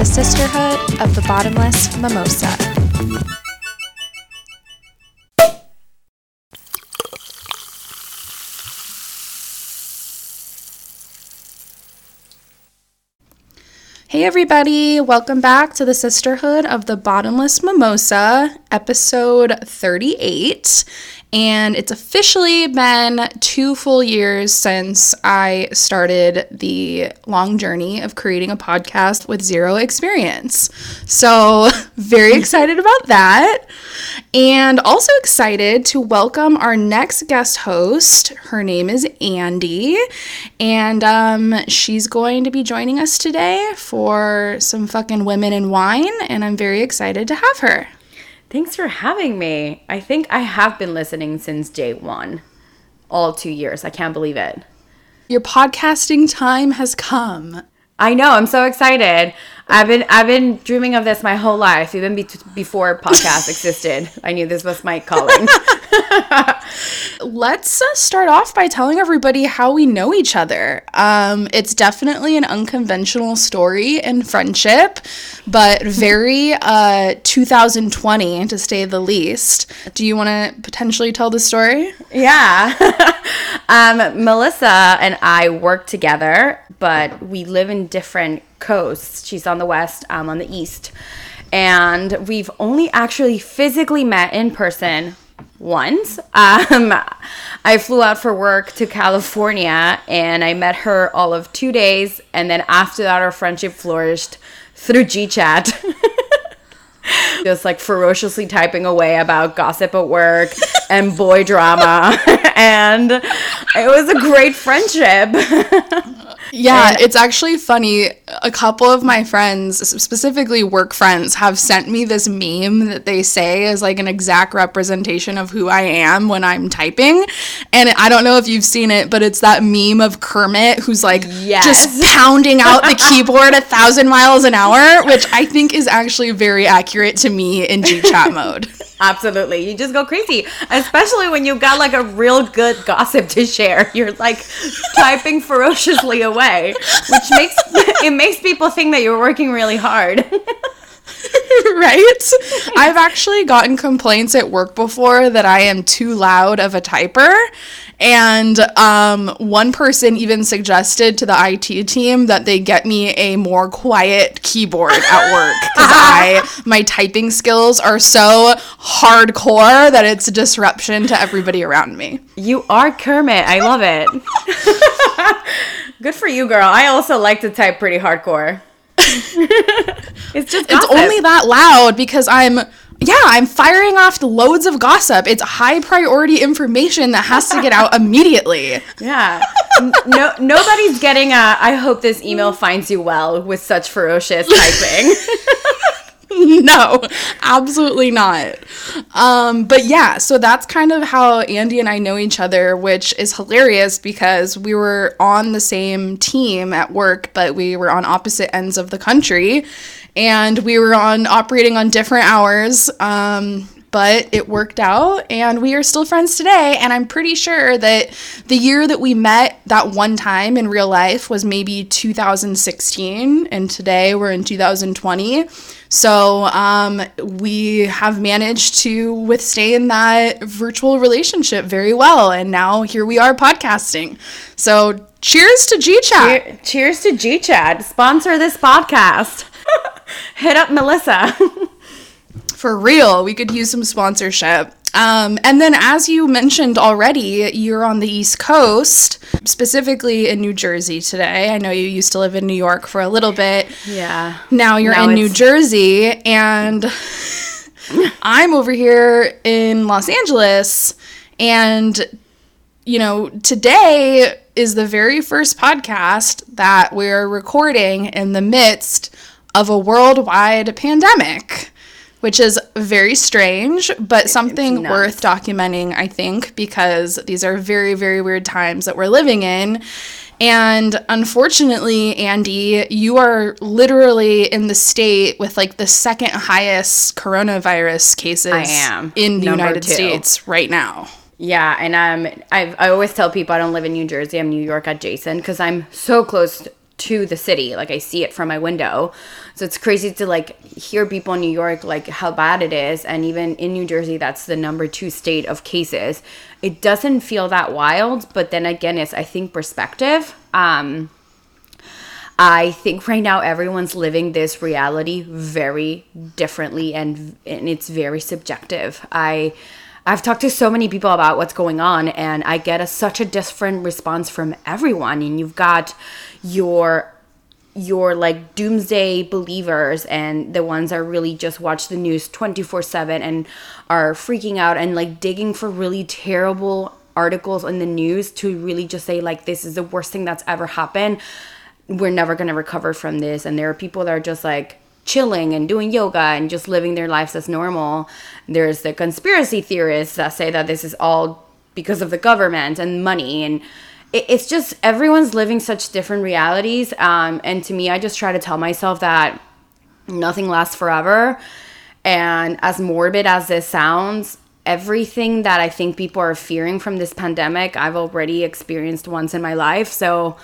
the Sisterhood of the Bottomless Mimosa. Hey, everybody, welcome back to the Sisterhood of the Bottomless Mimosa, episode 38. And it's officially been two full years since I started the long journey of creating a podcast with zero experience. So, very excited about that. And also excited to welcome our next guest host. Her name is Andee. And um, she's going to be joining us today for some fucking women in wine. And I'm very excited to have her. Thanks for having me. I think I have been listening since day one, all two years. I can't believe it. Your podcasting time has come. I know. I'm so excited. I've been I've been dreaming of this my whole life, even be- before podcast existed. I knew this was my calling. Let's uh, start off by telling everybody how we know each other. Um, it's definitely an unconventional story in friendship, but very uh, 2020 to say the least. Do you want to potentially tell the story? Yeah. um, Melissa and I work together, but we live in different coasts. She's on the west, I'm on the east. And we've only actually physically met in person once. Um, I flew out for work to California and I met her all of two days. And then after that, our friendship flourished through GChat. just like ferociously typing away about gossip at work and boy drama. and it was a great friendship. Yeah, and it's actually funny. A couple of my friends, specifically work friends, have sent me this meme that they say is like an exact representation of who I am when I'm typing. And I don't know if you've seen it, but it's that meme of Kermit who's like yes. just pounding out the keyboard a thousand miles an hour, which I think is actually very accurate to me in G chat mode. Absolutely. You just go crazy, especially when you've got like a real good gossip to share. You're like typing ferociously away, which makes it makes people think that you're working really hard. right? I've actually gotten complaints at work before that I am too loud of a typer. And um, one person even suggested to the IT team that they get me a more quiet keyboard at work because I my typing skills are so hardcore that it's a disruption to everybody around me. You are Kermit. I love it. Good for you, girl. I also like to type pretty hardcore. it's just gossip. it's only that loud because I'm yeah, I'm firing off loads of gossip. It's high priority information that has to get out immediately. Yeah. No nobody's getting a I hope this email finds you well with such ferocious typing. no, absolutely not. Um, but yeah, so that's kind of how Andee and I know each other, which is hilarious because we were on the same team at work, but we were on opposite ends of the country and we were on operating on different hours. Um, but it worked out and we are still friends today and i'm pretty sure that the year that we met that one time in real life was maybe 2016 and today we're in 2020 so um, we have managed to withstand that virtual relationship very well and now here we are podcasting so cheers to gchat Cheer- cheers to gchat sponsor this podcast hit up Melissa. For real, we could use some sponsorship. Um, and then, as you mentioned already, you're on the East Coast, specifically in New Jersey today. I know you used to live in New York for a little bit. Yeah. Now you're now in New Jersey, and I'm over here in Los Angeles. And, you know, today is the very first podcast that we're recording in the midst of a worldwide pandemic, which is very strange, but something worth documenting, I think, because these are very, very weird times that we're living in. And unfortunately, Andee, you are literally in the state with like the second highest coronavirus cases I am. in the Number United two. States right now. Yeah, and um, I I always tell people I don't live in New Jersey. I'm New York adjacent because I'm so close to the city. Like I see it from my window. So it's crazy to like hear people in New York like how bad it is and even in New Jersey that's the number 2 state of cases. It doesn't feel that wild, but then again it's I think perspective. Um I think right now everyone's living this reality very differently and and it's very subjective. I I've talked to so many people about what's going on and I get a, such a different response from everyone and you've got your your like doomsday believers and the ones that really just watch the news 24/7 and are freaking out and like digging for really terrible articles in the news to really just say like this is the worst thing that's ever happened. We're never going to recover from this and there are people that are just like chilling and doing yoga and just living their lives as normal. There's the conspiracy theorists that say that this is all because of the government and money. And it's just everyone's living such different realities. Um, and to me i just try to tell myself that nothing lasts forever. And as morbid as this sounds everything that i think people are fearing from this pandemic i've already experienced once in my life. So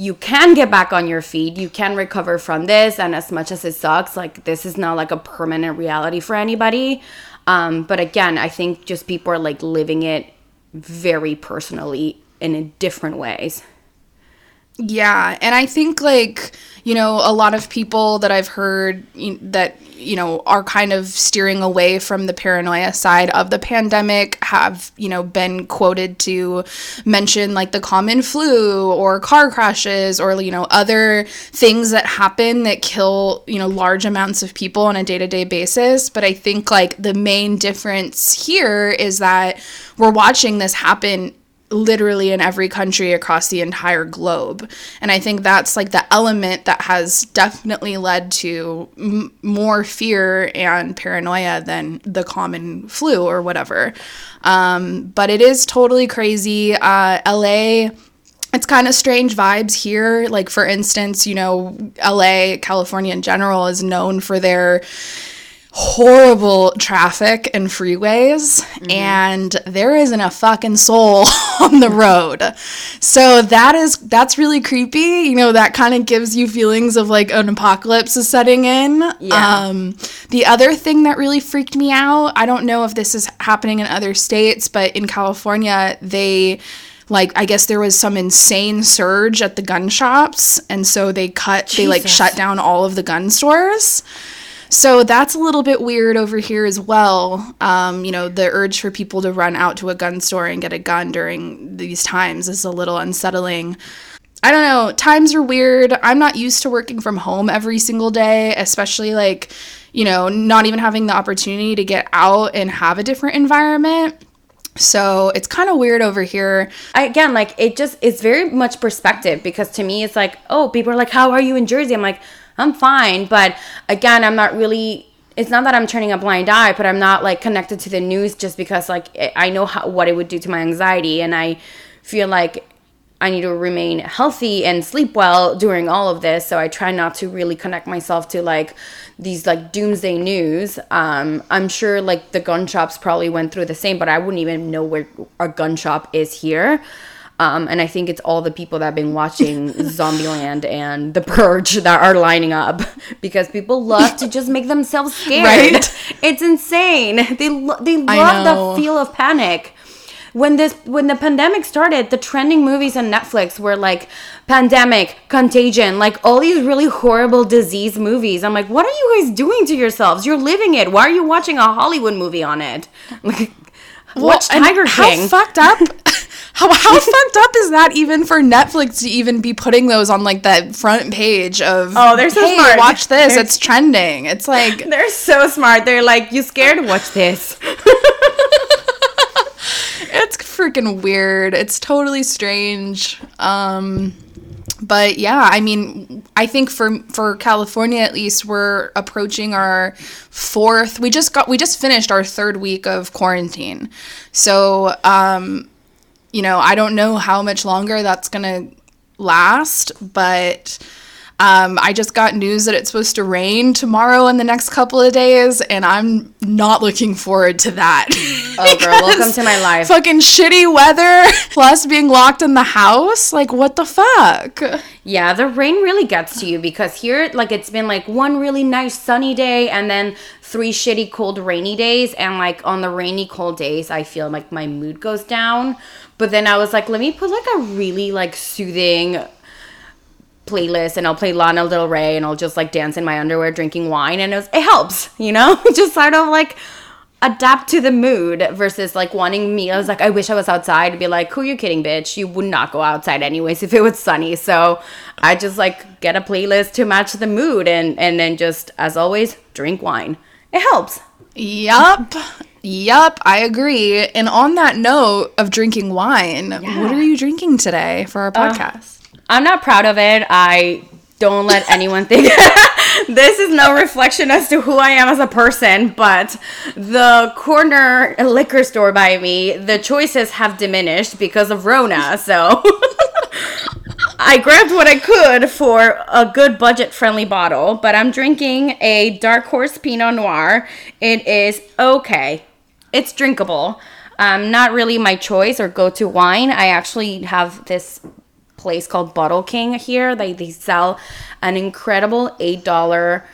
you can get back on your feet you can recover from this and as much as it sucks like this is not like a permanent reality for anybody. Um, but again i think just people are like living it very personally and in different ways yeah, and I think like, you know, a lot of people that I've heard that, you know, are kind of steering away from the paranoia side of the pandemic have, you know, been quoted to mention like the common flu or car crashes or, you know, other things that happen that kill, you know, large amounts of people on a day-to-day basis, but I think like the main difference here is that we're watching this happen literally in every country across the entire globe. And I think that's like the element that has definitely led to m- more fear and paranoia than the common flu or whatever. Um, but it is totally crazy. Uh, LA it's kind of strange vibes here. Like, for instance, you know, LA, California in general, is known for their horrible traffic and freeways mm-hmm. and there isn't a fucking soul on the road. So that is that's really creepy. You know, that kind of gives you feelings of like an apocalypse is setting in. Yeah. Um the other thing that really freaked me out, I don't know if this is happening in other states, but in California they like I guess there was some insane surge at the gun shops and so they cut Jesus. they like shut down all of the gun stores. So that's a little bit weird over here as well. Um, you know, the urge for people to run out to a gun store and get a gun during these times is a little unsettling. I don't know, times are weird. I'm not used to working from home every single day, especially like, you know, not even having the opportunity to get out and have a different environment. So it's kind of weird over here. I, again, like it just it's very much perspective because to me it's like, oh, people are like, how are you in Jersey? I'm like, I'm fine. But again, I'm not really it's not that I'm turning a blind eye, but I'm not like connected to the news just because like I know how, what it would do to my anxiety and I feel like I need to remain healthy and sleep well during all of this. So I try not to really connect myself to like these like doomsday news. Um, I'm sure like the gun shops probably went through the same, but I wouldn't even know where a gun shop is here. Um, and I think it's all the people that have been watching Zombieland and The Purge that are lining up because people love to just make themselves scared. Right? It's insane. They lo- they love the feel of panic. When this when the pandemic started, the trending movies on Netflix were like pandemic, contagion, like all these really horrible disease movies. I'm like, what are you guys doing to yourselves? You're living it. Why are you watching a Hollywood movie on it? Like, well, watch Tiger King. How fucked up How, how fucked up is that even for Netflix to even be putting those on like that front page of Oh, they're so hey, smart. Watch this, they're, it's trending. It's like They're so smart. They're like, you scared? Watch this. it's freaking weird. It's totally strange. Um but yeah, I mean, I think for for California at least, we're approaching our fourth. We just got we just finished our third week of quarantine, so um, you know, I don't know how much longer that's going to last, but um, I just got news that it's supposed to rain tomorrow and the next couple of days, and I'm not looking forward to that. Oh, girl, welcome to my life. Fucking shitty weather plus being locked in the house. Like, what the fuck? Yeah, the rain really gets to you because here, like, it's been like one really nice sunny day and then three shitty cold rainy days. And like on the rainy cold days, I feel like my mood goes down. But then I was like, let me put like a really like soothing playlist and I'll play Lana Del Rey and I'll just like dance in my underwear drinking wine and it, was, it helps, you know? just sort of like adapt to the mood versus like wanting me. I was like, I wish I was outside to be like, who you kidding, bitch? You would not go outside anyways if it was sunny. So I just like get a playlist to match the mood and and then just as always drink wine. It helps. Yup. Yup, I agree. And on that note of drinking wine, Yeah. what are you drinking today for our uh, podcast? I'm not proud of it. I don't let anyone think this is no reflection as to who I am as a person, but the corner liquor store by me, the choices have diminished because of Rona. So I grabbed what I could for a good budget friendly bottle, but I'm drinking a Dark Horse Pinot Noir. It is okay. It's drinkable. Um, not really my choice or go to wine. I actually have this place called Bottle King here. They they sell an incredible eight dollar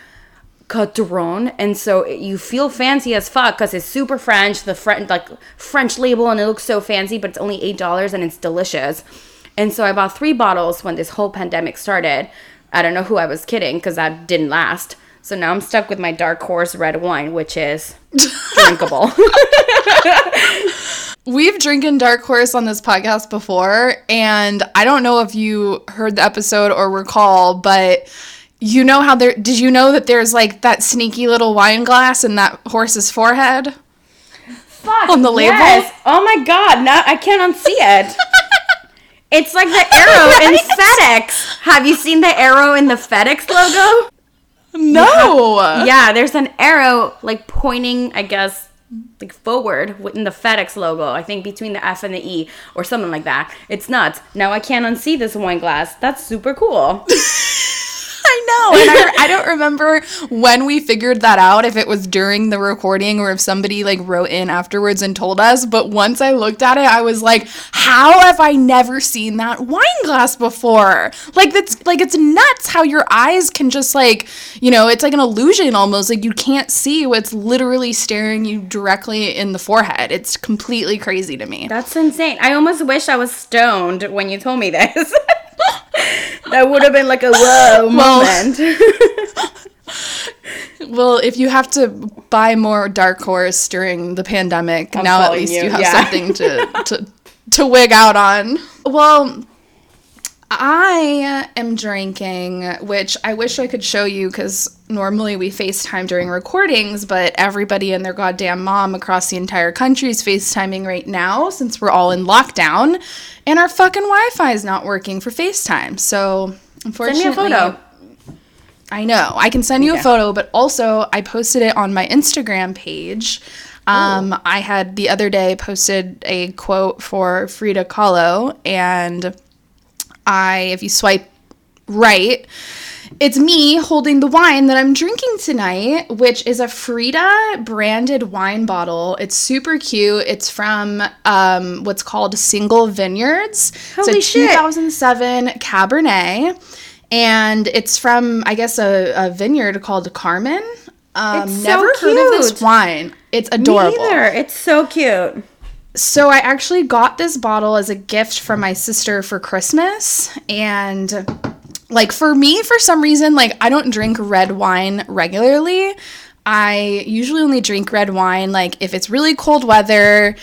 Côtes du Rhône, and so you feel fancy as fuck because it's super French, the French like French label, and it looks so fancy, but it's only eight dollars and it's delicious. And so I bought three bottles when this whole pandemic started. I don't know who I was kidding because that didn't last. So now I'm stuck with my dark horse red wine, which is drinkable. We've drinking Dark Horse on this podcast before, and I don't know if you heard the episode or recall, but you know how there did you know that there's like that sneaky little wine glass in that horse's forehead? Fuck, On the label? yes. Oh my god, now I can't unsee it. it's like the arrow in FedEx. Have you seen the arrow in the FedEx logo? No. Yeah, there's an arrow like pointing, I guess, like forward in the FedEx logo. I think between the F and the E or something like that. It's nuts. Now I can't unsee this wine glass. That's super cool. I know. And I, I don't remember when we figured that out, if it was during the recording or if somebody like wrote in afterwards and told us. But once I looked at it, I was like, how have I never seen that wine glass before? Like that's like it's nuts how your eyes can just like, you know, it's like an illusion almost. Like you can't see what's literally staring you directly in the forehead. It's completely crazy to me. That's insane. I almost wish I was stoned when you told me this. that would have been like a whoa moment. Well, if you have to buy more Dark Horse during the pandemic, now at least you, you, have yeah. something to, to to wig out on. Well, I am drinking, which I wish I could show you because normally we FaceTime during recordings, but everybody and their goddamn mom across the entire country is FaceTiming right now since we're all in lockdown and our fucking Wi Fi is not working for FaceTime. So, unfortunately. Send me a photo. I know. I can send you a photo, but also I posted it on my Instagram page. Um, I had the other day posted a quote for Frida Kahlo, and I, if you swipe right, it's me holding the wine that I'm drinking tonight, which is a Frida branded wine bottle. It's super cute. It's from um, what's called Single Vineyards. Holy it's a shit. 2007 Cabernet, and it's from I guess a, a vineyard called Carmen. Um, It's so never heard of this wine. It's adorable. Me either. It's so cute. So I actually got this bottle as a gift from my sister for Christmas and like for me for some reason like I don't drink red wine regularly. I usually only drink red wine like if it's really cold weather,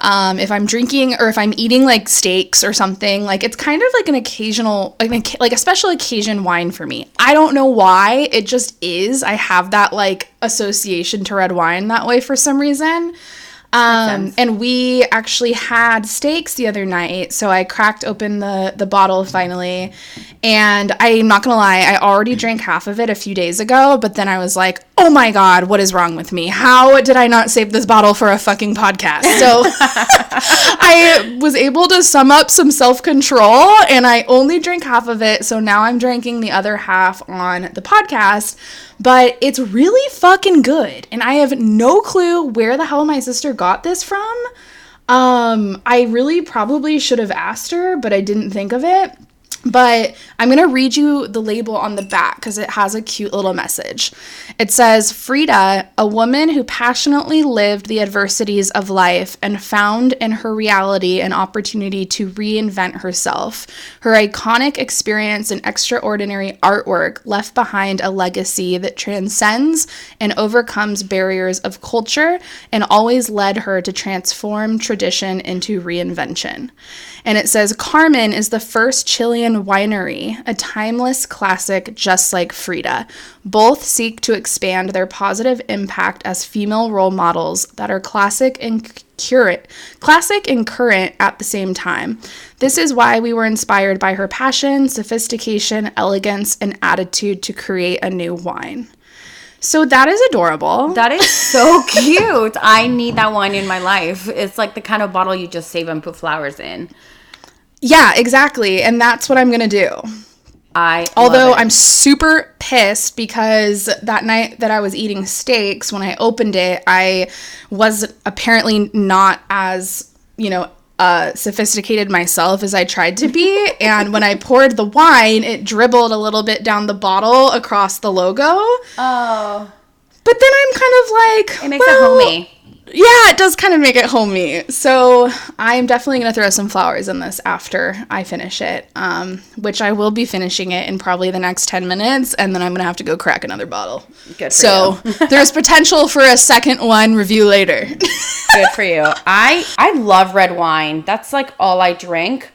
um, if I'm drinking or if I'm eating like steaks or something. Like it's kind of like an occasional like like a special occasion wine for me. I don't know why, it just is. I have that like association to red wine that way for some reason. Um, and we actually had steaks the other night, so I cracked open the the bottle finally, and I'm not gonna lie, I already drank half of it a few days ago, but then I was like, oh my god, what is wrong with me? How did I not save this bottle for a fucking podcast? So I was able to sum up some self control, and I only drank half of it, so now I'm drinking the other half on the podcast. But it's really fucking good, and I have no clue where the hell my sister got this from. Um, I really probably should have asked her, but I didn't think of it. But I'm going to read you the label on the back because it has a cute little message. It says Frida, a woman who passionately lived the adversities of life and found in her reality an opportunity to reinvent herself. Her iconic experience and extraordinary artwork left behind a legacy that transcends and overcomes barriers of culture and always led her to transform tradition into reinvention. And it says Carmen is the first Chilean winery, a timeless classic just like Frida. Both seek to expand their positive impact as female role models that are classic and current, classic and current at the same time. This is why we were inspired by her passion, sophistication, elegance, and attitude to create a new wine. So that is adorable. That is so cute. I need that wine in my life. It's like the kind of bottle you just save and put flowers in. Yeah, exactly. And that's what I'm going to do. I Although. I'm super pissed because that night that I was eating steaks, when I opened it, I was apparently not as, you know, uh, sophisticated myself as I tried to be. and when I poured the wine, it dribbled a little bit down the bottle across the logo. oh, But then I'm kind of like, it makes well, it homey. Yeah, it does kind of make it homey. So I'm definitely going to throw some flowers in this after I finish it, um, which I will be finishing it in probably the next 10 minutes, and then I'm going to have to go crack another bottle. Good for so there's potential for a second one review later. Good for you. I I love red wine. That's like all I drink.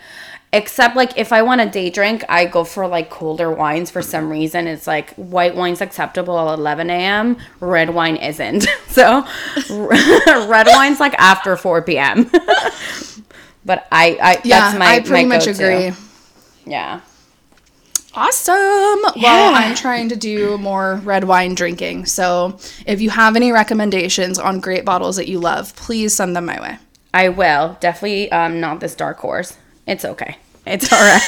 Except like if I want a day drink, I go for like colder wines for some reason. It's like white wine's acceptable at 11 a.m. Red wine isn't. So red wine's like after 4 p.m. but I, I yeah, that's my I pretty my much agree. Yeah. Awesome. Well, I'm trying to do more red wine drinking. So if you have any recommendations on great bottles that you love, please send them my way. I will. Definitely um not this dark horse. It's okay. It's all right.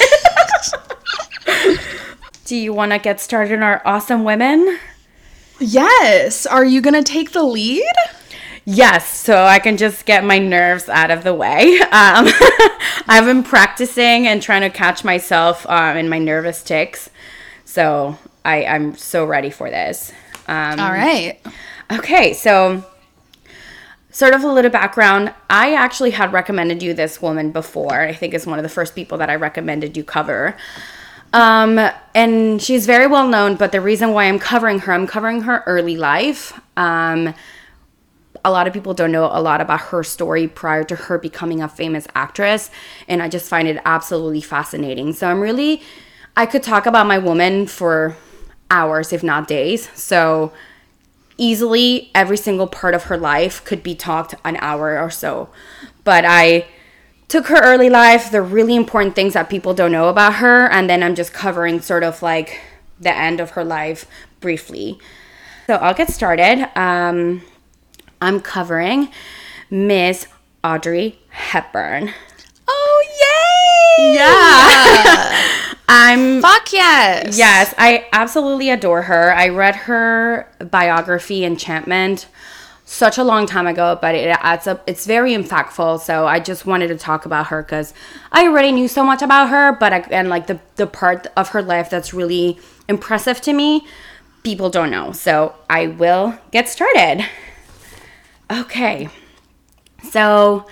Do you want to get started on our awesome women? Yes. Are you going to take the lead? Yes, so I can just get my nerves out of the way. Um, I've been practicing and trying to catch myself um, in my nervous ticks. So I, I'm so ready for this. Um, All right. Okay, so sort of a little background. I actually had recommended you this woman before. I think it's one of the first people that I recommended you cover. Um, and she's very well known, but the reason why I'm covering her, I'm covering her early life. Um, a lot of people don't know a lot about her story prior to her becoming a famous actress, and I just find it absolutely fascinating. So I'm really, I could talk about my woman for hours, if not days. So easily every single part of her life could be talked an hour or so. But I took her early life, the really important things that people don't know about her, and then I'm just covering sort of like the end of her life briefly. So I'll get started. Um, I'm covering Miss Audrey Hepburn. Oh, yay! Yeah. I'm Fuck yes. Yes, I absolutely adore her. I read her biography, Enchantment, such a long time ago, but it adds up. It's very impactful. So I just wanted to talk about her because I already knew so much about her, but I, and like the the part of her life that's really impressive to me, people don't know. So I will get started. Okay, so.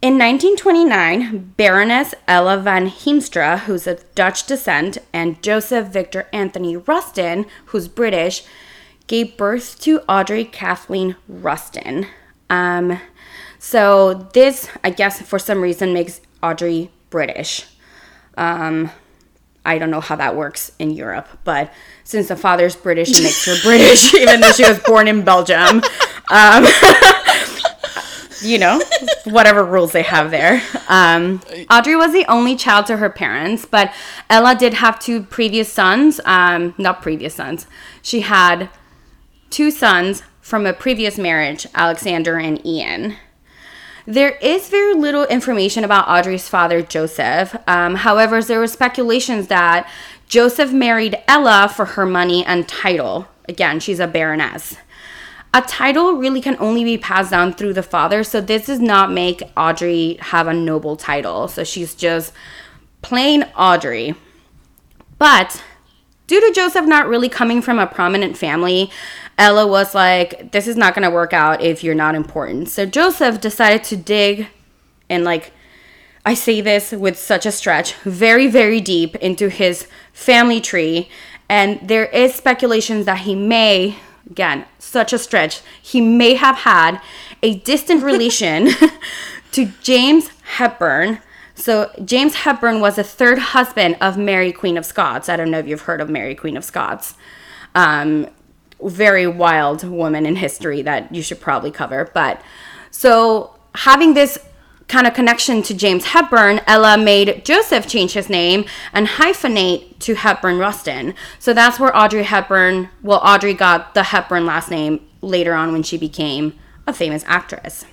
In 1929, Baroness Ella van Heemstra, who's of Dutch descent, and Joseph Victor Anthony Ruston, who's British, gave birth to Audrey Kathleen Ruston. Um, so this, I guess, for some reason, makes Audrey British. Um, I don't know how that works in Europe, but since the father's British, it makes her British, even though she was born in Belgium. Um, you know, whatever rules they have there. Um, Audrey was the only child to her parents, but Ella did have two previous sons. Um, not previous sons. She had two sons from a previous marriage, Alexander and Ian. There is very little information about Audrey's father, Joseph. Um, however, there were speculations that Joseph married Ella for her money and title. Again, she's a baroness. A title really can only be passed down through the father. So this does not make Audrey have a noble title. So she's just plain Audrey. But due to Joseph not really coming from a prominent family, Ella was like, this is not going to work out if you're not important. So Joseph decided to dig and, like, I say this with such a stretch, very, very deep into his family tree. And there is speculations that he may, again, such a stretch, he may have had a distant relation to James Hepburn. So James Hepburn was the third husband of Mary, Queen of Scots. I don't know if you've heard of Mary, Queen of Scots. Um, very wild woman in history that you should probably cover. But so having this kind of connection to James Hepburn, Ella made Joseph change his name and hyphenate to Hepburn Ruston. So that's where Audrey Hepburn, well, Audrey got the Hepburn last name later on when she became a famous actress.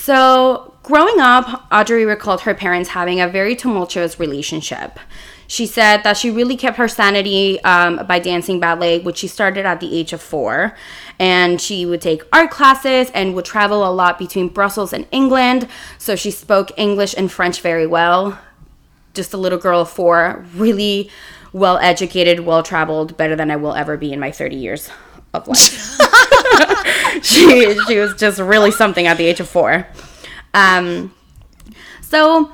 So, growing up, Audrey recalled her parents having a very tumultuous relationship. She said that she really kept her sanity um, by dancing ballet, which she started at the age of four. And she would take art classes and would travel a lot between Brussels and England. So she spoke English and French very well. Just a little girl of four, really well educated, well traveled, better than I will ever be in my 30 years of life. she, she was just really something at the age of four. Um, so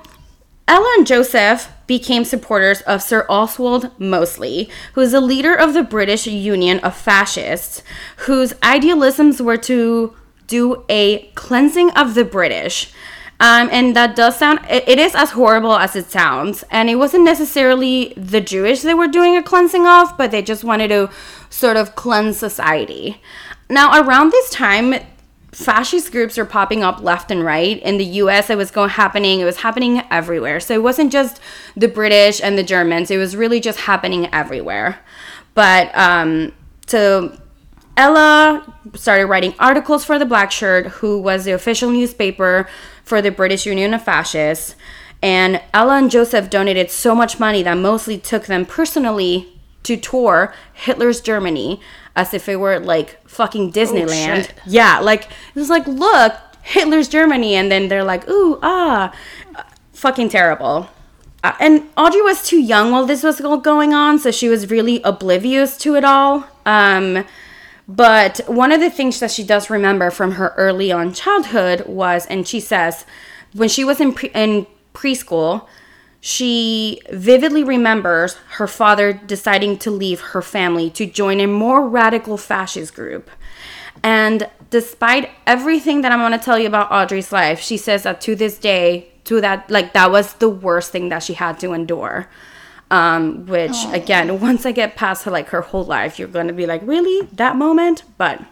Ella and Joseph became supporters of Sir Oswald Mosley, who is a leader of the British Union of Fascists, whose idealisms were to do a cleansing of the British. Um, and that does sound, it, it is as horrible as it sounds. And it wasn't necessarily the Jewish they were doing a cleansing of, but they just wanted to sort of cleanse society. Now, around this time, fascist groups are popping up left and right. In the US it was going happening it was happening everywhere. So it wasn't just the British and the Germans it was really just happening everywhere. But um so Ella started writing articles for the Black Shirt who was the official newspaper for the British Union of Fascists. And Ella and Joseph donated so much money that mostly took them personally to tour Hitler's Germany as if it were like fucking Disneyland. shit. yeah, like it was like, look, Hitler's Germany, and then they're like, ooh, ah, fucking terrible. Uh, and Audrey was too young while this was all going on, so she was really oblivious to it all. Um, but one of the things that she does remember from her early on childhood was, and she says, when she was in pre- in preschool, she vividly remembers her father deciding to leave her family to join a more radical fascist group. And despite everything that I'm going to tell you about Audrey's life, she says that to this day, to that, like, that was the worst thing that she had to endure. Um, which, again, once I get past her, like, her whole life, you're going to be like, really? That moment? But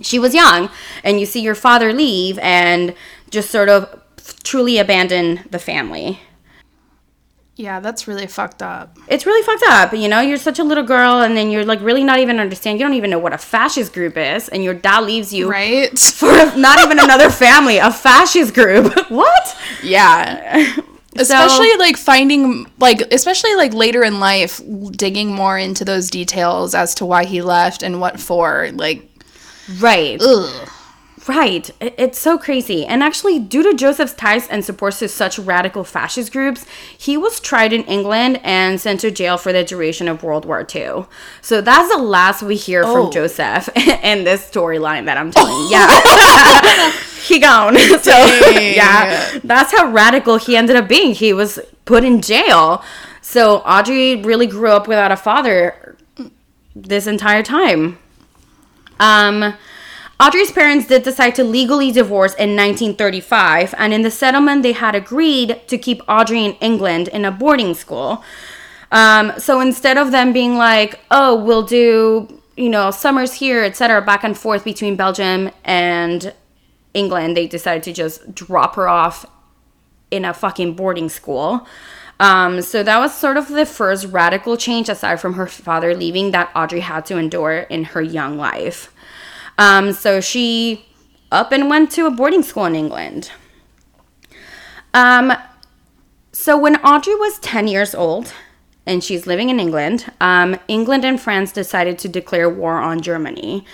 she was young, and you see your father leave and just sort of truly abandon the family. Yeah, that's really fucked up. It's really fucked up. You know, you're such a little girl, and then you're like really not even understand. You don't even know what a fascist group is, and your dad leaves you Right? for not even another family, a fascist group. what? Yeah. Especially like finding like especially like later in life digging more into those details as to why he left and what for. Like Right. ugh. Right. It's so crazy. And actually, due to Joseph's ties and supports to such radical fascist groups, he was tried in England and sent to jail for the duration of World War II. So that's the last we hear Oh. from Joseph in this storyline that I'm telling. Yeah. he gone. So, yeah. That's how radical he ended up being. He was put in jail. So Audrey really grew up without a father this entire time. Um, Audrey's parents did decide to legally divorce in 1935, and in the settlement, they had agreed to keep Audrey in England in a boarding school. Um, so instead of them being like, oh, we'll do, you know, summers here, etc., back and forth between Belgium and England, they decided to just drop her off in a fucking boarding school. Um, so that was sort of the first radical change, aside from her father leaving, that Audrey had to endure in her young life. Um, so she up and went to a boarding school in England. Um, so when Audrey was 10 years old and she's living in England, um, England and France decided to declare war on Germany.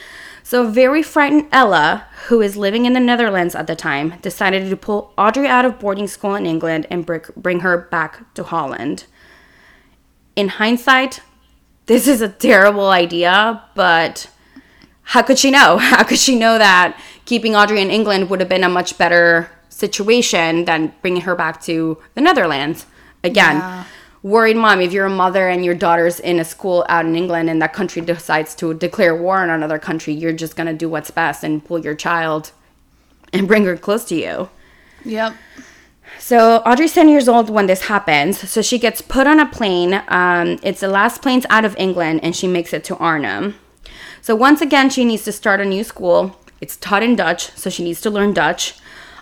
So, very frightened Ella, who is living in the Netherlands at the time, decided to pull Audrey out of boarding school in England and bring her back to Holland. In hindsight, this is a terrible idea, but how could she know? How could she know that keeping Audrey in England would have been a much better situation than bringing her back to the Netherlands? Again, yeah. worried mom, if you're a mother and your daughter's in a school out in England and that country decides to declare war on another country, you're just going to do what's best and pull your child and bring her close to you. Yep. So Audrey's 10 years old when this happens. So she gets put on a plane. Um, it's the last planes out of England, and she makes it to Arnhem. So once again, she needs to start a new school. It's taught in Dutch, so she needs to learn Dutch.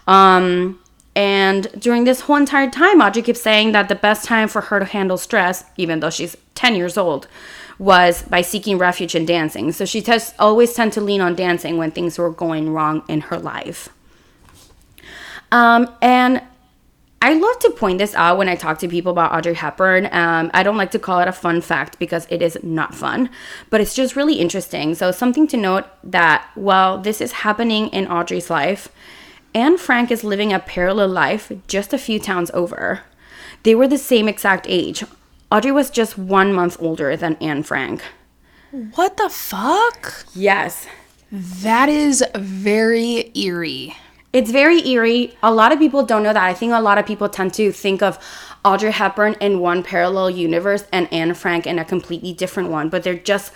Um, and during this whole entire time, Audrey keeps saying that the best time for her to handle stress, even though she's 10 years old, was by seeking refuge in dancing. So she does always tend to lean on dancing when things were going wrong in her life. Um, and I love to point this out when I talk to people about Audrey Hepburn. Um, I don't like to call it a fun fact because it is not fun, but it's just really interesting. So, something to note that while this is happening in Audrey's life, Anne Frank is living a parallel life just a few towns over. They were the same exact age. Audrey was just one month older than Anne Frank. What the fuck? Yes. That is very eerie. It's very eerie. A lot of people don't know that. I think a lot of people tend to think of Audrey Hepburn in one parallel universe and Anne Frank in a completely different one, but they're just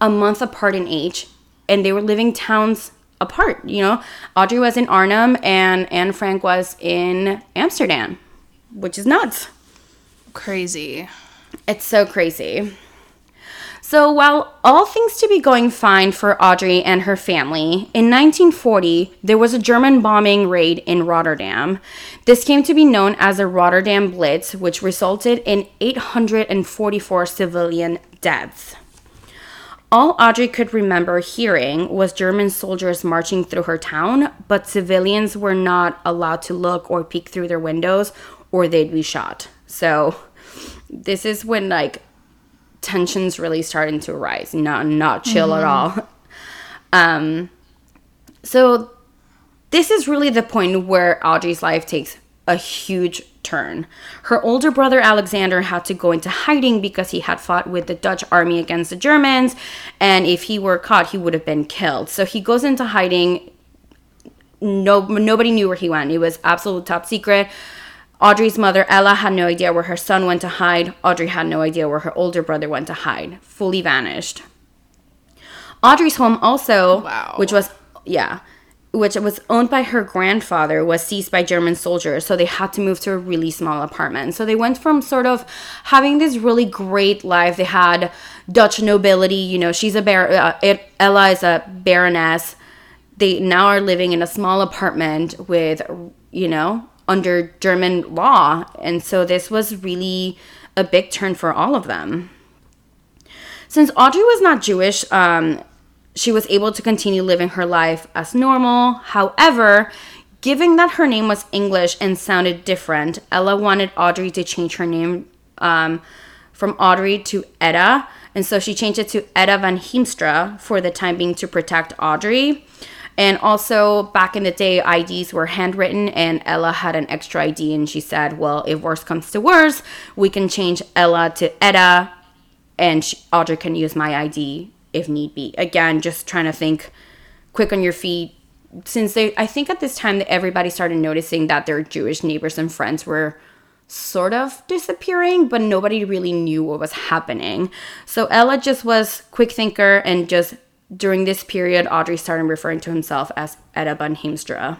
a month apart in age and they were living towns apart, you know. Audrey was in Arnhem and Anne Frank was in Amsterdam, which is nuts. Crazy. It's so crazy. So, while all things to be going fine for Audrey and her family, in 1940 there was a German bombing raid in Rotterdam. This came to be known as the Rotterdam Blitz, which resulted in 844 civilian deaths. All Audrey could remember hearing was German soldiers marching through her town, but civilians were not allowed to look or peek through their windows or they'd be shot. So, this is when like tensions really starting to rise, not not chill mm-hmm. at all. Um, so this is really the point where Audrey's life takes a huge turn. Her older brother Alexander had to go into hiding because he had fought with the Dutch army against the Germans, and if he were caught, he would have been killed. So he goes into hiding. No, nobody knew where he went. It was absolute top secret. Audrey's mother, Ella, had no idea where her son went to hide. Audrey had no idea where her older brother went to hide. Fully vanished. Audrey's home also, wow. which was, yeah, which was owned by her grandfather, was seized by German soldiers. So they had to move to a really small apartment. So they went from sort of having this really great life. They had Dutch nobility. You know, she's a bar. Uh, Ella is a baroness. They now are living in a small apartment with, you know, under German law. And so this was really a big turn for all of them. Since Audrey was not Jewish, um, she was able to continue living her life as normal. However, given that her name was English and sounded different, Ella wanted Audrey to change her name um, from Audrey to Etta. And so she changed it to Etta van Heemstra for the time being to protect Audrey. And also, back in the day, IDs were handwritten, and Ella had an extra ID, and she said, Well, if worse comes to worse, we can change Ella to Etta, and she, Audrey can use my ID if need be. Again, just trying to think quick on your feet. Since they, I think at this time that everybody started noticing that their Jewish neighbors and friends were sort of disappearing, but nobody really knew what was happening. So Ella just was quick thinker and just during this period, Audrey started referring to himself as Etta van Heemstra.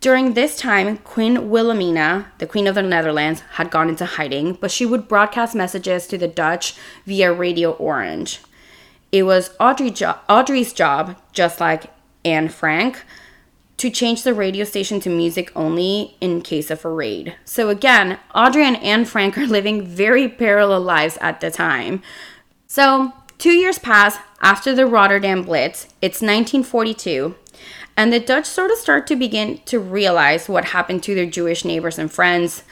During this time, Queen Wilhelmina, the Queen of the Netherlands, had gone into hiding, but she would broadcast messages to the Dutch via Radio Orange. It was Audrey jo- Audrey's job, just like Anne Frank, to change the radio station to music only in case of a raid. So again, Audrey and Anne Frank are living very parallel lives at the time. So Two years pass after the Rotterdam Blitz. It's 1942, and the Dutch sort of start to begin to realize what happened to their Jewish neighbors and friends.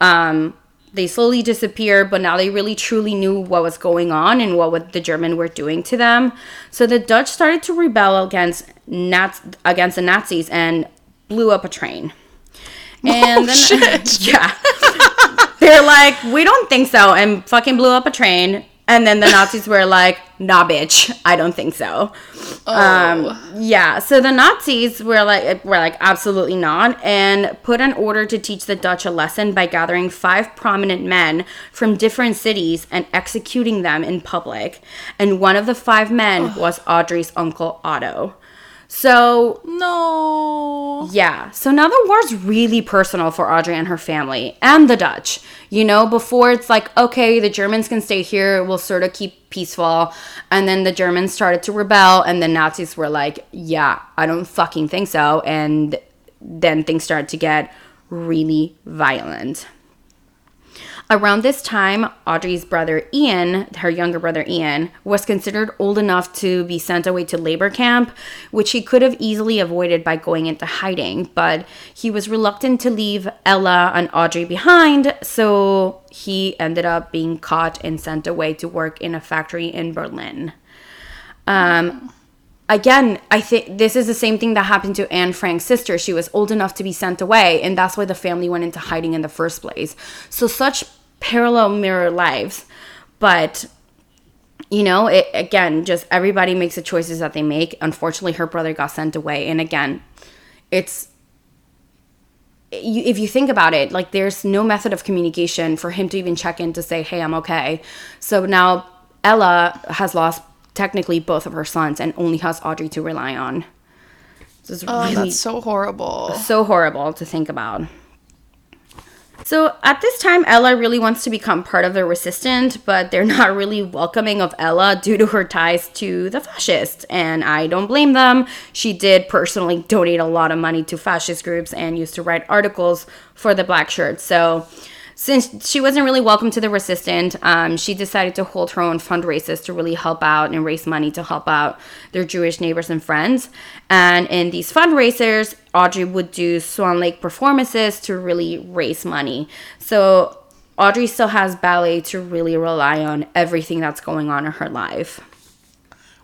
Um, they slowly disappeared, but now they really truly knew what was going on and what the German were doing to them. So the Dutch started to rebel against Nats against the Nazis and blew up a train. And oh, then, shit. yeah, they're like, we don't think so, and fucking blew up a train. And then the Nazis were like, nah, bitch, I don't think so. Oh. Um, yeah, so the Nazis were like, were like, absolutely not, and put an order to teach the Dutch a lesson by gathering five prominent men from different cities and executing them in public. And one of the five men was Audrey's uncle Otto. So no. yeah. So now the war's really personal for Audrey and her family and the Dutch. You know, before it's like, okay, the Germans can stay here, we'll sort of keep peaceful. And then the Germans started to rebel, and the Nazis were like, yeah, I don't fucking think so. And then things started to get really violent. Around this time, Audrey's brother Ian, her younger brother Ian, was considered old enough to be sent away to labor camp, which he could have easily avoided by going into hiding, but he was reluctant to leave Ella and Audrey behind, so he ended up being caught and sent away to work in a factory in Berlin. Um, again, I think this is the same thing that happened to Anne Frank's sister. She was old enough to be sent away, and that's why the family went into hiding in the first place. So, such parallel mirror lives. But, you know, it again, just everybody makes the choices that they make. Unfortunately, her brother got sent away. And again, it's. If you think about it, like there's no method of communication for him to even check in to say, "Hey, I'm okay." So now Ella has lost technically both of her sons and only has Audrey to rely on. This is oh, really that's so horrible. So horrible to think about. So at this time, Ella really wants to become part of the resistance, but they're not really welcoming of Ella due to her ties to the fascists. And I don't blame them. She did personally donate a lot of money to fascist groups and used to write articles for the Black Shirts. So since she wasn't really welcome to the resistant, um, she decided to hold her own fundraisers to really help out and raise money to help out their Jewish neighbors and friends. And in these fundraisers, Audrey would do Swan Lake performances to really raise money. So Audrey still has ballet to really rely on everything that's going on in her life.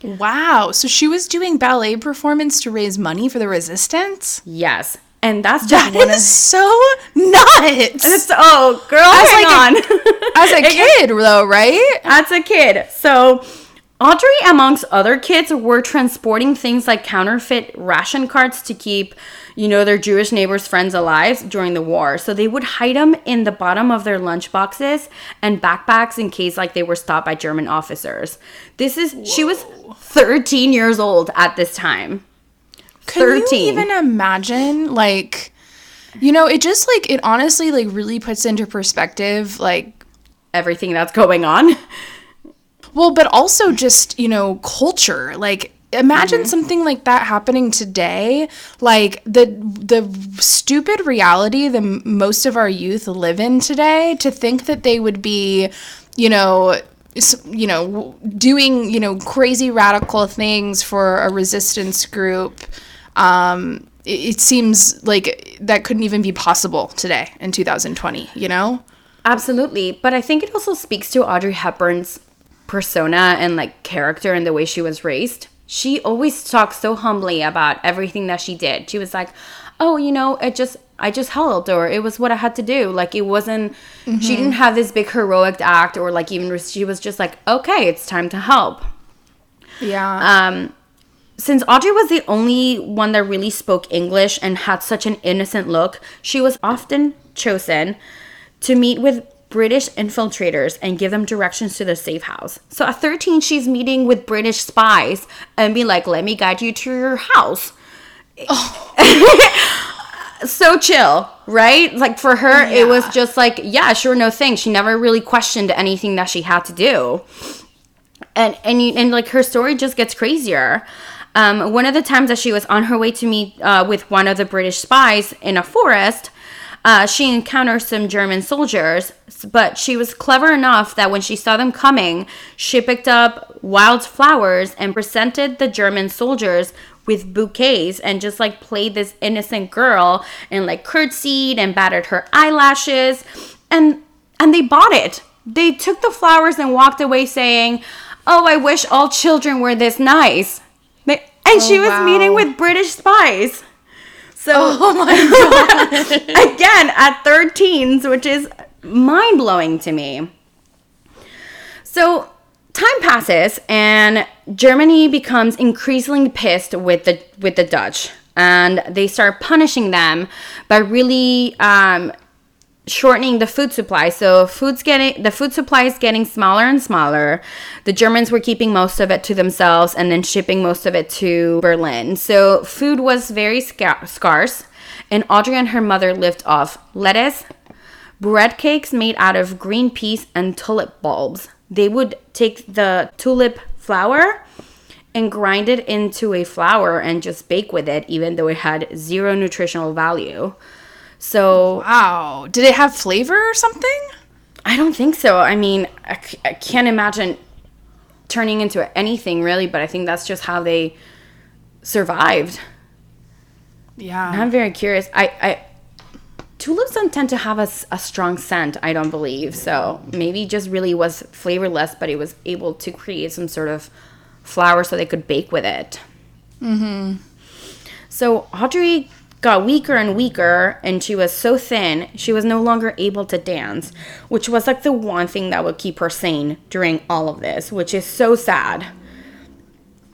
Wow. So she was doing ballet performance to raise money for the resistance? Yes. And that's just that one is of, so nuts. It's, oh, girl, as hang like on. A, as a kid, though, right? As a kid. So Audrey, amongst other kids, were transporting things like counterfeit ration cards to keep, you know, their Jewish neighbors' friends alive during the war. So they would hide them in the bottom of their lunch boxes and backpacks in case, like, they were stopped by German officers. This is, Whoa. she was 13 years old at this time. Can 13. you even imagine like you know, it just like it honestly like really puts into perspective like everything that's going on. Well, but also just, you know, culture. Like imagine mm-hmm. something like that happening today like the the stupid reality that most of our youth live in today to think that they would be you know you know doing you know crazy radical things for a resistance group um, it, it seems like that couldn't even be possible today in 2020, you know? Absolutely. But I think it also speaks to Audrey Hepburn's persona and like character and the way she was raised. She always talks so humbly about everything that she did. She was like, "Oh, you know, it just I just helped or it was what I had to do." Like it wasn't mm-hmm. she didn't have this big heroic act or like even she was just like, "Okay, it's time to help." Yeah. Um since Audrey was the only one that really spoke English and had such an innocent look, she was often chosen to meet with British infiltrators and give them directions to the safe house. So at 13, she's meeting with British spies and be like, let me guide you to your house. Oh. so chill, right? Like for her, yeah. it was just like, yeah, sure, no thing. She never really questioned anything that she had to do. And, and, and like her story just gets crazier. Um, one of the times that she was on her way to meet uh, with one of the British spies in a forest, uh, she encountered some German soldiers, but she was clever enough that when she saw them coming, she picked up wild flowers and presented the German soldiers with bouquets and just like played this innocent girl and like curtsied and battered her eyelashes. And and they bought it. They took the flowers and walked away saying, "Oh, I wish all children were this nice." And she was wow. meeting with British spies. So Oh my god. again at 13s, which is mind blowing to me. So time passes and Germany becomes increasingly pissed with the with the Dutch, and they start punishing them by really um, shortening the food supply. So food's getting the food supply is getting smaller and smaller. The Germans were keeping most of it to themselves and then shipping most of it to Berlin. So food was very sca- scarce, and Audrey and her mother lived off lettuce, bread cakes made out of green peas and tulip bulbs. They would take the tulip flower and grind it into a flour and just bake with it, even though it had zero nutritional value. So Wow. Did it have flavor or something? I don't think so. I mean, I, c- I can't imagine turning into anything really, but I think that's just how they survived. Yeah. I'm very curious. I, I tulips don't tend to have a strong scent. I don't believe so. Maybe just really was flavorless, but it was able to create some sort of flour so they could bake with it. Mm-hmm. So Audrey got weaker and weaker, and she was so thin she was no longer able to dance, which was like the one thing that would keep her sane during all of this, which is so sad.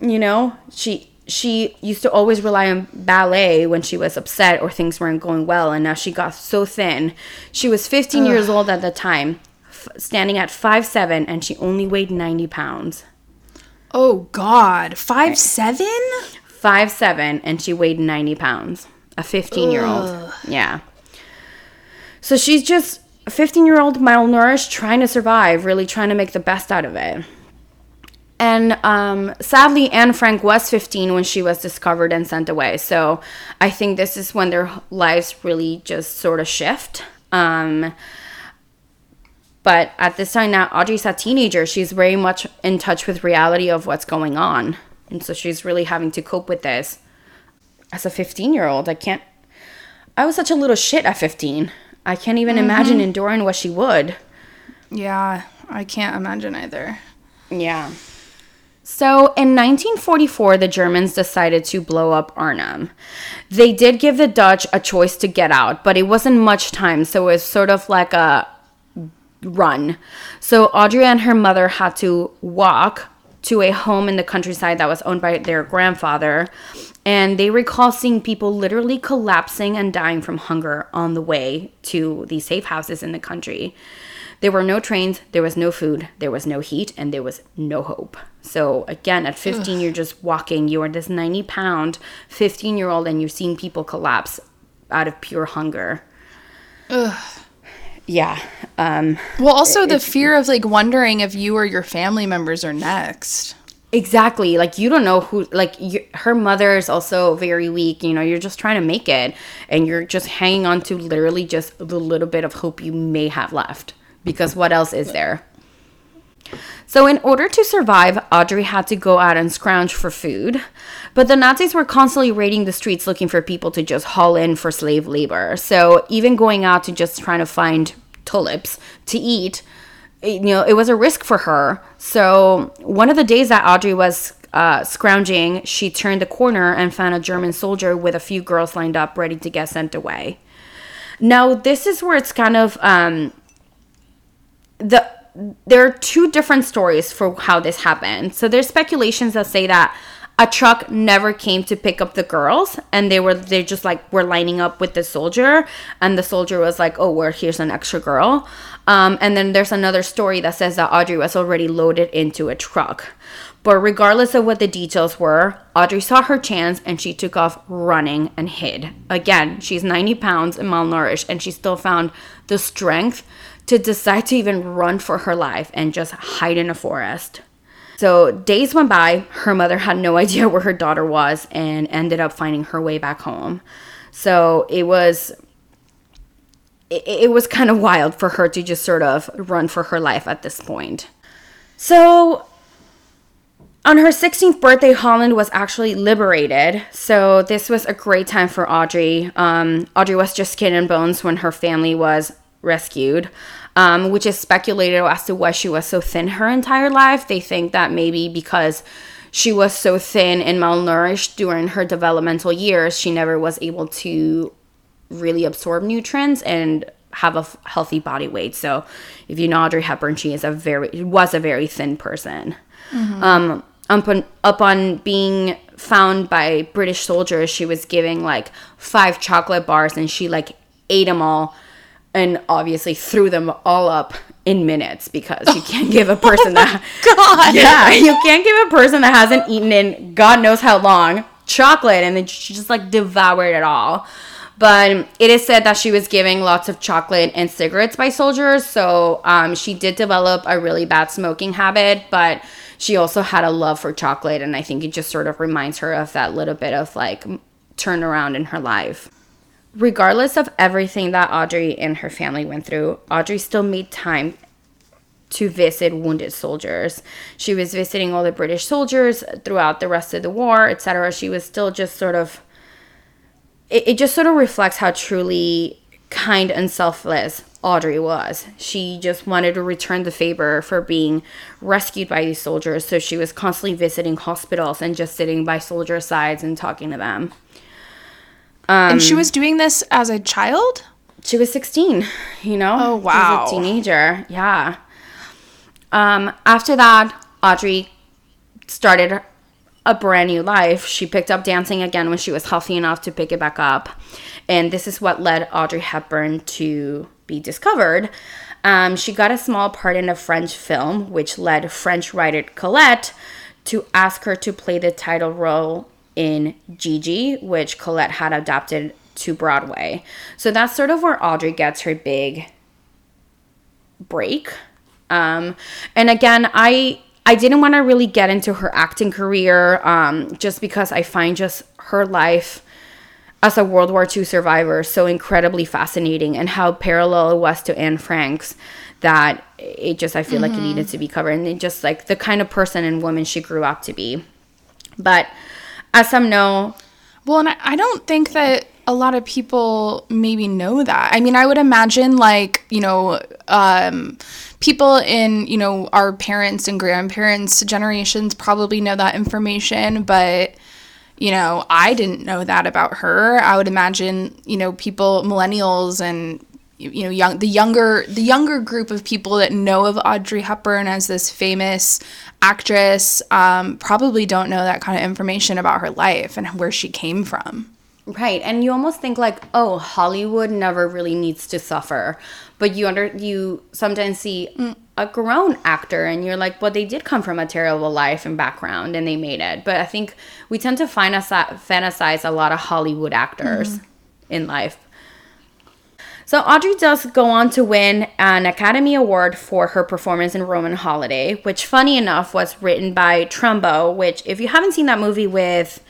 You know? She she used to always rely on ballet when she was upset or things weren't going well and now she got so thin. She was 15 years old at the time f- standing at 5'7 and she only weighed 90 pounds. Oh God. Five seven? 5'7 and she weighed 90 pounds a 15 year old yeah so she's just a 15 year old malnourished trying to survive really trying to make the best out of it And um, sadly, Anne Frank was 15 when she was discovered and sent away. So I think this is when their lives really just sort of shift. Um, but at this time now, Audrey's a teenager. She's very much in touch with reality of what's going on. And so she's really having to cope with this. As a 15 year old, I can't. I was such a little shit at 15. I can't even imagine mm-hmm. enduring what she would. Yeah, I can't imagine either. Yeah. So in 1944, the Germans decided to blow up Arnhem. They did give the Dutch a choice to get out, but it wasn't much time, so it was sort of like a run. So Audrey and her mother had to walk to a home in the countryside that was owned by their grandfather. And they recall seeing people literally collapsing and dying from hunger on the way to these safe houses in the country. There were no trains, there was no food, there was no heat, and there was no hope. So, again, at 15, you're just walking. You are this 90 pound 15 year old, and you're seeing people collapse out of pure hunger. Ugh. Yeah. Um, Well, also the fear of like wondering if you or your family members are next. Exactly. Like you don't know who. Like you, her mother is also very weak. You know, you're just trying to make it, and you're just hanging on to literally just the little bit of hope you may have left. Because what else is there? So, in order to survive, Audrey had to go out and scrounge for food. But the Nazis were constantly raiding the streets looking for people to just haul in for slave labor. So, even going out to just trying to find tulips to eat, you know, it was a risk for her. So, one of the days that Audrey was uh, scrounging, she turned the corner and found a German soldier with a few girls lined up ready to get sent away. Now, this is where it's kind of um, the there are two different stories for how this happened. So there's speculations that say that a truck never came to pick up the girls and they were they just like were lining up with the soldier and the soldier was like oh well here's an extra girl. Um, and then there's another story that says that audrey was already loaded into a truck. But regardless of what the details were audrey saw her chance and she took off running and hid. Again she's 90 pounds and malnourished and she still found the strength to decide to even run for her life and just hide in a forest so days went by. Her mother had no idea where her daughter was and ended up finding her way back home. So it was it, it was kind of wild for her to just sort of run for her life at this point. So on her 16th birthday, Holland was actually liberated. So this was a great time for Audrey. Um, Audrey was just skin and bones when her family was rescued, um, which is speculated as to why she was so thin her entire life. They think that maybe because she was so thin and malnourished during her developmental years, she never was able to really absorb nutrients and have a f- healthy body weight. So, if you know Audrey Hepburn, she is a very was a very thin person. Um, up on, up on being found by British soldiers, she was giving like five chocolate bars, and she like ate them all, and obviously threw them all up in minutes because you can't give a person that God. yeah, you can't give a person that hasn't eaten in God knows how long chocolate and then she just like devoured it all. But it is said that she was giving lots of chocolate and cigarettes by soldiers, so um, she did develop a really bad smoking habit, but she also had a love for chocolate, and I think it just sort of reminds her of that little bit of like turnaround in her life. Regardless of everything that Audrey and her family went through, Audrey still made time to visit wounded soldiers. She was visiting all the British soldiers throughout the rest of the war, etc. She was still just sort of it, it just sort of reflects how truly kind and selfless Audrey was. She just wanted to return the favor for being rescued by these soldiers, so she was constantly visiting hospitals and just sitting by soldiers' sides and talking to them. And she was doing this as a child? she was 16 you know? Oh, wow. She was a teenager yeah. Um after that audrey started a brand new life. She picked up dancing again when she was healthy enough to pick it back up. And this is what led audrey hepburn to be discovered. Um, she got a small part in a french film which led french writer colette to ask her to play the title role in Gigi, which Colette had adapted to Broadway. So that's sort of where Audrey gets her big break. Um, and again, I I didn't want to really get into her acting career um, just because I find just her life as a World War II survivor so incredibly fascinating and how parallel it was to Anne Frank's that it just I feel like it needed to be covered and it just like the kind of person and woman she grew up to be. But as some know, Well, and I, don't think that a lot of people maybe know that. I mean, I would imagine like, you know, um, people in, you know, our parents and grandparents' generations probably know that information, but you know, I didn't know that about her. I would imagine, you know, people millennials and you know, young the younger the younger group of people that know of Audrey Hepburn as this famous actress um, probably don't know that kind of information about her life and where she came from. Right, and you almost think like, oh, Hollywood never really needs to suffer, but you under you sometimes see a grown actor, and you're like, well, they did come from a terrible life and background, and they made it. But I think we tend to fantasize a lot of Hollywood actors in life. So Audrey does go on to win an Academy Award for her performance in Roman Holiday, which, funny enough, was written by Trumbo. Which, if you haven't seen that movie with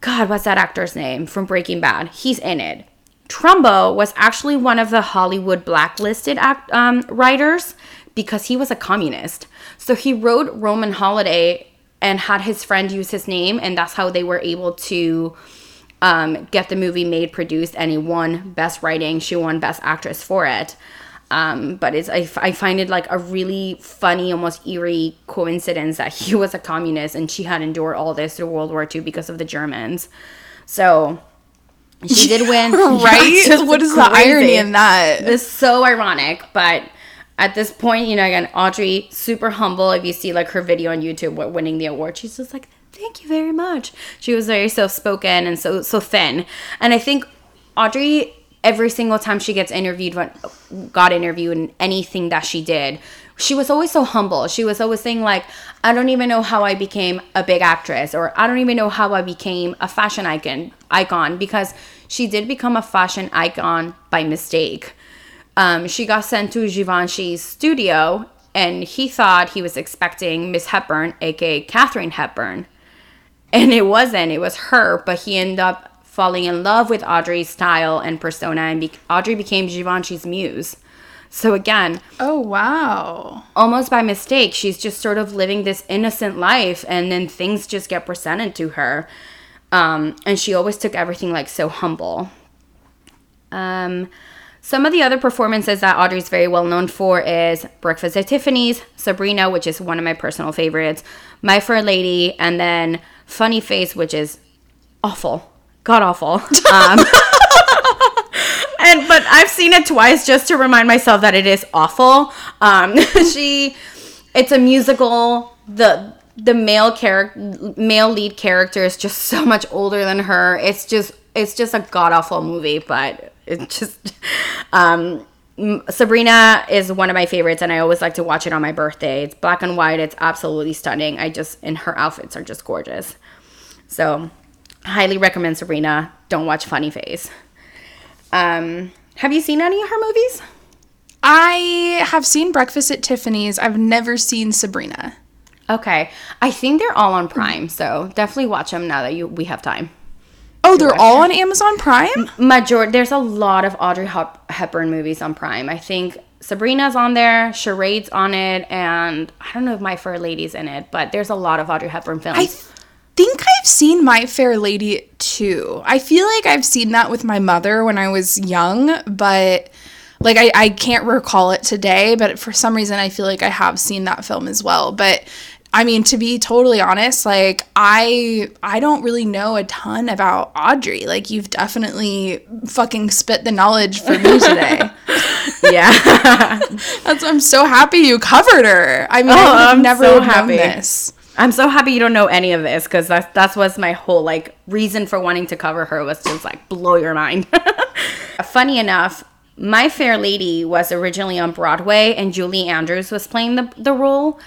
God, what's that actor's name from Breaking Bad? He's in it. Trumbo was actually one of the Hollywood blacklisted act, um, writers because he was a communist. So he wrote Roman Holiday and had his friend use his name, and that's how they were able to um, get the movie made, produced, and he won Best Writing. She won Best Actress for it. Um, but it's I, f- I find it like a really funny, almost eerie coincidence that he was a communist and she had endured all this through World War II because of the Germans. So she did win, right? just what is the irony in that? It's so ironic, but at this point, you know, again, Audrey, super humble. If you see like her video on YouTube wi- winning the award, she's just like, "Thank you very much." She was very soft spoken and so so thin, and I think Audrey, every single time she gets interviewed, when got interviewed in anything that she did, she was always so humble. She was always saying like, "I don't even know how I became a big actress," or "I don't even know how I became a fashion icon." Icon because she did become a fashion icon by mistake um, she got sent to Givenchy's studio, and he thought he was expecting Miss Hepburn, aka Katharine Hepburn, and it wasn't. It was her, but he ended up falling in love with Audrey's style and persona, and be- Audrey became Givenchy's muse. So again, Oh wow. almost by mistake, she's just sort of living this innocent life, and then things just get presented to her. Um, and she always took everything like so humble. Um, Some of the other performances that Audrey's very well known for is Breakfast at Tiffany's, Sabrina, which is one of my personal favorites, My Fair Lady, and then Funny Face, which is awful, god awful. Um, and but I've seen it twice just to remind myself that it is awful. Um, she, it's a musical. the The male character, male lead character, is just so much older than her. It's just, it's just a god awful movie. But it just, um, Sabrina is one of my favorites, and I always like to watch it on my birthday. It's black and white. It's absolutely stunning. I just, and her outfits are just gorgeous. So, highly recommend Sabrina. Don't watch Funny Face. Um, have you seen any of her movies? I have seen Breakfast at Tiffany's. I've never seen Sabrina. Okay, I think they're all on Prime, so definitely watch them now that you we have time. Oh, they're all on Amazon Prime? Major, there's a lot of Audrey Hep- Hepburn movies on Prime. I think Sabrina's on there, Charade's on it, and I don't know if My Fair Lady's in it, but there's a lot of Audrey Hepburn films. I th- think I've seen My Fair Lady too. I feel like I've seen that with my mother when I was young, but like I, I can't recall it today, but for some reason I feel like I have seen that film as well. But I mean, to be totally honest, like I I don't really know a ton about Audrey. Like you've definitely fucking spit the knowledge for me today. yeah. That's I'm so happy you covered her. I mean, Oh, I would have I'm never so happy. this. I'm so happy you don't know any of this because that's that's was my whole like reason for wanting to cover her was just like blow your mind. Funny enough, My Fair Lady was originally on Broadway and Julie Andrews was playing the the role,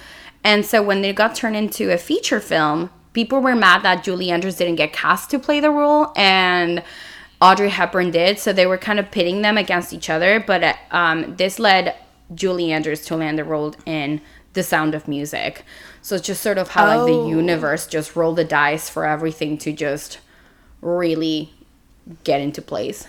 and so when they got turned into a feature film, people were mad that Julie Andrews didn't get cast to play the role and. Audrey Hepburn did, so they were kind of pitting them against each other. But uh, um, this led Julie Andrews to land the role in The Sound of Music. So it's just sort of how like Oh. the universe just rolled the dice for everything to just really get into place.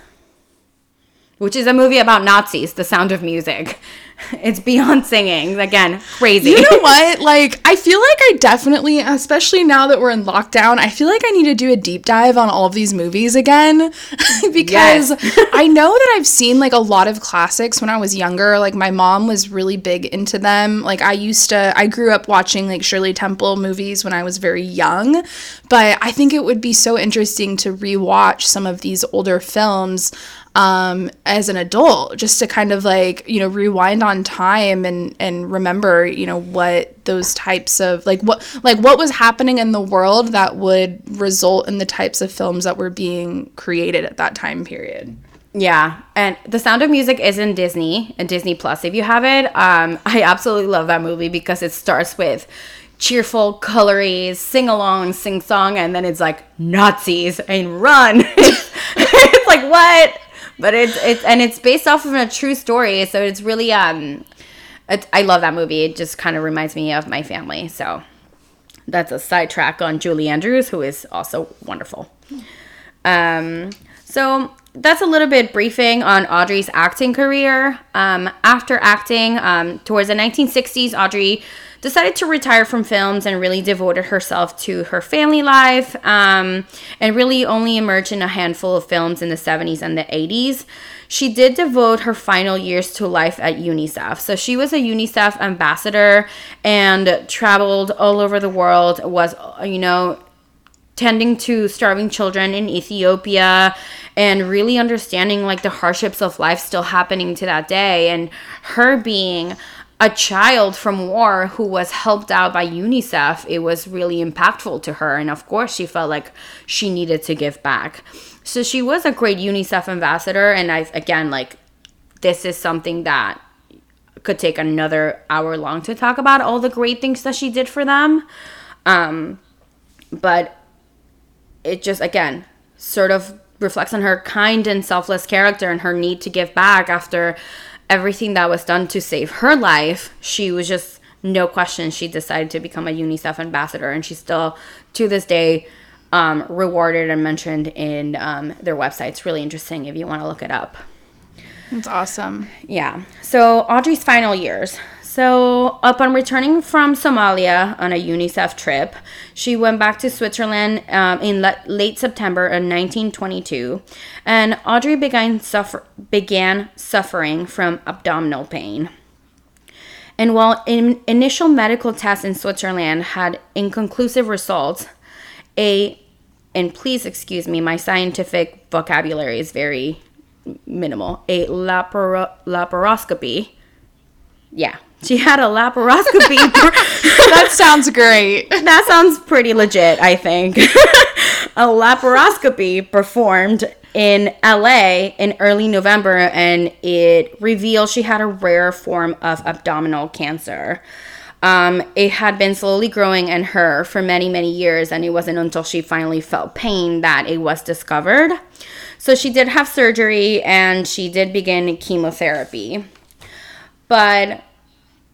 Which is a movie about Nazis, The Sound of Music. It's beyond singing. Again, crazy. You know what? Like, I feel like I definitely, especially now that we're in lockdown, I feel like I need to do a deep dive on all of these movies again because I know that I've seen like a lot of classics when I was younger. Like, my mom was really big into them. Like, I used to, I grew up watching like Shirley Temple movies when I was very young, but I think it would be so interesting to rewatch some of these older films um as an adult just to kind of like you know rewind on time and and remember you know what those types of like what like what was happening in the world that would result in the types of films that were being created at that time period Yeah, and The Sound of Music is in Disney and Disney Plus. If you have it, um, I absolutely love that movie because it starts with cheerful, colory, sing along, sing song, and then it's like Nazis and run. it's like what? But it's it's and it's based off of a true story, so it's really um, it, I love that movie. It just kind of reminds me of my family. So that's a sidetrack on Julie Andrews, who is also wonderful. Um, so that's a little bit briefing on Audrey's acting career. Um, after acting, um, towards the 1960s, Audrey decided to retire from films and really devoted herself to her family life um, and really only emerged in a handful of films in the 70s and the 80s. She did devote her final years to life at UNICEF. So she was a UNICEF ambassador and traveled all over the world, was, you know, tending to starving children in Ethiopia and really understanding like the hardships of life still happening to that day and her being a child from war who was helped out by UNICEF it was really impactful to her and of course she felt like she needed to give back. So she was a great UNICEF ambassador and I again like this is something that could take another hour long to talk about all the great things that she did for them. Um but it just again sort of reflects on her kind and selfless character and her need to give back after everything that was done to save her life she was just no question she decided to become a unicef ambassador and she's still to this day um, rewarded and mentioned in um, their website it's really interesting if you want to look it up that's awesome yeah. So Audrey's final years. So, upon returning from Somalia on a UNICEF trip, she went back to Switzerland um, in le- late September of 1922, and Audrey began, suffer- began suffering from abdominal pain. And while in initial medical tests in Switzerland had inconclusive results, a and please excuse me, my scientific vocabulary is very minimal. A laparo- laparoscopy. Yeah, she had a laparoscopy. that sounds great. that sounds pretty legit, I think. a laparoscopy performed in LA in early November and it revealed she had a rare form of abdominal cancer. Um, it had been slowly growing in her for many, many years, and it wasn't until she finally felt pain that it was discovered. So she did have surgery and she did begin chemotherapy. But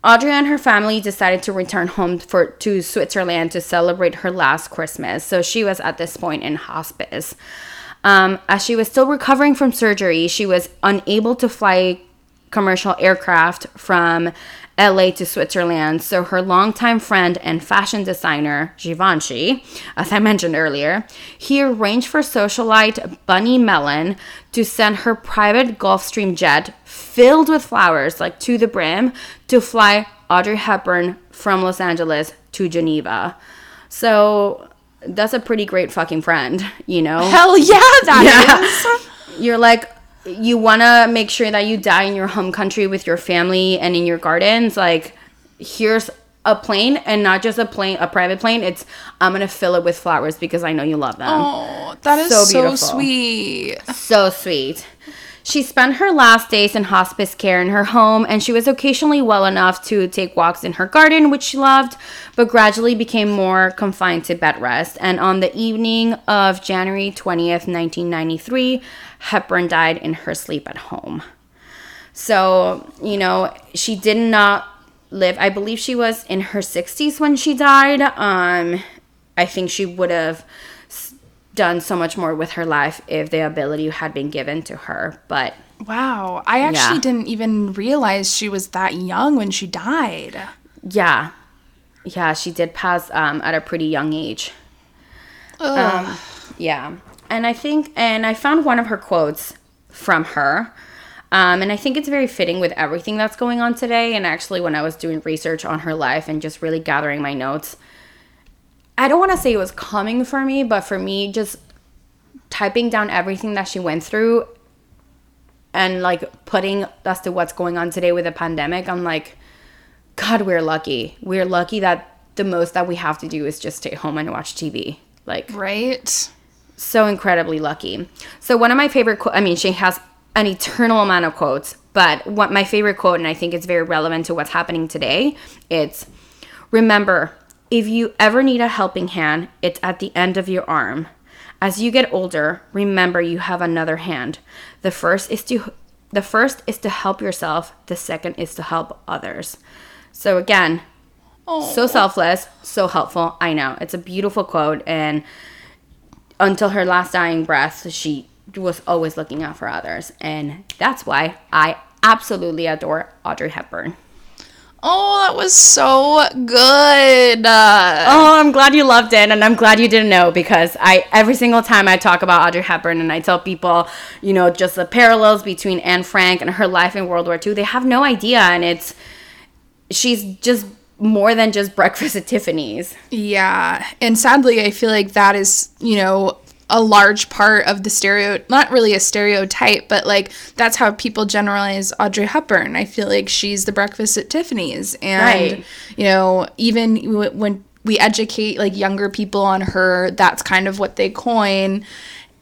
Audrey and her family decided to return home for to Switzerland to celebrate her last Christmas. So she was at this point in hospice. Um, as she was still recovering from surgery, she was unable to fly commercial aircraft from LA to Switzerland. So her longtime friend and fashion designer, Givenchy, as I mentioned earlier, he arranged for socialite Bunny Mellon to send her private Gulfstream jet filled with flowers, like to the brim, to fly Audrey Hepburn from Los Angeles to Geneva. So that's a pretty great fucking friend, you know? Hell yeah, that is. You're like, you want to make sure that you die in your home country with your family and in your gardens. Like here's a plane and not just a plane a private plane. It's i'm gonna fill it with flowers because i know you love them. Oh that is so, so sweet. So sweet. She spent her last days in hospice care in her home, and she was occasionally well enough to take walks in her garden, which she loved, but gradually became more confined to bed rest. And on the evening of January 20th, 1993, Hepburn died in her sleep at home. So, you know, she did not live, I believe she was in her 60s when she died. Um, I think she would have done so much more with her life if the ability had been given to her. But wow, I actually yeah. didn't even realize she was that young when she died. Yeah, yeah, she did pass um, at a pretty young age. Um, yeah, and I think, and I found one of her quotes from her. Um, and I think it's very fitting with everything that's going on today. And actually, when I was doing research on her life and just really gathering my notes, I don't want to say it was coming for me, but for me, just typing down everything that she went through and like putting us to what's going on today with the pandemic, I'm like, God, we're lucky. We're lucky that the most that we have to do is just stay home and watch TV. Like, right? So incredibly lucky. So, one of my favorite, quotes, I mean, she has an eternal amount of quotes, but what my favorite quote, and I think it's very relevant to what's happening today, it's remember, if you ever need a helping hand, it's at the end of your arm. As you get older, remember you have another hand. The first is to the first is to help yourself, the second is to help others. So again, Aww. so selfless, so helpful. I know. It's a beautiful quote and until her last dying breath, she was always looking out for others. And that's why I absolutely adore Audrey Hepburn. Oh, that was so good. Uh, oh, I'm glad you loved it, and I'm glad you didn't know because I every single time I talk about Audrey Hepburn and I tell people, you know, just the parallels between Anne Frank and her life in World War II, they have no idea, and it's she's just more than just breakfast at Tiffany's. Yeah, and sadly, I feel like that is you know a large part of the stereo not really a stereotype but like that's how people generalize audrey hepburn i feel like she's the breakfast at tiffany's and right. you know even w- when we educate like younger people on her that's kind of what they coin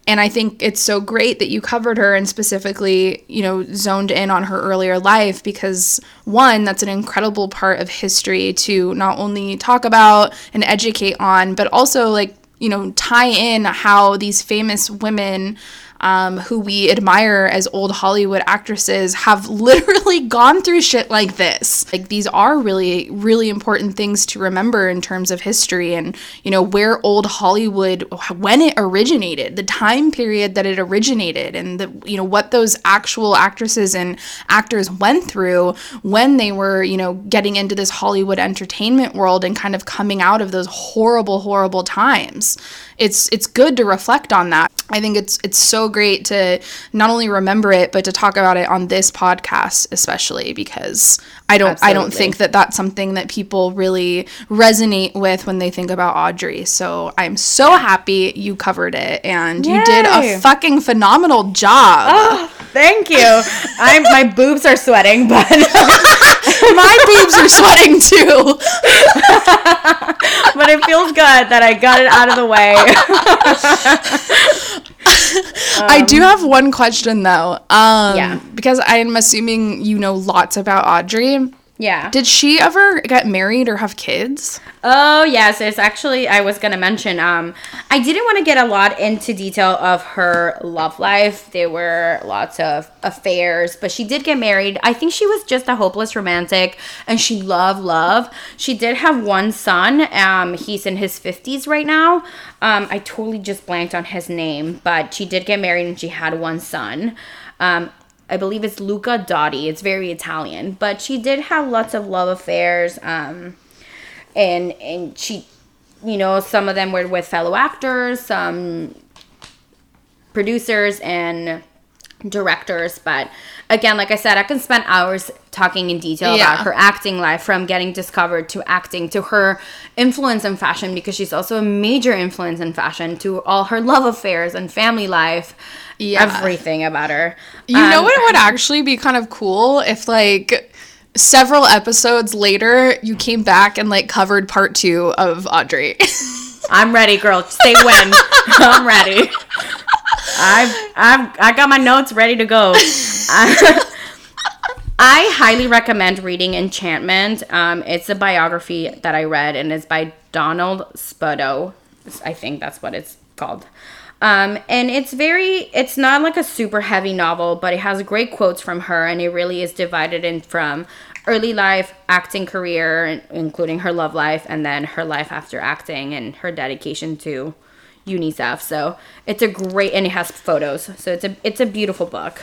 and i think it's so great that you covered her and specifically you know zoned in on her earlier life because one that's an incredible part of history to not only talk about and educate on but also like you know, tie in how these famous women um, who we admire as old Hollywood actresses have literally gone through shit like this. Like these are really, really important things to remember in terms of history and, you know, where old Hollywood, when it originated, the time period that it originated, and the, you know, what those actual actresses and actors went through when they were, you know, getting into this Hollywood entertainment world and kind of coming out of those horrible, horrible times. It's it's good to reflect on that. I think it's it's so great to not only remember it but to talk about it on this podcast especially because I don't Absolutely. I don't think that that's something that people really resonate with when they think about Audrey. So I'm so happy you covered it and Yay. you did a fucking phenomenal job. Oh, thank you. I'm my boobs are sweating, but my boobs are sweating too. but it feels good that I got it out of the way. I do have one question though. Um, yeah. Because I'm assuming you know lots about Audrey. Yeah. Did she ever get married or have kids? Oh yes, it's actually I was gonna mention. Um, I didn't want to get a lot into detail of her love life. There were lots of affairs, but she did get married. I think she was just a hopeless romantic, and she loved love. She did have one son. Um, he's in his fifties right now. Um, I totally just blanked on his name, but she did get married and she had one son. Um, I believe it's Luca Dotti. It's very Italian, but she did have lots of love affairs. Um, and and she, you know, some of them were with fellow actors, some producers, and directors. But again, like I said, I can spend hours talking in detail yeah. about her acting life from getting discovered to acting to her influence in fashion because she's also a major influence in fashion to all her love affairs and family life yeah. everything about her. You um, know what would actually be kind of cool if like several episodes later you came back and like covered part 2 of Audrey. I'm ready, girl. Say when. I'm ready. I've I've I got my notes ready to go. I highly recommend reading Enchantment. Um, it's a biography that I read and it's by Donald Spoto. I think that's what it's called. Um, and it's very, it's not like a super heavy novel, but it has great quotes from her, and it really is divided in from early life, acting career, including her love life, and then her life after acting and her dedication to UNICEF. So it's a great, and it has photos. So it's a, it's a beautiful book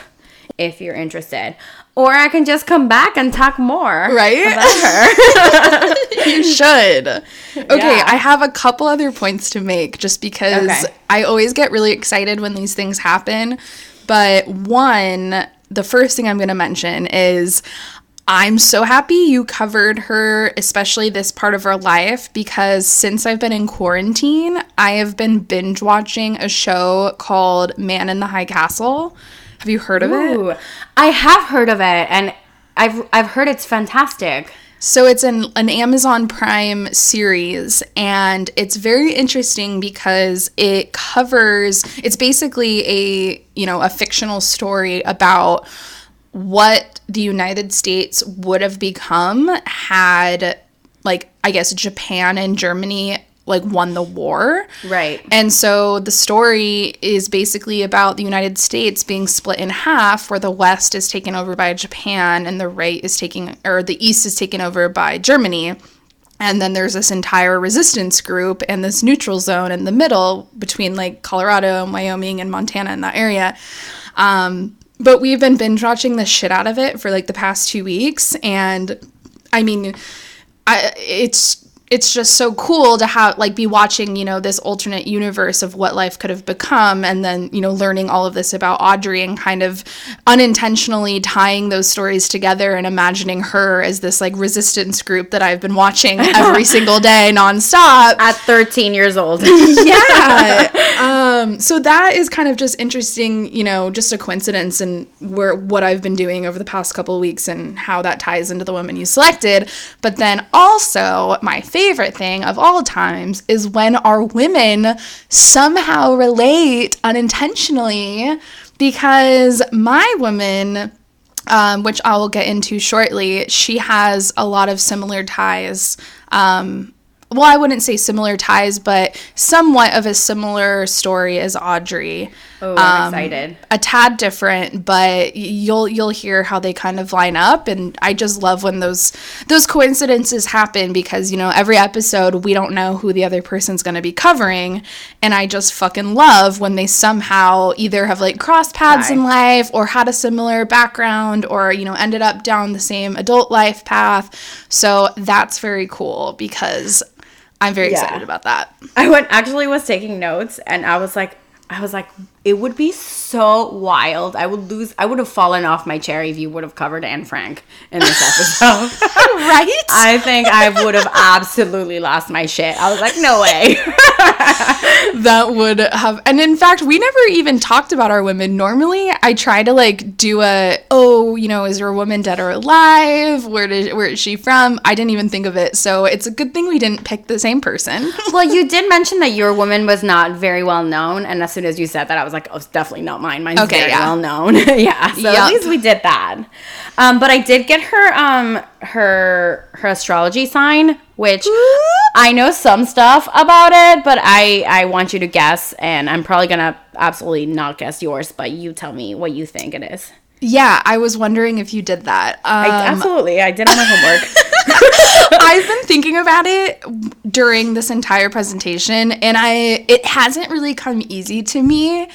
if you're interested. Or I can just come back and talk more. Right? About her. you should. Okay, yeah. I have a couple other points to make just because okay. I always get really excited when these things happen. But one, the first thing I'm going to mention is I'm so happy you covered her, especially this part of her life, because since I've been in quarantine, I have been binge watching a show called Man in the High Castle. Have you heard of Ooh, it? I have heard of it, and I've I've heard it's fantastic. So it's an, an Amazon Prime series, and it's very interesting because it covers. It's basically a you know a fictional story about what the United States would have become had like I guess Japan and Germany like won the war. Right. And so the story is basically about the United States being split in half where the west is taken over by Japan and the right is taking or the east is taken over by Germany. And then there's this entire resistance group and this neutral zone in the middle between like Colorado and Wyoming and Montana in that area. Um, but we've been binge watching the shit out of it for like the past two weeks. And I mean, I, it's it's just so cool to have like be watching you know this alternate universe of what life could have become and then you know learning all of this about audrey and kind of unintentionally tying those stories together and imagining her as this like resistance group that i've been watching every single day nonstop. At 13 years old. Yeah. Um, so that is kind of just interesting you know just a coincidence and where what i've been doing over the past couple of weeks and how that ties into the woman you selected. But then also my favorite favorite thing of all times is when our women somehow relate unintentionally because my woman um, which I will get into shortly, she has a lot of similar ties um, well, I wouldn't say similar ties, but somewhat of a similar story as Audrey. Oh, I'm um, excited. A tad different, but you'll you'll hear how they kind of line up, and I just love when those those coincidences happen because you know every episode we don't know who the other person's going to be covering, and I just fucking love when they somehow either have like crossed paths in life or had a similar background or you know ended up down the same adult life path. So that's very cool because I'm very Yeah. excited about that. I went actually was taking notes and I was like I was like it would be so wild. I would lose I would have fallen off my chair if you would have covered Anne Frank in this episode. right? I think I would have absolutely lost my shit. I was like, no way. that would have and in fact we never even talked about our women normally i try to like do a oh you know is your woman dead or alive where did where is she from i didn't even think of it so it's a good thing we didn't pick the same person well, you did mention that your woman was not very well known, and as soon as you said that, I was like, oh, it's definitely not mine. Mine's Okay, very yeah. well known. yeah. So Yup. at least we did that. Um, but I did get her um her her astrology sign, which I know some stuff about it, but I I want you to guess, and I'm probably gonna absolutely not guess yours, but you tell me what you think it is. Yeah i was wondering if you did that I, um, absolutely, I did all my homework. I've been thinking about it during this entire presentation and I it hasn't really come easy to me,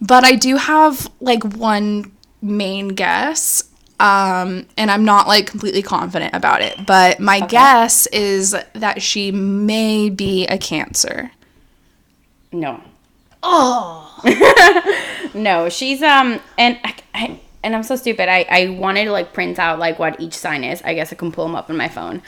but I do have like one main guess. Um and I'm not like completely confident about it, but my guess is that she may be a cancer. No. Oh. No, she's um and I, I and I'm so stupid. I I wanted to like print out like what each sign is. I guess I can pull them up on my phone.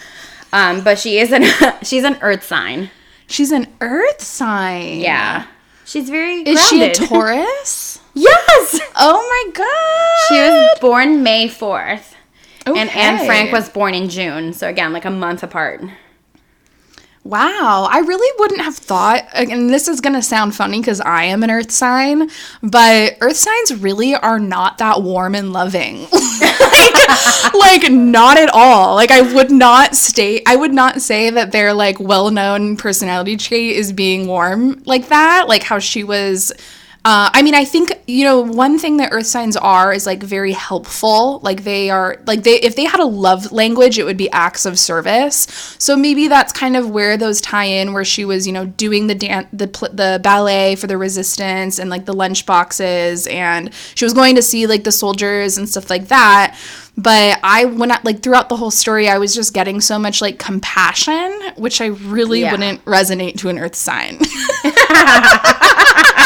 Um, but she is an she's an Earth sign. She's an earth sign. Yeah, she's very. Is she a. Taurus? yes. Oh my god. She was born May fourth, and Anne Frank was born in June. So again, like a month apart. Wow, I really wouldn't have thought, and this is gonna sound funny because I am an earth sign, but earth signs really are not that warm and loving. like, like, not at all. Like, I would not state, I would not say that their like well known personality trait is being warm like that, like how she was. Uh, I mean, I think you know one thing that earth signs are is like very helpful. Like they are like they if they had a love language, it would be acts of service. So maybe that's kind of where those tie in, where she was you know doing the dance, the pl- the ballet for the resistance and like the lunch boxes, and she was going to see like the soldiers and stuff like that. But I when I like throughout the whole story, I was just getting so much like compassion, which I really Yeah. wouldn't resonate to an earth sign.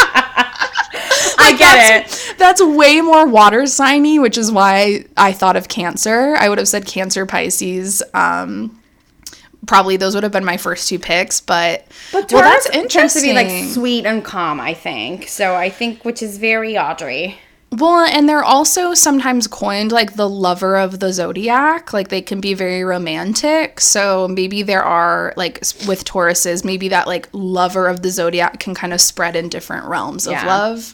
I get that's, it. That's way more water signy, which is why I thought of Cancer. I would have said Cancer, Pisces. Um, probably those would have been my first two picks, but, But well, that's interesting. tends to be like sweet and calm. I think so. I think which is very Audrey. Well, and they're also sometimes coined like the lover of the zodiac. Like they can be very romantic. So maybe there are like with Tauruses, maybe that like lover of the zodiac can kind of spread in different realms of Yeah. love.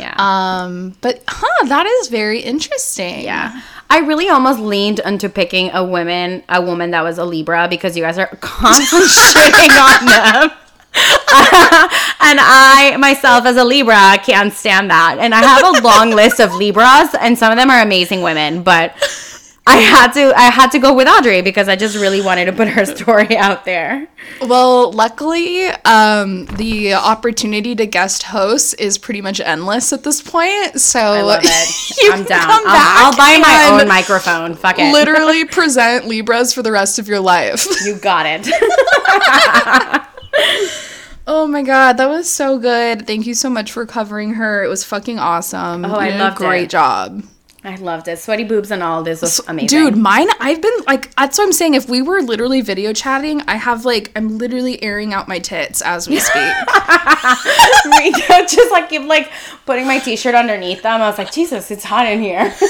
Yeah. Um, but huh, that is very interesting. Yeah. I really almost leaned into picking a woman, a woman that was a Libra because you guys are constantly shitting on them. and I myself as a Libra can't stand that. And I have a long list of Libras and some of them are amazing women, but I had to I had to go with Audrey because I just really wanted to put her story out there. Well, luckily, um, the opportunity to guest host is pretty much endless at this point. So I love it. you I'm down. come I'll, I'll buy my own microphone. Fuck it. Literally present Libras for the rest of your life. You got it. oh my god, that was so good. Thank you so much for covering her. It was fucking awesome. Oh, I You did loved great it. job. I loved it. Sweaty boobs and all this was amazing. Dude, mine, I've been like, that's what I'm saying. If we were literally video chatting, I have like, I'm literally airing out my tits as we speak. Too. Just like keep like putting my t-shirt underneath them. I was like, Jesus, it's hot in here.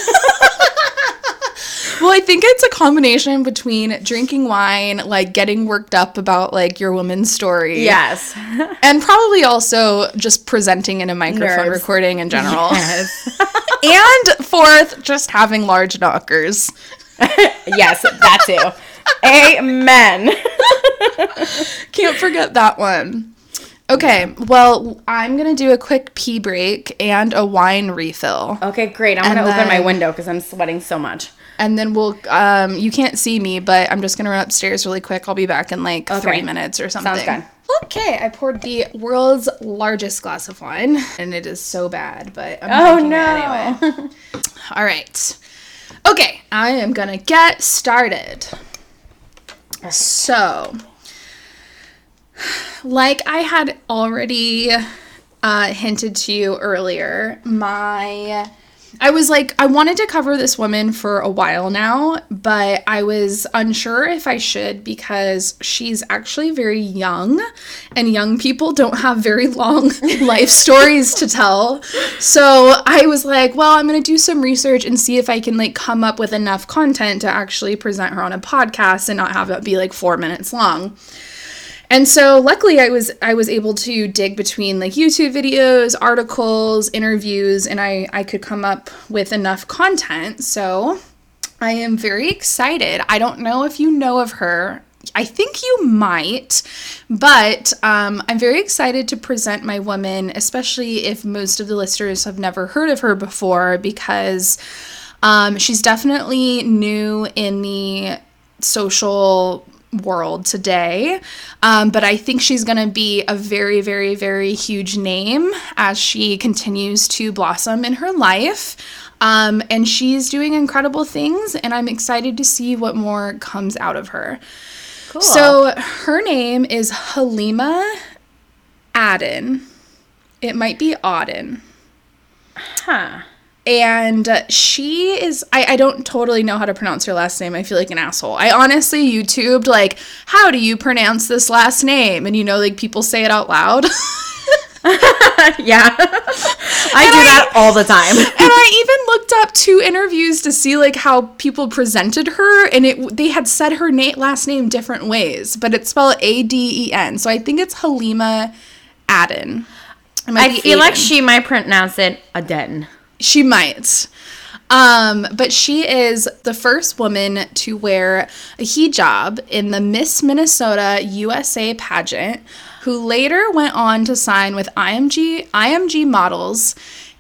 Well, I think it's a combination between drinking wine, like getting worked up about like your woman's story. yes. And probably also just presenting in a microphone Nerves. recording in general. Yes. and fourth, just having large knockers. yes, that too. Amen. Can't forget that one. Okay, well, I'm gonna do a quick pee break and a wine refill. Okay, great. I'm And gonna open my window because I'm sweating so much. And then we'll, um, you can't see me, but I'm just gonna run upstairs really quick. I'll be back in like Okay. three minutes or something. Sounds good. Okay, I poured the world's largest glass of wine, and it is so bad, but I'm Oh no. anyway. All right. Okay, I am gonna get started. So, like I had already uh, hinted to you earlier, my I was like I wanted to cover this woman for a while now, but I was unsure if I should because she's actually very young and young people don't have very long life stories to tell. So, I was like, well, I'm going to do some research and see if I can like come up with enough content to actually present her on a podcast and not have it be like 4 minutes long. And so luckily I was I was able to dig between like YouTube videos, articles, interviews and I I could come up with enough content. So I am very excited. I don't know if you know of her. I think you might, but um, I'm very excited to present my woman, especially if most of the listeners have never heard of her before, because um, she's definitely new in the social world today. Um, but I think she's going to be a very, very, very huge name as she continues to blossom in her life. Um, and she's doing incredible things, and I'm excited to see what more comes out of her. Cool. So her name is Halima Aden. It might be Auden. huh. And uh, she is, I, I don't totally know how to pronounce her last name. I feel like an asshole. I honestly YouTubed, like, how do you pronounce this last name? And you know, like, people say it out loud. yeah. I do that all the time. and I even looked up two interviews to see like how people presented her, and it they had said her na- last name different ways, but it's spelled A D E N. So I think it's Halima Aden. I feel like she might pronounce it Aden. She might. Um, but she is the first woman to wear a hijab in the Miss Minnesota USA pageant, who later went on to sign with IMG IMG Models.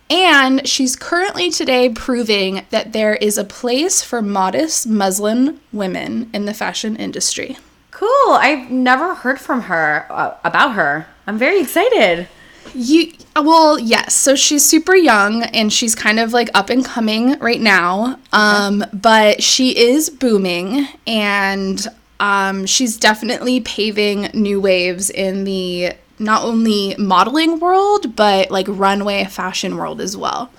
And she's currently today proving that there is a place for modest Muslim women in the fashion industry. Cool. I've never heard from her uh, about her. I'm very excited. You well, yes. So she's super young and she's kind of like up and coming right now. Um, but she is booming and um, she's definitely paving new waves in the not only modeling world but like runway fashion world as well.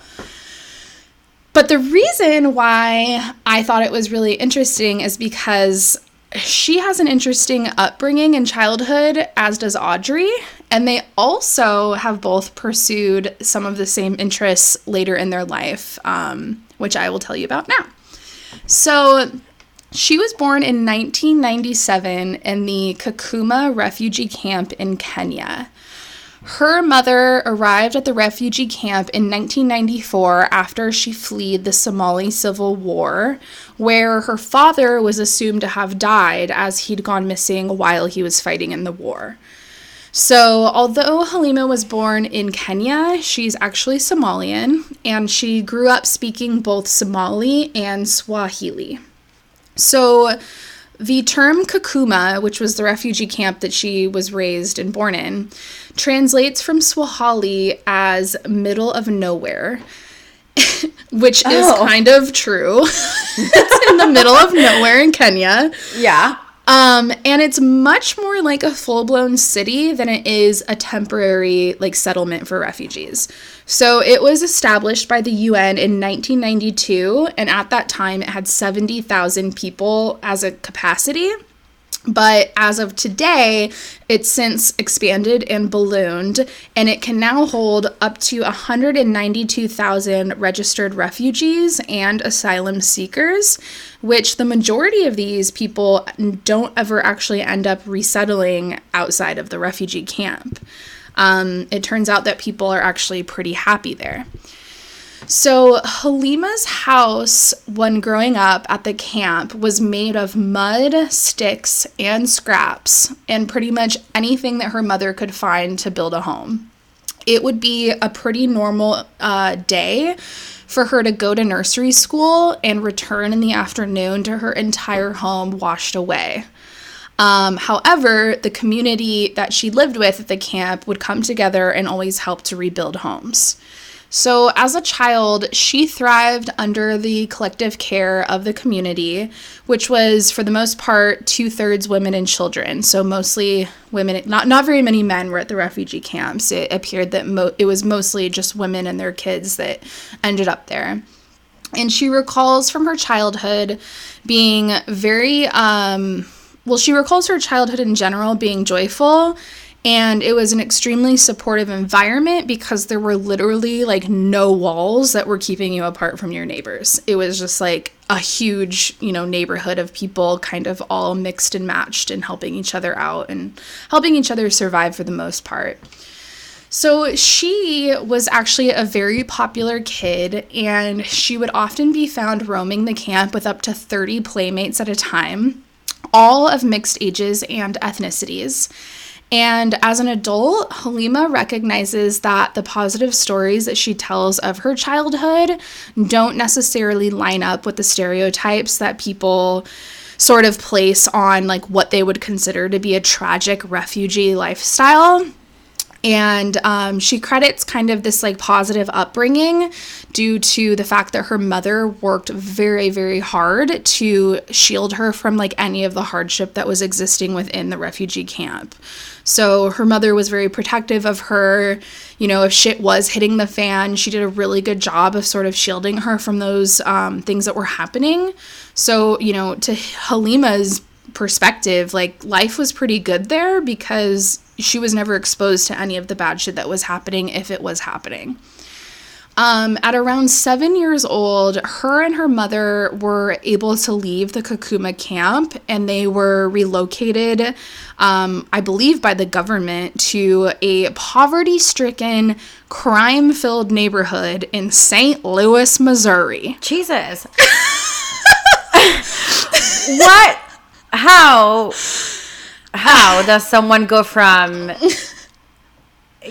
But the reason why I thought it was really interesting is because she has an interesting upbringing in childhood, as does Audrey. And they also have both pursued some of the same interests later in their life, um, which I will tell you about now. So, she was born in 1997 in the Kakuma refugee camp in Kenya. Her mother arrived at the refugee camp in 1994 after she fled the Somali Civil War, where her father was assumed to have died as he'd gone missing while he was fighting in the war. So, although Halima was born in Kenya, she's actually Somalian, and she grew up speaking both Somali and Swahili. So, the term Kakuma, which was the refugee camp that she was raised and born in, translates from Swahili as middle of nowhere, which is Oh. kind of true. it's in the middle of nowhere in Kenya. Yeah. Um, and it's much more like a full blown city than it is a temporary like settlement for refugees. So it was established by the UN in 1992, and at that time it had 70,000 people as a capacity. But as of today, it's since expanded and ballooned, and it can now hold up to 192,000 registered refugees and asylum seekers, which the majority of these people don't ever actually end up resettling outside of the refugee camp. Um, it turns out that people are actually pretty happy there. So, Halima's house, when growing up at the camp, was made of mud, sticks, and scraps, and pretty much anything that her mother could find to build a home. It would be a pretty normal uh, day for her to go to nursery school and return in the afternoon to her entire home washed away. Um, however, the community that she lived with at the camp would come together and always help to rebuild homes. So, as a child, she thrived under the collective care of the community, which was for the most part two thirds women and children. So, mostly women, not, not very many men were at the refugee camps. It appeared that mo- it was mostly just women and their kids that ended up there. And she recalls from her childhood being very, um, well, she recalls her childhood in general being joyful and it was an extremely supportive environment because there were literally like no walls that were keeping you apart from your neighbors. It was just like a huge, you know, neighborhood of people kind of all mixed and matched and helping each other out and helping each other survive for the most part. So she was actually a very popular kid, and she would often be found roaming the camp with up to 30 playmates at a time, all of mixed ages and ethnicities. And as an adult, Halima recognizes that the positive stories that she tells of her childhood don't necessarily line up with the stereotypes that people sort of place on like what they would consider to be a tragic refugee lifestyle and um, she credits kind of this like positive upbringing due to the fact that her mother worked very very hard to shield her from like any of the hardship that was existing within the refugee camp. So her mother was very protective of her. You know if shit was hitting the fan she did a really good job of sort of shielding her from those um, things that were happening. So you know to halima's perspective like life was pretty good there because she was never exposed to any of the bad shit that was happening if it was happening. Um, at around seven years old, her and her mother were able to leave the Kakuma camp and they were relocated, um, I believe, by the government to a poverty stricken, crime filled neighborhood in St. Louis, Missouri. Jesus. what? How? How does someone go from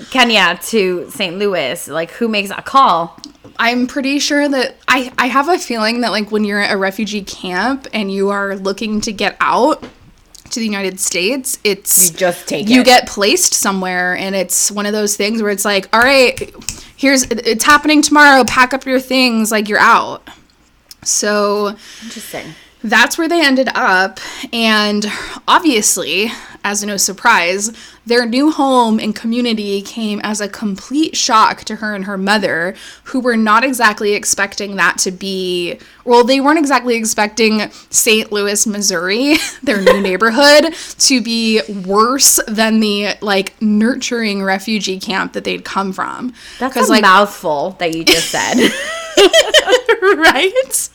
Kenya to St. Louis? Like, who makes a call? I'm pretty sure that I, I have a feeling that, like, when you're at a refugee camp and you are looking to get out to the United States, it's you just take you it. get placed somewhere, and it's one of those things where it's like, all right, here's it's happening tomorrow. Pack up your things, like you're out. So interesting that's where they ended up. And obviously, as no surprise, their new home and community came as a complete shock to her and her mother, who were not exactly expecting that to be, well, they weren't exactly expecting St. Louis, Missouri, their new neighborhood, to be worse than the like nurturing refugee camp that they'd come from. That's a like, mouthful that you just said. right?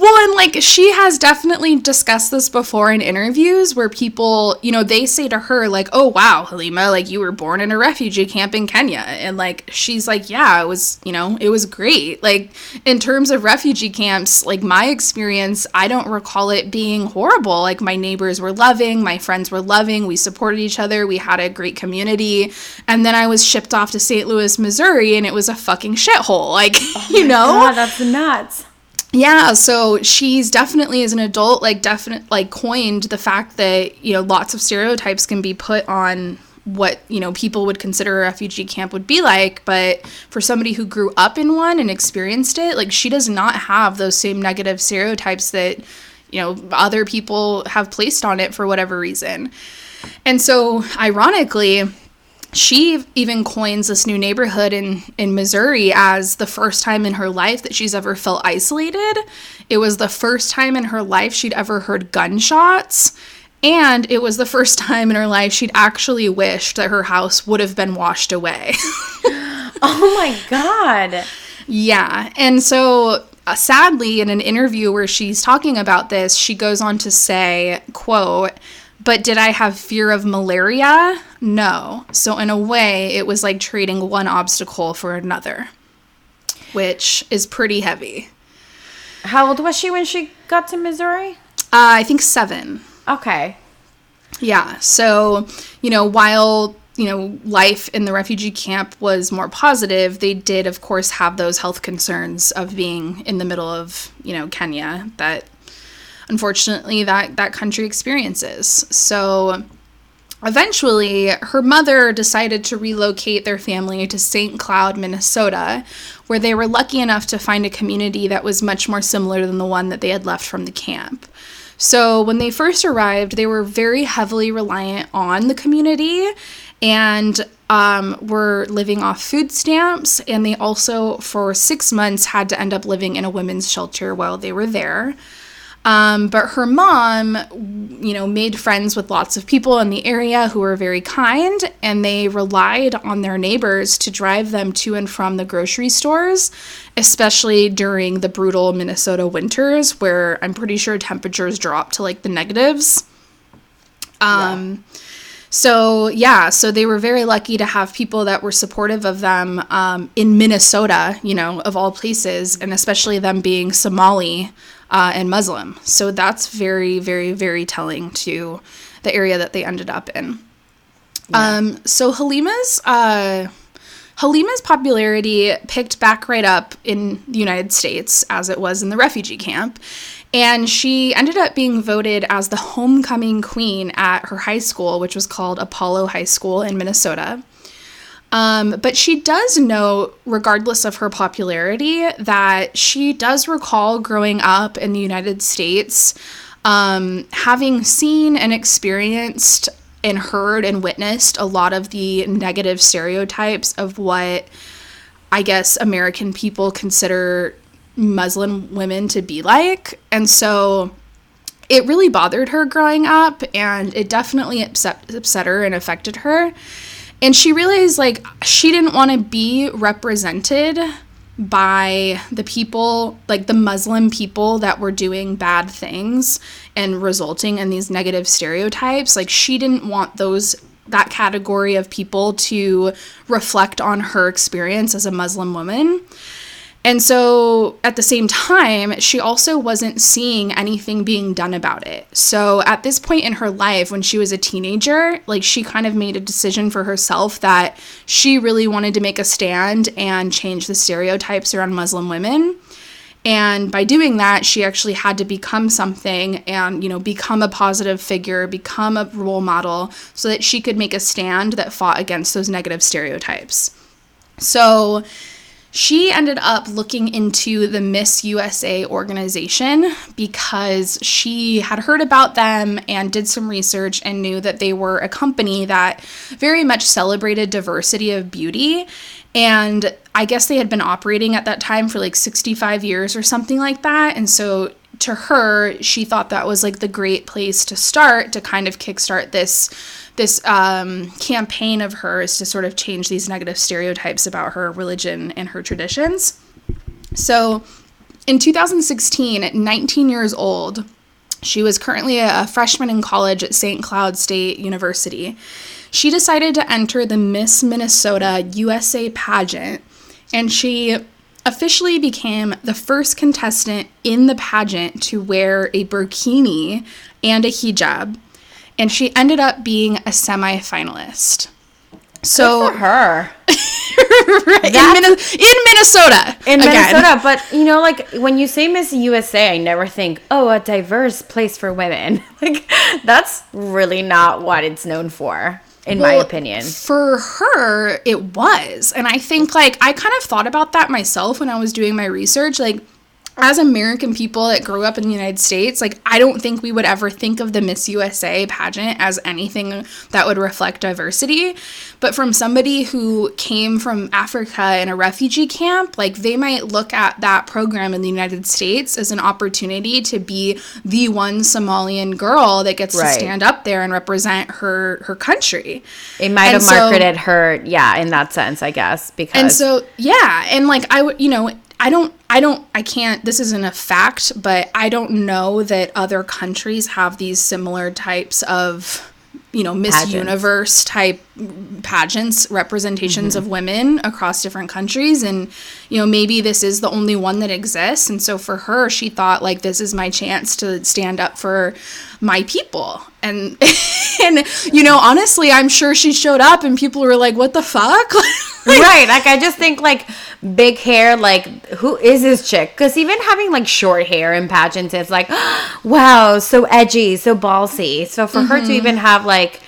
Well, and like she has definitely discussed this before in interviews where people, you know, they say to her, like, oh, wow, Halima, like you were born in a refugee camp in Kenya. And like she's like, yeah, it was, you know, it was great. Like in terms of refugee camps, like my experience, I don't recall it being horrible. Like my neighbors were loving, my friends were loving, we supported each other, we had a great community. And then I was shipped off to St. Louis, Missouri, and it was a fucking shithole. Like, oh you know? God, that's nuts yeah so she's definitely as an adult like definite like coined the fact that you know lots of stereotypes can be put on what you know people would consider a refugee camp would be like but for somebody who grew up in one and experienced it like she does not have those same negative stereotypes that you know other people have placed on it for whatever reason. And so ironically she even coins this new neighborhood in, in Missouri as the first time in her life that she's ever felt isolated. It was the first time in her life she'd ever heard gunshots. And it was the first time in her life she'd actually wished that her house would have been washed away. oh my God. Yeah. And so uh, sadly, in an interview where she's talking about this, she goes on to say, quote, but did I have fear of malaria? No. So, in a way, it was like trading one obstacle for another. which is pretty heavy. How old was she when she got to Missouri? Uh, I think seven. Okay. Yeah. So, you know, while, you know, life in the refugee camp was more positive, they did, of course, have those health concerns of being in the middle of, you know, Kenya that unfortunately that, that country experiences. So, Eventually, her mother decided to relocate their family to St. Cloud, Minnesota, where they were lucky enough to find a community that was much more similar than the one that they had left from the camp. So, when they first arrived, they were very heavily reliant on the community and um, were living off food stamps. And they also, for six months, had to end up living in a women's shelter while they were there. Um, but her mom, you know, made friends with lots of people in the area who were very kind, and they relied on their neighbors to drive them to and from the grocery stores, especially during the brutal Minnesota winters where I'm pretty sure temperatures drop to like the negatives. Um, yeah. So, yeah, so they were very lucky to have people that were supportive of them um, in Minnesota, you know, of all places, and especially them being Somali uh, and Muslim. So that's very, very, very telling to the area that they ended up in. Yeah. Um, so Halima's uh, Halima's popularity picked back right up in the United States as it was in the refugee camp. And she ended up being voted as the homecoming queen at her high school, which was called Apollo High School in Minnesota. Um, but she does know, regardless of her popularity, that she does recall growing up in the United States, um, having seen and experienced and heard and witnessed a lot of the negative stereotypes of what I guess American people consider Muslim women to be like. And so it really bothered her growing up, and it definitely upset, upset her and affected her and she realized like she didn't want to be represented by the people like the muslim people that were doing bad things and resulting in these negative stereotypes. Like she didn't want those that category of people to reflect on her experience as a muslim woman and so at the same time, she also wasn't seeing anything being done about it. So at this point in her life, when she was a teenager, like she kind of made a decision for herself that she really wanted to make a stand and change the stereotypes around Muslim women. And by doing that, she actually had to become something and, you know, become a positive figure, become a role model so that she could make a stand that fought against those negative stereotypes. So, she ended up looking into the Miss USA organization because she had heard about them and did some research and knew that they were a company that very much celebrated diversity of beauty. And I guess they had been operating at that time for like 65 years or something like that. And so to her, she thought that was like the great place to start to kind of kickstart this this um, campaign of hers to sort of change these negative stereotypes about her religion and her traditions. So, in 2016, at 19 years old, she was currently a freshman in college at St. Cloud State University. She decided to enter the Miss Minnesota USA pageant, and she officially became the first contestant in the pageant to wear a burkini and a hijab and she ended up being a semifinalist. So for her. right, in, Min- in, Minnesota. In again. Minnesota, but you know, like when you say Miss USA, I never think, oh, a diverse place for women. like that's really not what it's known for in well, my opinion. For her, it was. And I think like I kind of thought about that myself when I was doing my research. Like as American people that grew up in the United States, like I don't think we would ever think of the Miss USA pageant as anything that would reflect diversity. But from somebody who came from Africa in a refugee camp, like they might look at that program in the United States as an opportunity to be the one Somalian girl that gets right. to stand up there and represent her her country. It might and have so, marketed her, yeah, in that sense, I guess. Because and so yeah, and like I would, you know, I don't I don't I can't this isn't a fact, but I don't know that other countries have these similar types of you know Miss Pageants. Universe type pageants representations of mm-hmm. women across different countries. And you know maybe this is the only one that exists. And so for her she thought like this is my chance to stand up for my people. And and you know honestly i'm sure she showed up and people were like what the fuck? Right. Like i just think like big hair like who is this chick? Because even having like short hair in pageants is like wow so edgy so ballsy. So for her to mm-hmm. even have like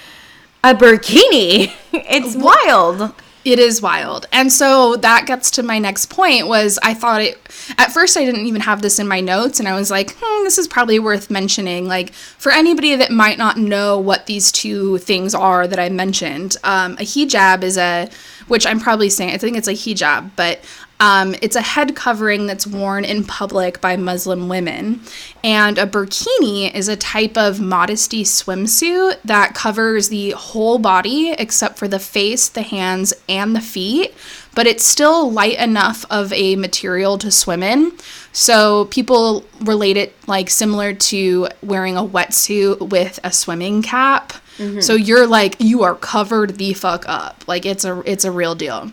a bikini it's wild It is wild. And so that gets to my next point was I thought it at first I didn't even have this in my notes and I was like, hmm, this is probably worth mentioning. Like for anybody that might not know what these two things are that I mentioned, um, a hijab is a which I'm probably saying I think it's a hijab, but um, it's a head covering that's worn in public by Muslim women. And a burkini is a type of modesty swimsuit that covers the whole body except for the face, the hands, and the feet. But it's still light enough of a material to swim in. So people relate it like similar to wearing a wetsuit with a swimming cap. So you're like you are covered the fuck up. Like it's a it's a real deal.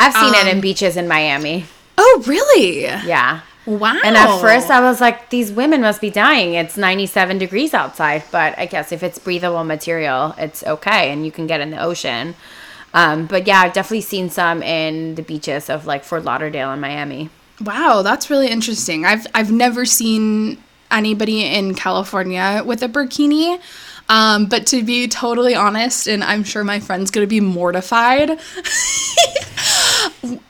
i've seen it in beaches in miami Oh, really? yeah Wow. And at first, I was like, these women must be dying. It's 97 degrees outside. But I guess if it's breathable material, it's okay. And you can get in the ocean. Um, but yeah, I've definitely seen some in the beaches of like Fort Lauderdale and Miami. Wow, that's really interesting. I've I've never seen anybody in California with a burkini. Um, but to be totally honest, and I'm sure my friend's gonna be mortified.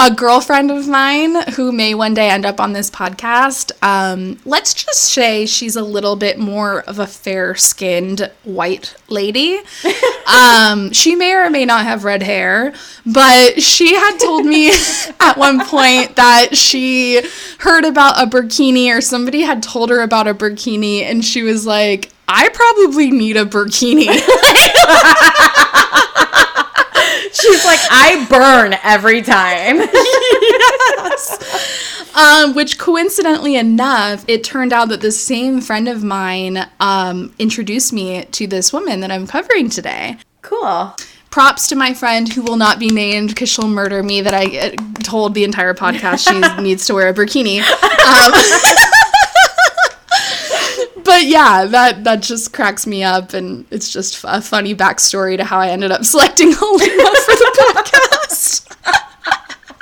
a girlfriend of mine who may one day end up on this podcast, um, let's just say she's a little bit more of a fair skinned white lady. um, she may or may not have red hair, but she had told me at one point that she heard about a burkini or somebody had told her about a burkini and she was like, I probably need a burkini. She's like, I burn every time. um, which coincidentally enough, it turned out that the same friend of mine um, introduced me to this woman that I'm covering today. cool. Props to my friend who will not be named because she'll murder me that I uh, told the entire podcast she needs to wear a burkini. Um, but yeah, that that just cracks me up, and it's just a funny backstory to how I ended up selecting Halima for the podcast.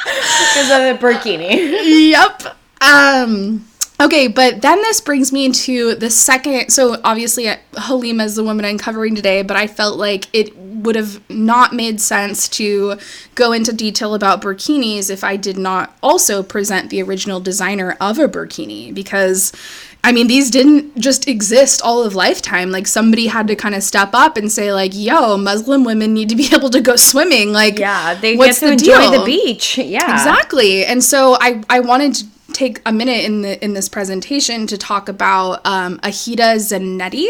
Because of the burkini. yep. Um okay, but then this brings me into the second so obviously uh, Halima is the woman I'm covering today, but I felt like it would have not made sense to go into detail about burkinis if I did not also present the original designer of a burkini because I mean, these didn't just exist all of lifetime. Like somebody had to kind of step up and say, like, "Yo, Muslim women need to be able to go swimming." Like, Yeah, they what's get to the enjoy deal? the beach. Yeah. Exactly. And so I, I wanted to take a minute in the in this presentation to talk about um, Aheda Zanetti,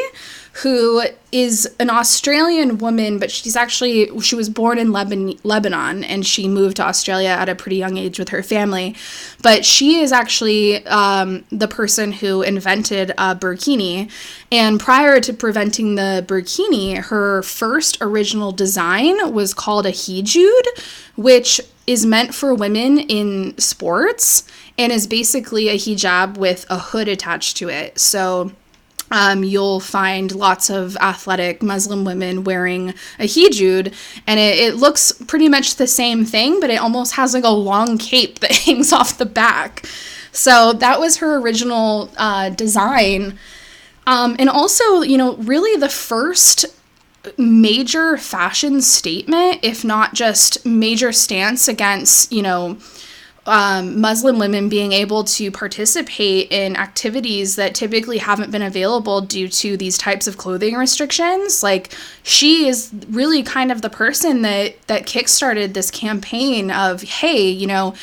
who is an Australian woman, but she's actually she was born in Lebanon, and she moved to Australia at a pretty young age with her family. But she is actually um, the person who invented a burkini, and prior to preventing the burkini, her first original design was called a hijood, which is meant for women in sports and is basically a hijab with a hood attached to it. So um, you'll find lots of athletic Muslim women wearing a hijood, and it, it looks pretty much the same thing, but it almost has like a long cape that hangs off the back. So that was her original uh, design. Um, and also, you know, really the first major fashion statement, if not just major stance against, you know, um, Muslim women being able to participate in activities that typically haven't been available due to these types of clothing restrictions. Like she is really kind of the person that that kickstarted this campaign of, hey, you know,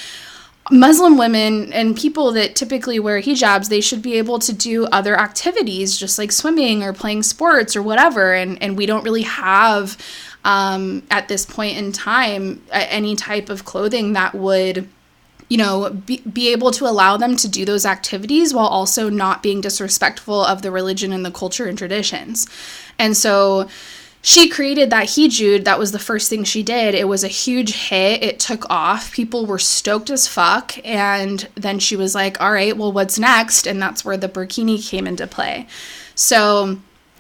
Muslim women and people that typically wear hijabs, they should be able to do other activities just like swimming or playing sports or whatever. And, and we don't really have, um, at this point in time, any type of clothing that would, you know, be, be able to allow them to do those activities while also not being disrespectful of the religion and the culture and traditions. And so she created that hijood. That was the first thing she did. It was a huge hit. It took off. People were stoked as fuck. And then she was like, all right, well, what's next? And that's where the burkini came into play. So,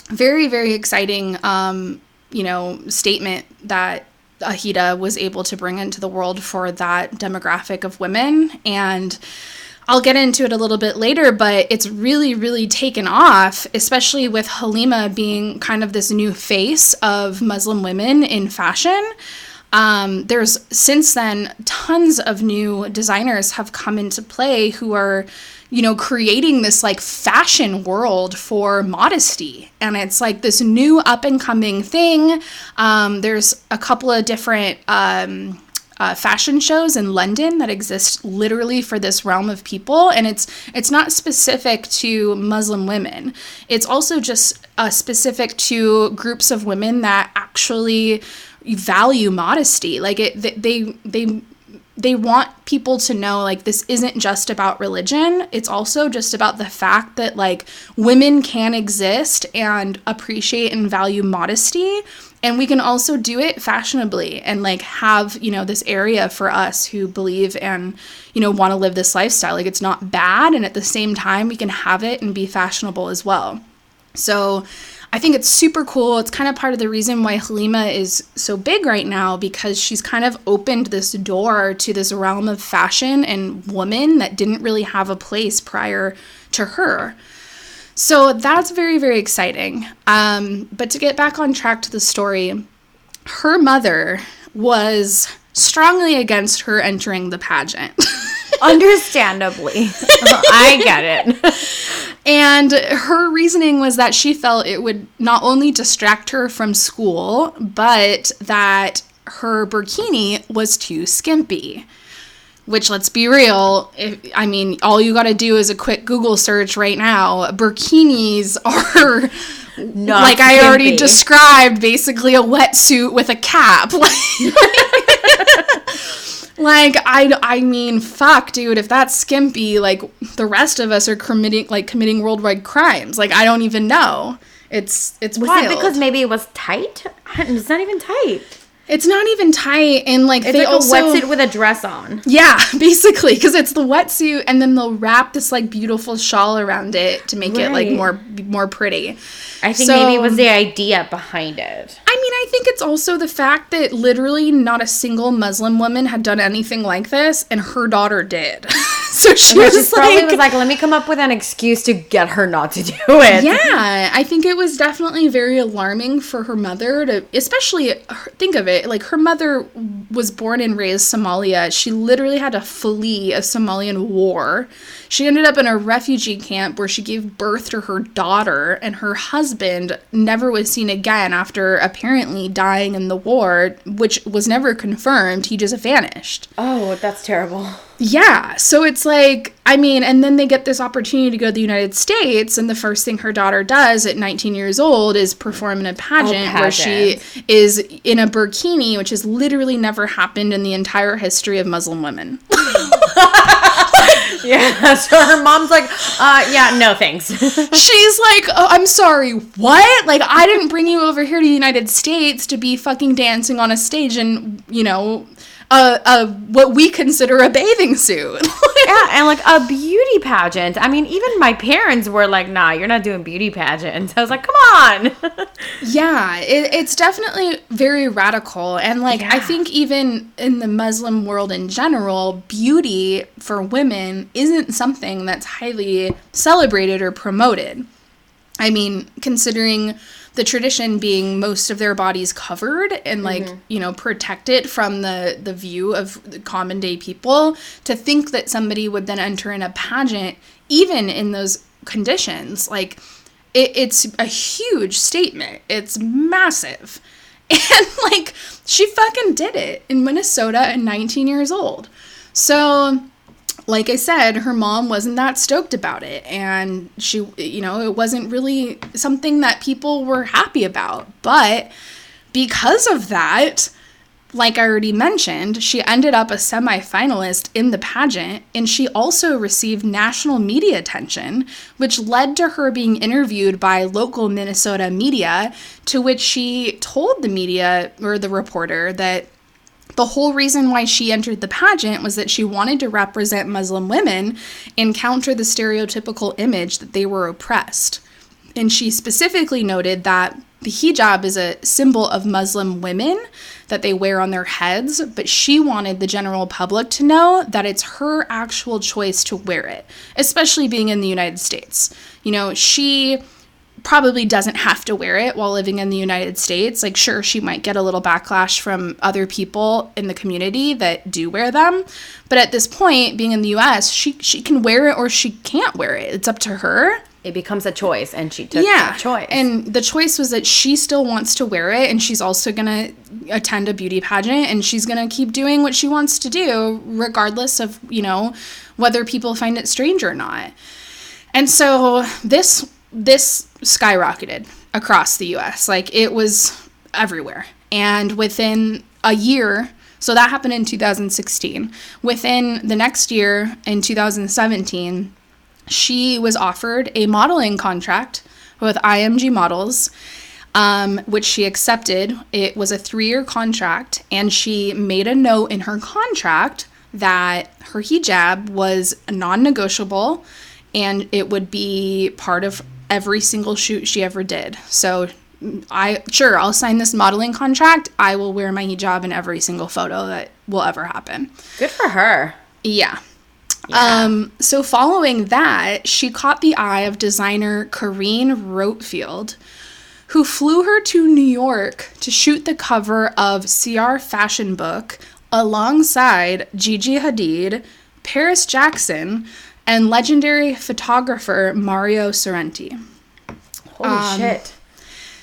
very, very exciting, um, you know, statement that Aheda was able to bring into the world for that demographic of women. And I'll get into it a little bit later, but it's really, really taken off, especially with Halima being kind of this new face of Muslim women in fashion. Um, there's since then tons of new designers have come into play who are, you know, creating this like fashion world for modesty. And it's like this new up and coming thing. Um, there's a couple of different. Um, uh, fashion shows in London that exist literally for this realm of people, and it's it's not specific to Muslim women. It's also just uh, specific to groups of women that actually value modesty. Like it, they they they want people to know like this isn't just about religion. It's also just about the fact that like women can exist and appreciate and value modesty and we can also do it fashionably and like have you know this area for us who believe and you know want to live this lifestyle. Like it's not bad and at the same time we can have it and be fashionable as well. So I think it's super cool. It's kind of part of the reason why Halima is so big right now because she's kind of opened this door to this realm of fashion and woman that didn't really have a place prior to her. So that's very, very exciting. Um, but to get back on track to the story, her mother was strongly against her entering the pageant. Understandably. I get it. And her reasoning was that she felt it would not only distract her from school, but that her burkini was too skimpy which let's be real if, i mean all you got to do is a quick google search right now burkinis are Not like i already described basically a wetsuit with a cap like i i mean fuck dude if that's skimpy like the rest of us are committing like committing worldwide crimes. Like i don't even know. It's it's was wild. it because maybe it was tight? It's not even tight it's not even tight, and like it's they like also a wetsuit with a dress on. Yeah, basically, because it's the wetsuit, and then they'll wrap this like beautiful shawl around it to make right. it like more more pretty. I think so, maybe it was the idea behind it. I mean, I think it's also the fact that literally not a single Muslim woman had done anything like this, and her daughter did. so she was like, probably was like, "Let me come up with an excuse to get her not to do it." Yeah, I think it was definitely very alarming for her mother to, especially think of it like her mother was born and raised Somalia. She literally had to flee a Somalian war. She ended up in a refugee camp where she gave birth to her daughter, and her husband never was seen again after apparently dying in the war, which was never confirmed. He just vanished. Oh, that's terrible. Yeah. So it's like, I mean, and then they get this opportunity to go to the United States, and the first thing her daughter does at 19 years old is perform in a pageant, oh, pageant. where she is in a burkini, which has literally never happened in the entire history of Muslim women. yeah. So her mom's like, uh, yeah, no thanks. She's like, oh, I'm sorry, what? Like, I didn't bring you over here to the United States to be fucking dancing on a stage and, you know, a, a what we consider a bathing suit. yeah, and like a beauty pageant. I mean, even my parents were like, "Nah, you're not doing beauty pageants." I was like, "Come on." yeah, it, it's definitely very radical, and like yeah. I think even in the Muslim world in general, beauty for women isn't something that's highly celebrated or promoted. I mean, considering the tradition being most of their bodies covered and like mm-hmm. you know protected from the the view of the common day people to think that somebody would then enter in a pageant even in those conditions like it, it's a huge statement. It's massive. And like she fucking did it in minnesota at 19 years old. So like I said, her mom wasn't that stoked about it. And she, you know, it wasn't really something that people were happy about. But because of that, like I already mentioned, she ended up a semifinalist in the pageant, and she also received national media attention, which led to her being interviewed by local Minnesota media, to which she told the media or the reporter that the whole reason why she entered the pageant was that she wanted to represent Muslim women and counter the stereotypical image that they were oppressed. And she specifically noted that the hijab is a symbol of Muslim women that they wear on their heads, but she wanted the general public to know that it's her actual choice to wear it, especially being in the United States. You know, she probably doesn't have to wear it while living in the United States. Like, sure, she might get a little backlash from other people in the community that do wear them. But at this point, being in the US, she, she can wear it or she can't wear it. It's up to her. It becomes a choice, and she took Yeah. that choice. And the choice was that she still wants to wear it and she's also going to attend a beauty pageant and she's going to keep doing what she wants to do, regardless of, you know, whether people find it strange or not. And so this this skyrocketed across the US. Like it was everywhere. And within a year, so that happened in 2016. Within the next year in 2017, she was offered a modeling contract with IMG Models, um, which she accepted. It was a three year contract, and she made a note in her contract that her hijab was non negotiable and it would be part of every single shoot she ever did. So I sure I'll sign this modeling contract. I will wear my hijab in every single photo that will ever happen. Good for her. Yeah. Um, so following that, she caught the eye of designer Carine Roitfeld, who flew her to New York to shoot the cover of CR Fashion Book alongside Gigi Hadid, Paris Jackson, and legendary photographer Mario Sorrenti. Holy Um, shit.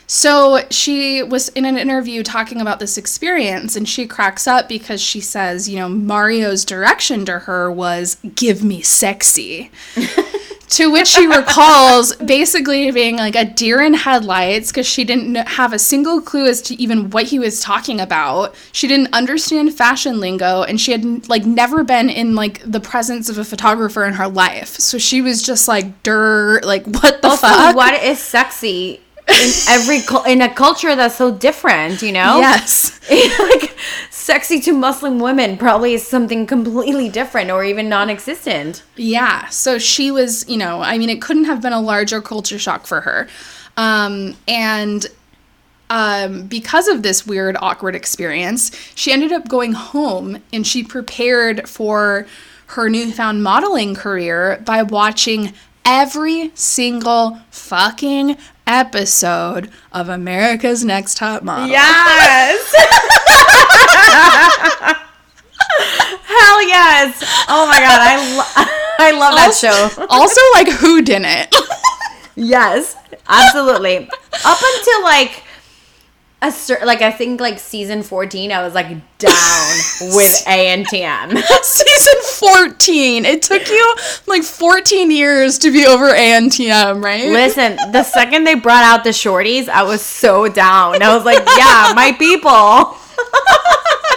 So she was in an interview talking about this experience, and she cracks up because she says, you know, Mario's direction to her was, give me sexy. to which she recalls basically being like a deer in headlights because she didn't have a single clue as to even what he was talking about. She didn't understand fashion lingo, and she had like never been in like the presence of a photographer in her life. So she was just like, "Dur, like what the Also, fuck?" what is sexy in every in a culture that's so different? You know. Yes. like sexy to Muslim women probably is something completely different or even non-existent. Yeah. So she was, you know, I mean, it couldn't have been a larger culture shock for her. Um, and um, because of this weird, awkward experience, she ended up going home and she prepared for her newfound modeling career by watching every single fucking episode of America's Next Top Model. Yes. Hell yes. Oh my god, I lo- I love that show. Also, like, who didn't? Yes, absolutely. Up until like a cer- like I think like season 14 I was like down with ANTM. Season 14. It took you like 14 years to be over ANTM, right? Listen, the second they brought out the shorties, I was so down. I was like, yeah, my people.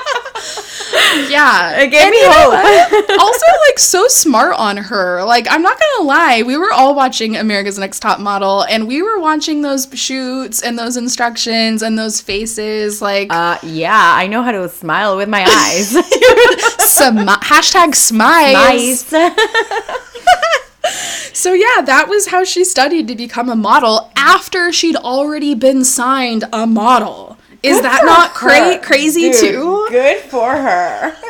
yeah. It gave And me hope. also, like, so smart on her. Like, I'm not gonna lie, we were all watching America's Next Top Model, and we were watching those shoots and those instructions and those faces. Like, Uh, yeah, I know how to smile with my eyes. smi- hashtag smiles. nice. So yeah, that was how she studied to become a model after she'd already been signed a model. Is that not cra- crazy Dude, too? Good for her.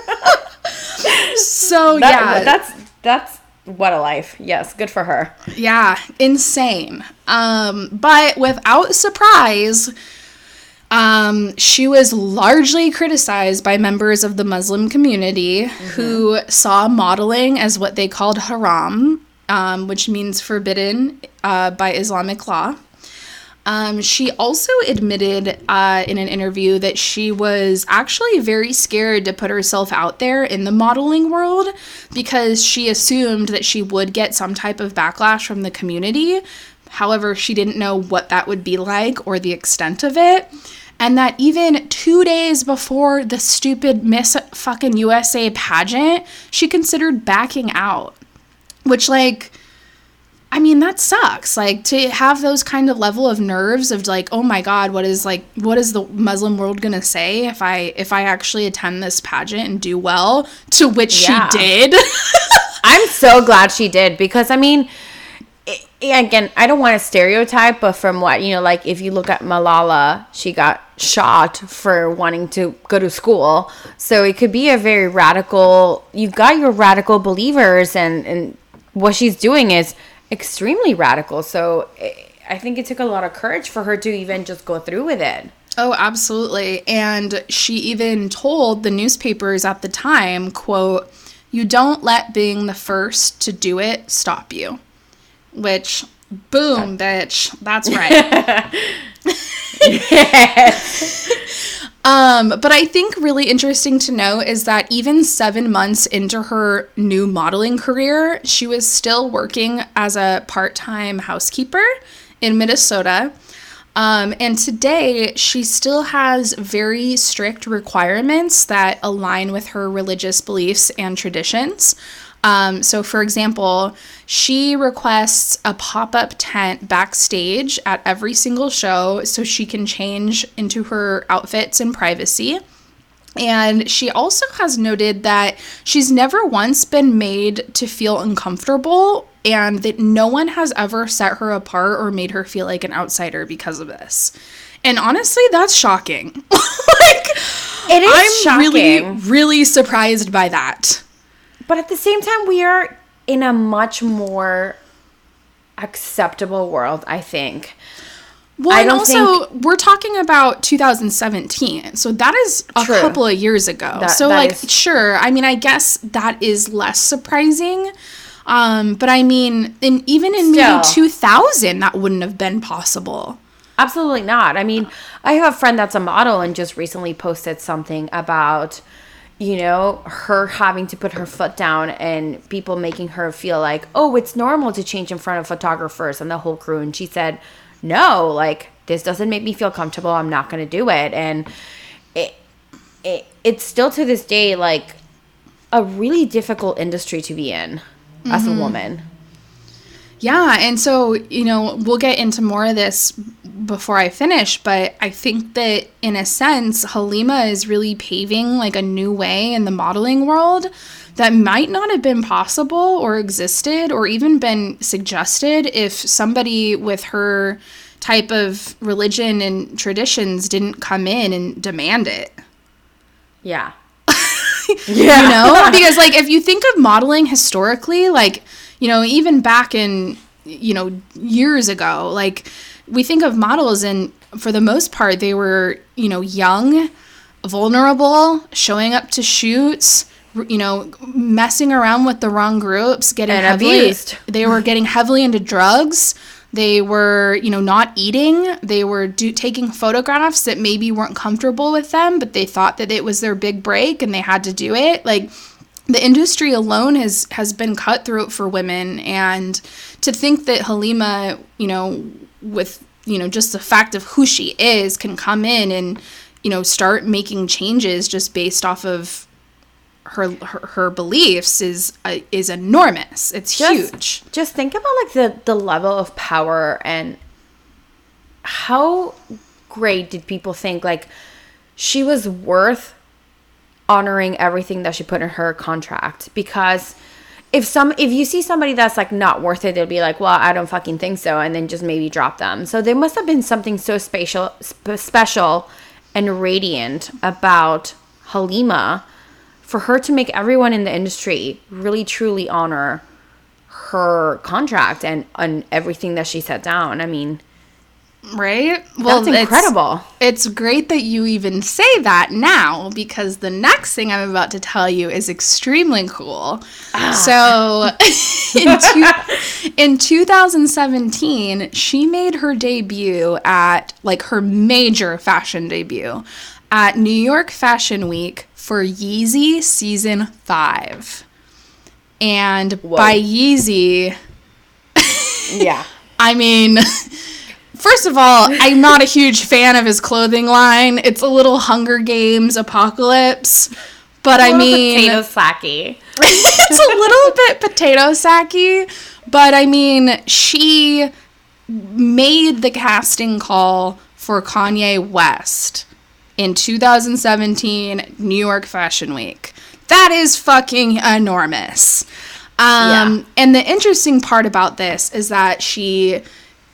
So That- yeah, that's that's what a life. Yes, good for her. yeah, insane. Um, but without surprise, um, she was largely criticized by members of the Muslim community who saw modeling as what they called haram, um, which means forbidden uh, by Islamic law. Um, she also admitted uh, in an interview that she was actually very scared to put herself out there in the modeling world because she assumed that she would get some type of backlash from the community. However, she didn't know what that would be like or the extent of it. And that even two days before the stupid Miss fucking USA pageant, she considered backing out. Which, like, I mean, that sucks. Like to have those kind of level of nerves of like, oh my god, what is like what is the Muslim world going to say if I if I actually attend this pageant and do well, to which Yeah. she did. I'm so glad she did because I mean, i again, I don't want to stereotype, but from what you know, like if you look at Malala, she got shot for wanting to go to school, so it could be a very radical. You've got your radical believers, and and what she's doing is extremely radical. So i I think it took a lot of courage for her to even just go through with it. Oh, absolutely. And she even told the newspapers at the time, quote, "You don't let being the first to do it stop you." Which boom, bitch. That's right. Um, but I think really interesting to note is that even seven months into her new modeling career, she was still working as a part time housekeeper in Minnesota. Um, and today, she still has very strict requirements that align with her religious beliefs and traditions. Um, so, for example, she requests a pop up tent backstage at every single show so she can change into her outfits in privacy. And she also has noted that she's never once been made to feel uncomfortable and that no one has ever set her apart or made her feel like an outsider because of this. And honestly, that's shocking. like, It is I'm shocking. really, really surprised by that. But at the same time, we are in a much more acceptable world, I think. Well, I and also we're talking about 2017, so that is a True. couple of years ago. That- so, that like, is- sure, I mean, I guess that is less surprising. Um, but I mean, in even in maybe 2000, that wouldn't have been possible. Absolutely not. I mean, I have a friend that's a model and just recently posted something about, you know, her having to put her foot down and people making her feel like, oh, it's normal to change in front of photographers and the whole crew. And she said, no, like, this doesn't make me feel comfortable. I'm not going to do it. And it, it, it's still to this day, like, a really difficult industry to be in as a mm-hmm. woman. Yeah, and so, you know, we'll get into more of this before I finish, but I think that in a sense, Halima is really paving like a new way in the modeling world that might not have been possible or existed or even been suggested if somebody with her type of religion and traditions didn't come in and demand it. Yeah. Yeah. You know because like if you think of modeling historically like you know even back in you know years ago like we think of models and for the most part they were you know young vulnerable showing up to shoots you know messing around with the wrong groups getting And heavily abused. they were getting heavily into drugs. They were you know not eating. They were do- taking photographs that maybe weren't comfortable with them but they thought that it was their big break and they had to do it. Like the industry alone has has been cutthroat for women. And to think that Halima you know with you know just the fact of who she is can come in and you know start making changes just based off of her her, her beliefs is uh, is enormous. It's Just- huge. just think about like the the level of power and how great did people think like she was worth honoring everything that she put in her contract because if some if you see somebody that's like not worth it they'll be like well i don't fucking think so and then just maybe drop them so there must have been something so spatial sp- special and radiant about halima for her to make everyone in the industry really truly honor her contract and and everything that she set down. I mean, right Well, that's it's- incredible. It's great that you even say that now because the next thing I'm about to tell you is extremely cool. Ah. So, in, two, in 2017, she made her debut at like her major fashion debut at New York Fashion Week for Yeezy season 5. And by Yeezy, Yeah. I mean, First of all, I'm not a huge fan of his clothing line. It's a little Hunger Games apocalypse. But I mean, potato sacky. it's a little bit potato sacky. But I mean, she made the casting call for Kanye West in 2017 New York Fashion Week. That is fucking enormous. Um, Yeah. And the interesting part about this is that she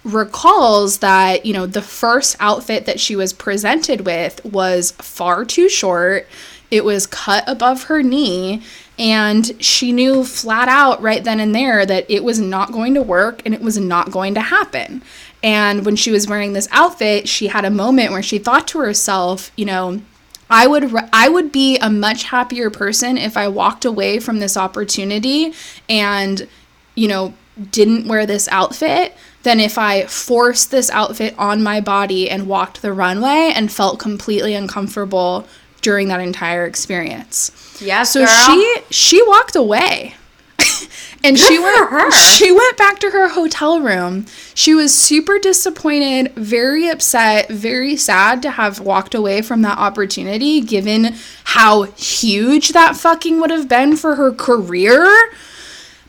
recalls that, you know, the first outfit that she was presented with was far too short. It was cut above her knee. And she knew flat out right then and there that it was not going to work and it was not going to happen. And when she was wearing this outfit, she had a moment where she thought to herself, you know, I would re- I would be a much happier person if I walked away from this opportunity and you know didn't wear this outfit than if I forced this outfit on my body and walked the runway and felt completely uncomfortable during that entire experience. Yeah. So girl. she she walked away. and she went she went back to her hotel room. She was super disappointed, very upset, very sad to have walked away from that opportunity given how huge that fucking would have been for her career.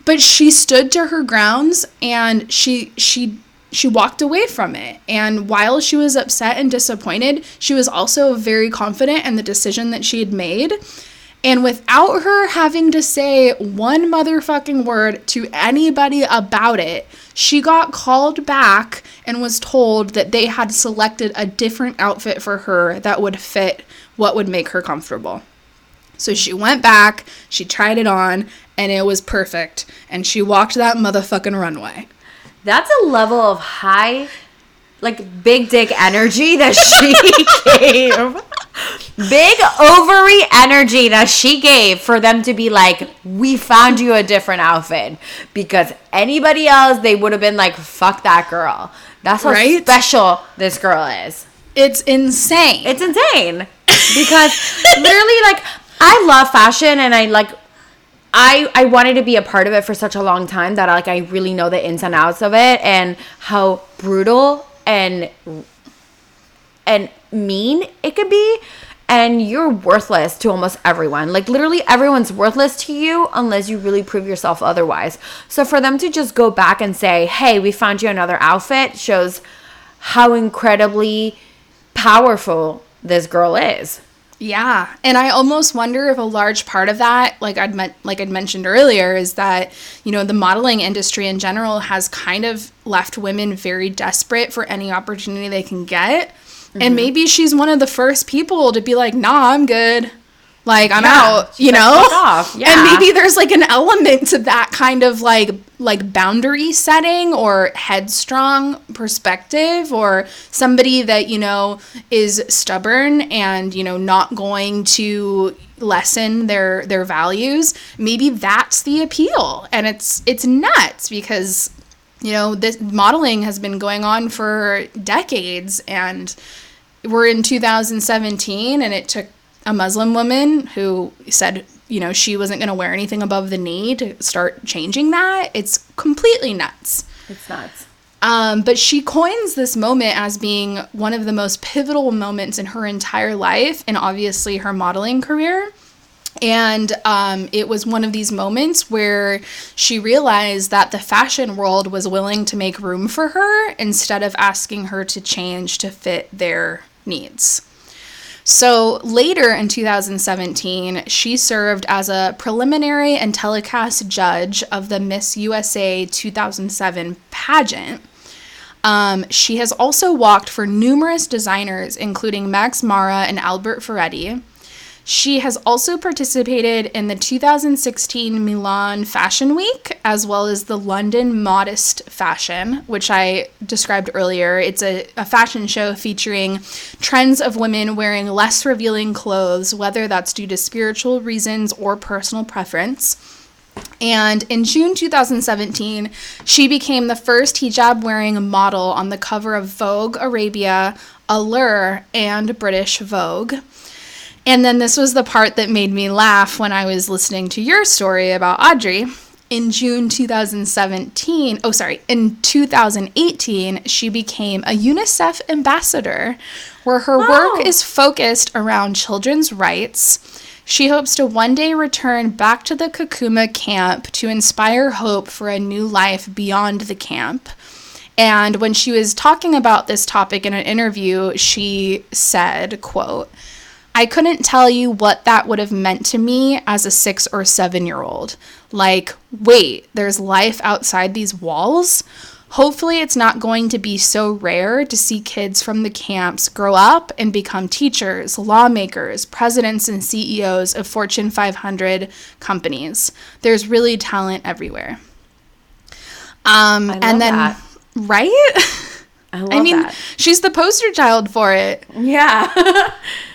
But she stood to her grounds and she she she walked away from it. And while she was upset and disappointed, she was also very confident in the decision that she had made. And without her having to say one motherfucking word to anybody about it, she got called back and was told that they had selected a different outfit for her that would fit what would make her comfortable. So she went back, she tried it on, and it was perfect. And she walked that motherfucking runway. That's a level of high, like big dick energy that she gave. Big ovary energy that she gave for them to be like, we found you a different outfit. Because anybody else, they would have been like, fuck that girl. That's how Right? special this girl is. It's insane. It's insane. Because literally, like, I love fashion and I like I I wanted to be a part of it for such a long time that like I really know the ins and outs of it and how brutal and and mean it could be and you're worthless to almost everyone. Like literally everyone's worthless to you unless you really prove yourself otherwise. So for them to just go back and say, "Hey, we found you another outfit," shows how incredibly powerful this girl is. Yeah, and I almost wonder if a large part of that, like I'd met, like I'd mentioned earlier, is that you know the modeling industry in general has kind of left women very desperate for any opportunity they can get, Mm-hmm. and maybe she's one of the first people to be like, "Nah, I'm good." Like I'm Yeah, out, you know. Off." Yeah. And maybe there's like an element to that kind of like like boundary setting or headstrong perspective or somebody that you know is stubborn and you know not going to lessen their their values maybe that's the appeal and it's it's nuts because you know this modeling has been going on for decades and we're in 2017 and it took a Muslim woman who said, you know, she wasn't going to wear anything above the knee to start changing that. It's completely nuts. It's nuts. Um, but she coins this moment as being one of the most pivotal moments in her entire life and obviously her modeling career. And um, it was one of these moments where she realized that the fashion world was willing to make room for her instead of asking her to change to fit their needs. So later in 2017, she served as a preliminary and telecast judge of the Miss USA 2007 pageant. Um, she has also walked for numerous designers, including Max Mara and Albert Ferretti. She has also participated in the 2016 Milan Fashion Week as well as the London Modest Fashion, which I described earlier. It's a, a fashion show featuring trends of women wearing less revealing clothes, whether that's due to spiritual reasons or personal preference. And in June 2017, she became the first hijab wearing model on the cover of Vogue Arabia, Allure, and British Vogue. And then this was the part that made me laugh when I was listening to your story about Audrey. in June 2017, oh, sorry, in 2018, she became a UNICEF ambassador where her Wow. work is focused around children's rights. She hopes to one day return back to the Kakuma camp to inspire hope for a new life beyond the camp. And when she was talking about this topic in an interview, she said, quote, I couldn't tell you what that would have meant to me as a six or seven year old. Like, wait, there's life outside these walls? Hopefully, it's not going to be so rare to see kids from the camps grow up and become teachers, lawmakers, presidents, and CEOs of Fortune 500 companies. There's really talent everywhere. Um, and then, that. right? I love I mean, that. she's the poster child for it Yeah.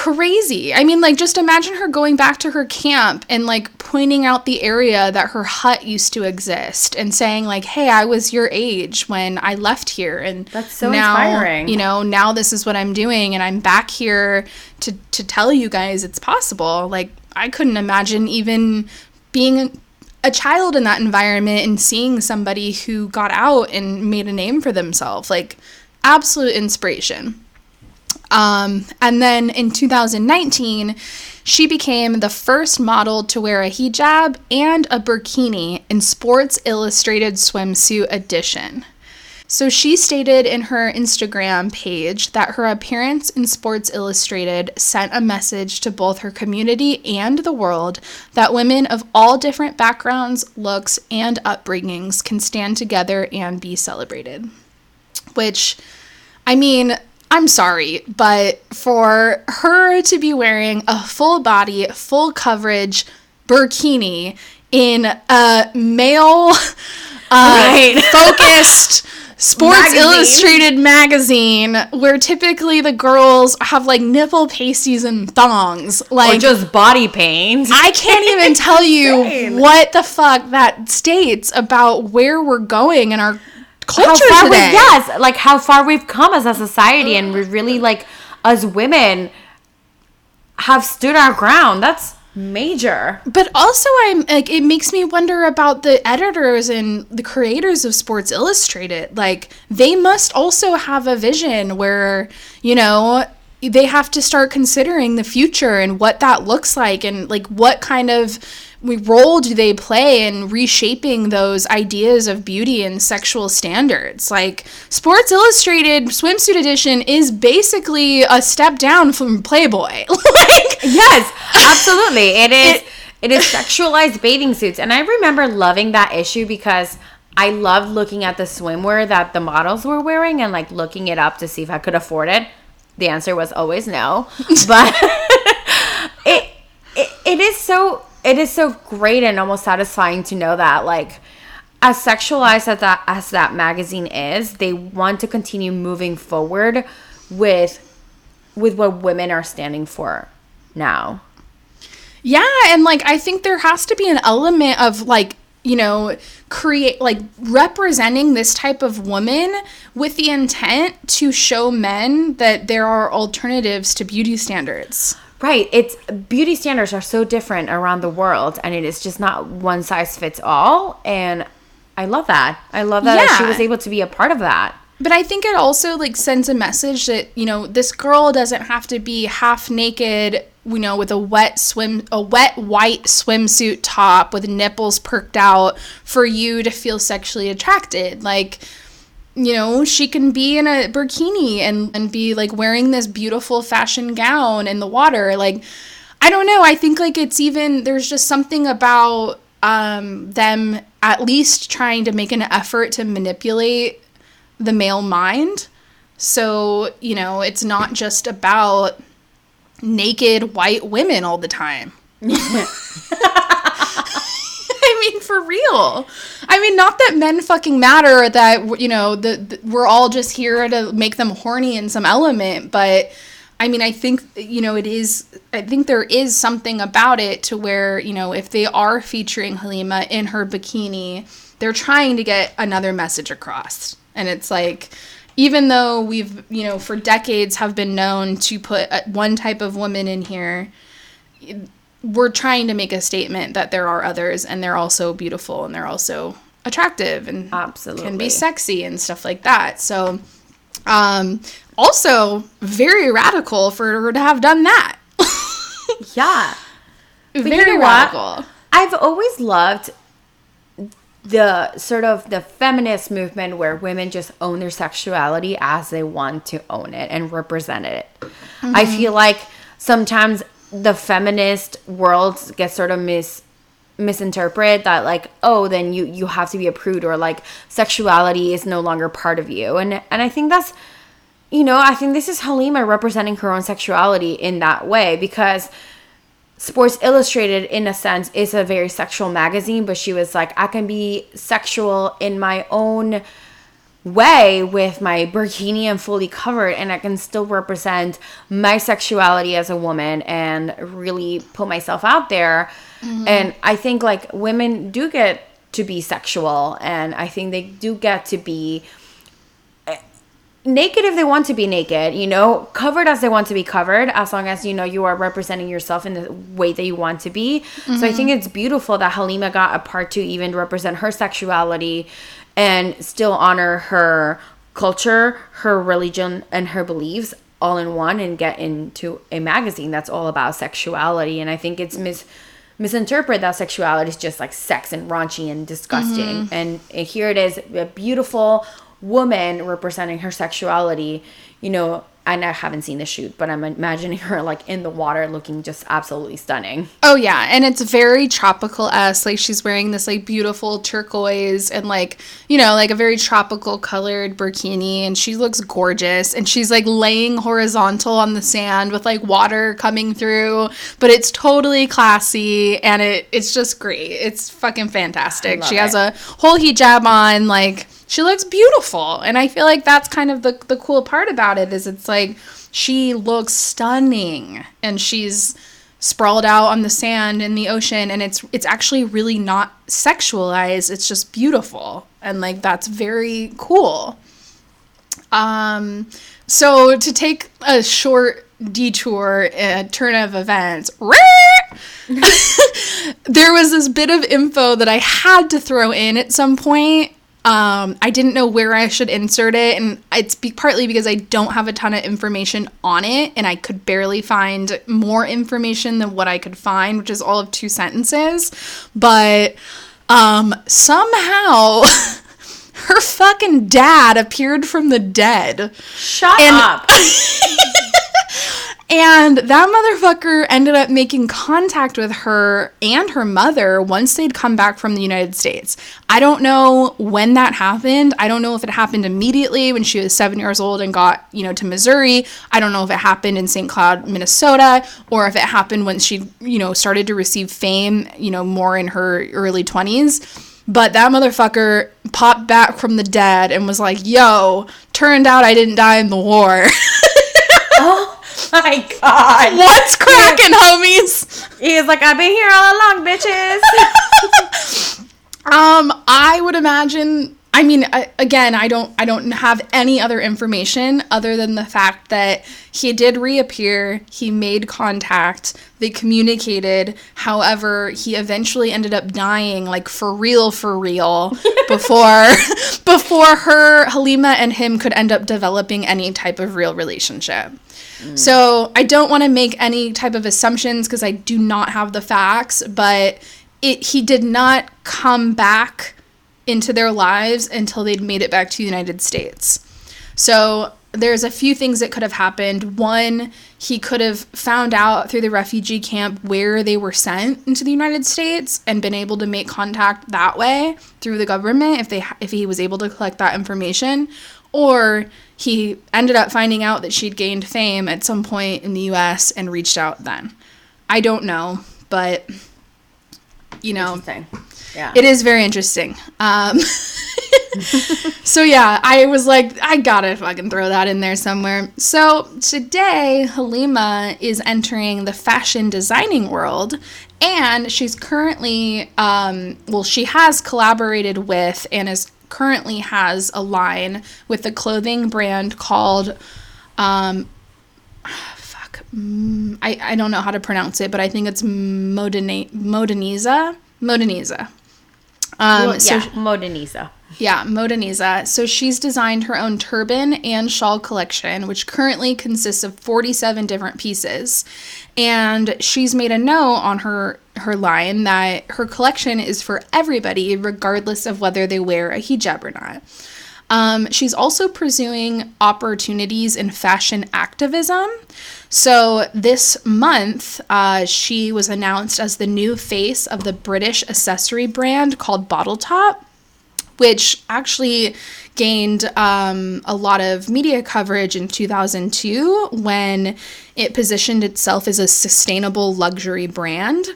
crazy. I mean, like, just imagine her going back to her camp and, like, pointing out the area that her hut used to exist and saying, like, hey, I was your age when I left here. And That's so now, inspiring. You know, now this is what I'm doing. And I'm back here to, to tell you guys it's possible. Like, I couldn't imagine even being a child in that environment and seeing somebody who got out and made a name for themselves. Like, absolute inspiration. Um, and then in 2019, she became the first model to wear a hijab and a burkini in Sports Illustrated swimsuit edition. So she stated in her Instagram page that her appearance in Sports Illustrated sent a message to both her community and the world that women of all different backgrounds, looks, and upbringings can stand together and be celebrated. Which, I mean, I'm sorry, but for her to be wearing a full body, full coverage burkini in a male uh, Right. focused Sports Magazine. Illustrated magazine where typically the girls have like nipple pasties and thongs. or Like just body paint. I can't even tell you what the fuck that states about where we're going in our culture far we today. yes, like how far we've come as a society, and we really mm. like as women have stood our ground. That's major. But also, I'm like, it makes me wonder about the editors and the creators of Sports Illustrated. Like, they must also have a vision where, you know, they have to start considering the future and what that looks like and like what kind of role do they play in reshaping those ideas of beauty and sexual standards like sports illustrated swimsuit edition is basically a step down from playboy like Yes, absolutely. It is. it is sexualized bathing suits, and I remember loving that issue because I loved looking at the swimwear that the models were wearing and like looking it up to see if I could afford it. The answer was always no, but it, it it is so it is so great and almost satisfying to know that like as sexualized as that as that magazine is, they want to continue moving forward with with what women are standing for now. Yeah, and like I think there has to be an element of like, you know, create like representing this type of woman with the intent to show men that there are alternatives to beauty standards. Right. It's beauty standards are so different around the world and it is just not one size fits all and I love that. I love that she was able to be a part of that. But I think it also like sends a message that, you know, this girl doesn't have to be half naked, you know, with a wet swim a wet white swimsuit top with nipples perked out for you to feel sexually attracted. Like you know, she can be in a bikini and, and be like wearing this beautiful fashion gown in the water. Like, I don't know. I think like it's even, there's just something about um, them at least trying to make an effort to manipulate the male mind. So, you know, it's not just about naked white women all the time. I mean, for real. I mean, not that men fucking matter, that, you know, the, the, we're all just here to make them horny in some element, but I mean, I think, you know, it is, I think there is something about it to where, you know, if they are featuring Halima in her bikini, they're trying to get another message across. And it's like, even though we've, you know, for decades have been known to put uh, one type of woman in here, we're trying to make a statement that there are others and they're also beautiful and they're also attractive and Absolutely. can be sexy and stuff like that. So, um, also very radical for her to have done that. Yeah. very you know radical. I've always loved the sort of the feminist movement where women just own their sexuality as they want to own it and represent it. I mm-hmm. feel like sometimes the feminist world gets sort of mis misinterpret that like oh then you you have to be a prude or like sexuality is no longer part of you and and I think that's you know I think this is Halima representing her own sexuality in that way because Sports Illustrated, in a sense, is a very sexual magazine, but she was like, I can be sexual in my own way with my bikini and fully covered, and I can still represent my sexuality as a woman and really put myself out there. Mm-hmm. And I think like women do get to be sexual, and I think they do get to be naked if they want to be naked, you know, covered as they want to be covered, as long as you know you are representing yourself in the way that you want to be. So I think mm-hmm. it's beautiful that Halima got a part to even represent her sexuality and still honor her culture, her religion, and her beliefs all in one and get into a magazine that's all about sexuality. And I think it's mis misinterpret that sexuality is just like sex and raunchy and disgusting. And, and here it is, a beautiful woman representing her sexuality, you know, and I haven't seen the shoot, but I'm imagining her like in the water looking just absolutely stunning. Oh yeah, and it's very tropical esque. Like she's wearing this like beautiful turquoise and like you know like a very tropical colored bikini, and she looks gorgeous. And she's like laying horizontal on the sand with like water coming through, but it's totally classy and it it's just great. It's fucking fantastic. She has a whole hijab on, like she looks beautiful, and I feel like that's kind of the the cool part about it is it's like she looks stunning and she's sprawled out on the sand in the ocean and it's it's actually really not sexualized. It's just beautiful. And like that's very cool. Um so to take a short detour a turn of events there was this bit of info that i had to throw in at some point um, I didn't know where I should insert it, and it's be- partly because I don't have a ton of information on it, and I could barely find more information than what I could find, which is all of two sentences. But um, somehow her fucking dad appeared from the dead. Shut And- up. And that motherfucker ended up making contact with her and her mother once they'd come back from the United States. I don't know when that happened. I don't know if it happened immediately when she was seven years old and got, you know, to Missouri. I don't know if it happened in St. Cloud, Minnesota, or if it happened when she, you know, started to receive fame, you know, more in her early 20s. But that motherfucker popped back from the dead and was like, yo, turned out I didn't die in the war. my god. What's cracking, homies? He's like, I've been here all along, bitches. Um, I would imagine. I mean, I, again, I don't, I don't have any other information other than the fact that he did reappear. He made contact. They communicated. However, he eventually ended up dying, like for real, for real, before, before her, Halima, and him could end up developing any type of real relationship. Mm. So I don't want to make any type of assumptions because I do not have the facts, but it he did not come back into their lives until they'd made it back to the United States. So there's a few things that could have happened. One, he could have found out through the refugee camp where they were sent into the United States and been able to make contact that way through the government if they if he was able to collect that information or he ended up finding out that she'd gained fame at some point in the US and reached out then. I don't know, but you know. Yeah. it is very interesting. Um, so yeah, I was like, I gotta fucking throw that in there somewhere. So today, Halima is entering the fashion designing world, and she's currently, um, well, she has collaborated with and is currently has a line with a clothing brand called, um, fuck, I, I don't know how to pronounce it, but I think it's Modena- Modanisa. Modanisa. Um, Well, so yeah, Modanisa. yeah, Modanisa. So she's designed her own turban and shawl collection, which currently consists of 47 different pieces. And she's made a note on her her line that her collection is for everybody, regardless of whether they wear a hijab or not. Um, she's also pursuing opportunities in fashion activism. So this month, uh, she was announced as the new face of the British accessory brand called Bottletop which actually gained um, a lot of media coverage in 2002 when it positioned itself as a sustainable luxury brand.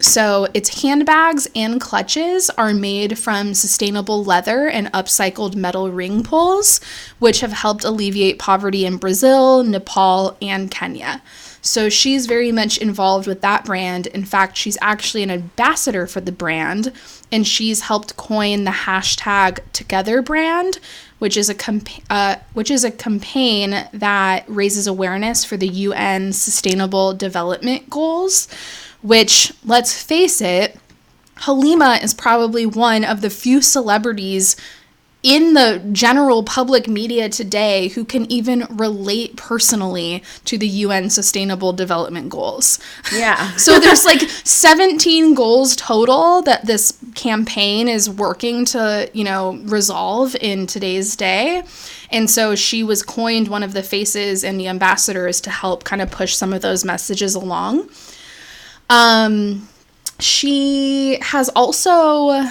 So, its handbags and clutches are made from sustainable leather and upcycled metal ring pulls, which have helped alleviate poverty in Brazil, Nepal, and Kenya. So she's very much involved with that brand. In fact, she's actually an ambassador for the brand, and she's helped coin the hashtag Together Band, which is a uh, which is a campaign that raises awareness for the UN Sustainable Development Goals. Which, let's face it, Halima is probably one of the few celebrities in the general public media today who can even relate personally to the UN Sustainable Development Goals. Yeah. so there's like 17 goals total that this campaign is working to, you know, resolve in today's day. And so she was coined one of the faces and the ambassadors to help kind of push some of those messages along. Um she has also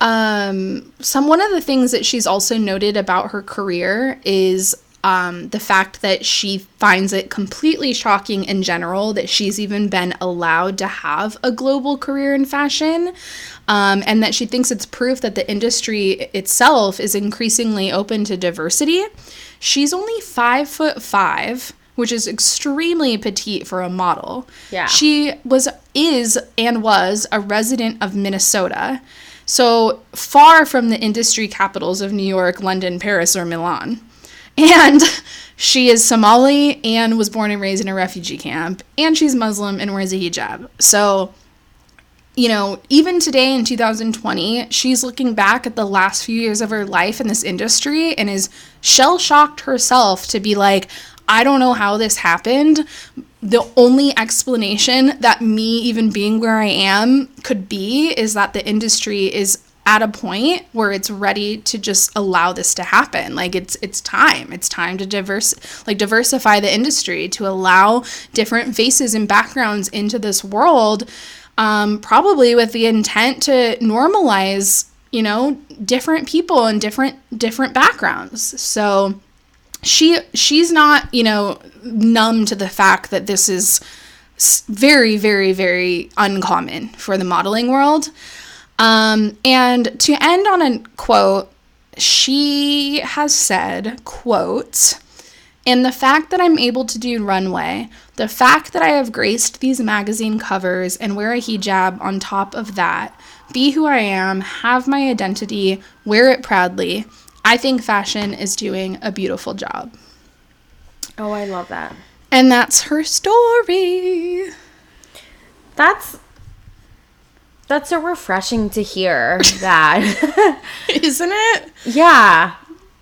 um, some one of the things that she's also noted about her career is um, the fact that she finds it completely shocking in general that she's even been allowed to have a global career in fashion, um, and that she thinks it's proof that the industry itself is increasingly open to diversity. She's only five foot five which is extremely petite for a model. Yeah. She was is and was a resident of Minnesota. So far from the industry capitals of New York, London, Paris, or Milan. And she is Somali and was born and raised in a refugee camp. And she's Muslim and wears a hijab. So, you know, even today in 2020, she's looking back at the last few years of her life in this industry and is shell shocked herself to be like, I don't know how this happened. The only explanation that me even being where I am could be is that the industry is at a point where it's ready to just allow this to happen. Like it's it's time. It's time to diverse like diversify the industry to allow different faces and backgrounds into this world um, probably with the intent to normalize, you know, different people and different different backgrounds. So she she's not you know numb to the fact that this is very very very uncommon for the modeling world. Um, and to end on a quote she has said quote in the fact that i'm able to do runway the fact that i have graced these magazine covers and wear a hijab on top of that be who i am have my identity wear it proudly I think fashion is doing a beautiful job. Oh, I love that. And that's her story. That's that's so refreshing to hear that. Isn't it? yeah.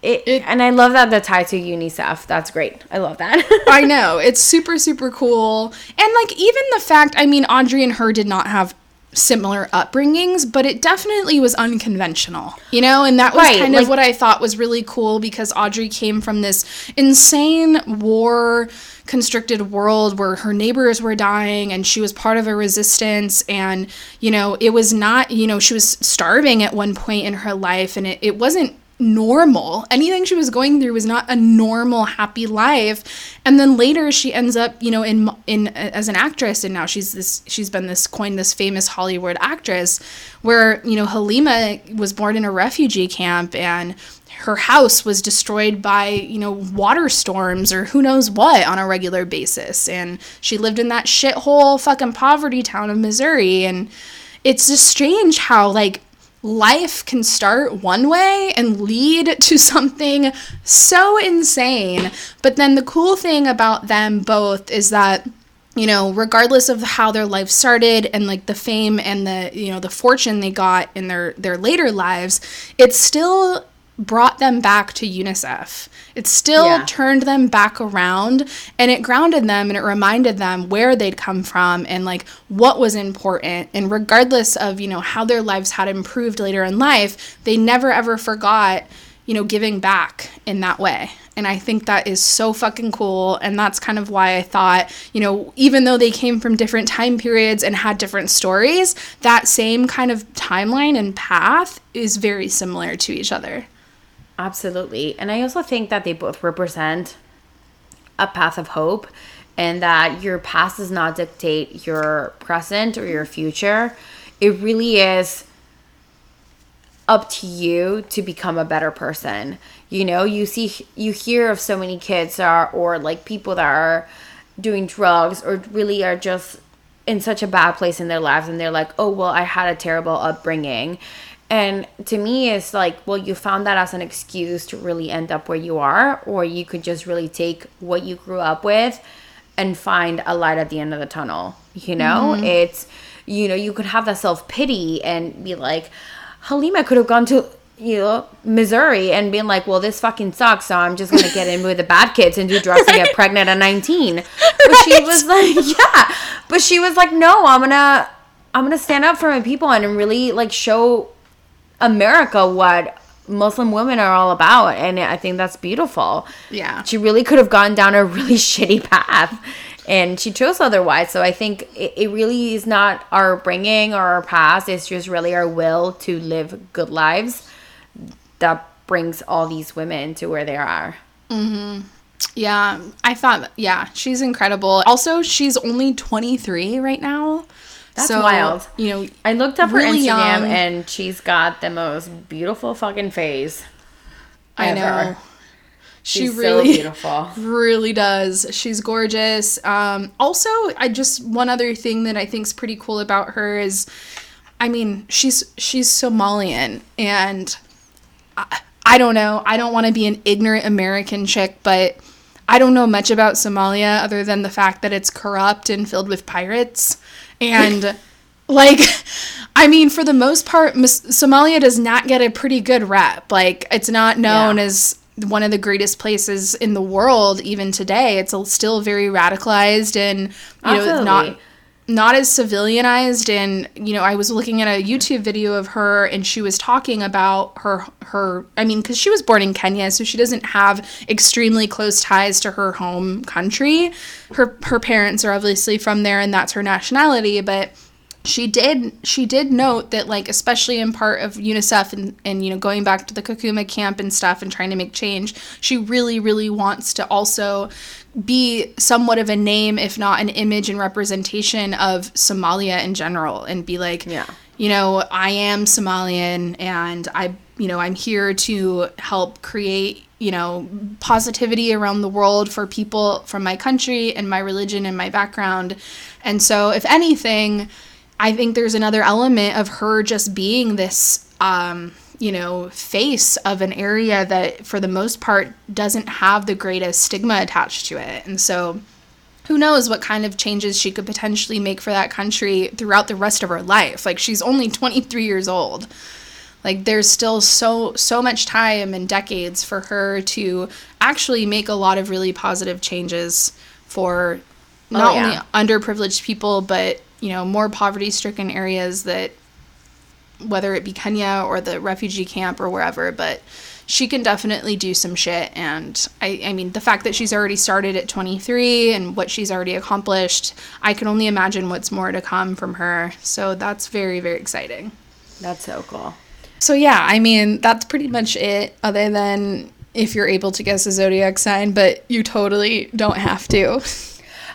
It, It- and I love that the tie to UNICEF. That's great. I love that. I know. It's super, super cool. And like, even the fact, I mean, Audrey and her did not have similar upbringings, but it definitely was unconventional, you know? And that was Right, kind like- of what I thought was really cool because Audrey came from this insane war constricted world where her neighbors were dying and she was part of a resistance and you know it was not you know she was starving at one point in her life and it, it wasn't normal. Anything she was going through was not a normal happy life. And then later she ends up, you know, in in as an actress and now she's this she's been this coined this famous Hollywood actress where, you know, Halima was born in a refugee camp and her house was destroyed by, you know, water storms or who knows what on a regular basis and she lived in that shithole fucking poverty town of Missouri and it's just strange how like life can start one way and lead to something so insane. But then the cool thing about them both is that you know, regardless of how their life started and like the fame and the, you know, the fortune they got in their their later lives, it still brought them back to UNICEF. It still Yeah. turned them back around and it grounded them and it reminded them where they'd come from and like what was important. And regardless of, you know, how their lives had improved later in life, they never ever forgot, you know, giving back in that way. And I think that is so fucking cool. And that's kind of why I thought, you know, even though they came from different time periods and had different stories, that same kind of timeline and path is very similar to each other. Absolutely. And I also think that they both represent a path of hope and that your past does not dictate your present or your future. It really is up to you to become a better person. You know, you see you hear of so many kids are or like people that are doing drugs or really are just in such a bad place in their lives and they're like, "Oh, well, I had a terrible upbringing." And to me it's like, well, you found that as an excuse to really end up where you are or you could just really take what you grew up with and find a light at the end of the tunnel. You know, mm-hmm. it's you know you could have that self pity and be like, Halima could have gone to you know Missouri and been like, well, this fucking sucks, so I'm just gonna get in with the bad kids and do drugs and get pregnant at 19. But she was like, yeah, but she was like, no, I'm gonna I'm gonna stand up for my people and really like show America what Muslim women are all about, and I think that's beautiful. Yeah. she really could have gone down a really shitty path, and she chose otherwise. So I think it, it really is not our bringing or our past; it's just really our will to live good lives that brings all these women to where they are. Mm-hmm. Yeah, I thought, yeah, she's incredible. Also, she's only 23 right now. That's wild. You know, I looked up her Really Instagram, young. and she's got the most beautiful fucking face. I ever. know. She She's so really, beautiful. really does. She's gorgeous. Um, also, I just one other thing that I think is pretty cool about her is, I mean, she's she's Somalian, and I, I don't know. I don't want to be an ignorant American chick, but I don't know much about Somalia other than the fact that it's corrupt and filled with pirates, and. Like, I mean, for the most part, Somalia does not get a pretty good rep. Like, it's not known Yeah. as one of the greatest places in the world even today. It's still very radicalized and you know not Absolutely. Not as civilianized and you know I was looking at a YouTube video of her and she was talking about her her I mean cuz she was born in Kenya so she doesn't have extremely close ties to her home country. Her her parents are obviously from there and that's her nationality but she did she did note that like especially in part of UNICEF and, and you know going back to the Kakuma camp and stuff and trying to make change she really really wants to also be somewhat of a name if not an image and representation of Somalia in general and be like Yeah. you know I am Somalian and I you know I'm here to help create you know positivity around the world for people from my country and my religion and my background and so if anything I think there's another element of her just being this, um, you know, face of an area that, for the most part, doesn't have the greatest stigma attached to it. And so, who knows what kind of changes she could potentially make for that country throughout the rest of her life? Like, she's only 23 years old. Like, there's still so so much time and decades for her to actually make a lot of really positive changes for oh, not yeah. only underprivileged people, but you know, more poverty-stricken areas that whether it be Kenya or the refugee camp or wherever, but she can definitely do some shit. And I, I mean, the fact that she's already started at 23 and what she's already accomplished, I can only imagine what's more to come from her. So that's very, very exciting. That's so cool. So yeah, I mean, that's pretty much it, other than if you're able to guess a zodiac sign, but you totally don't have to.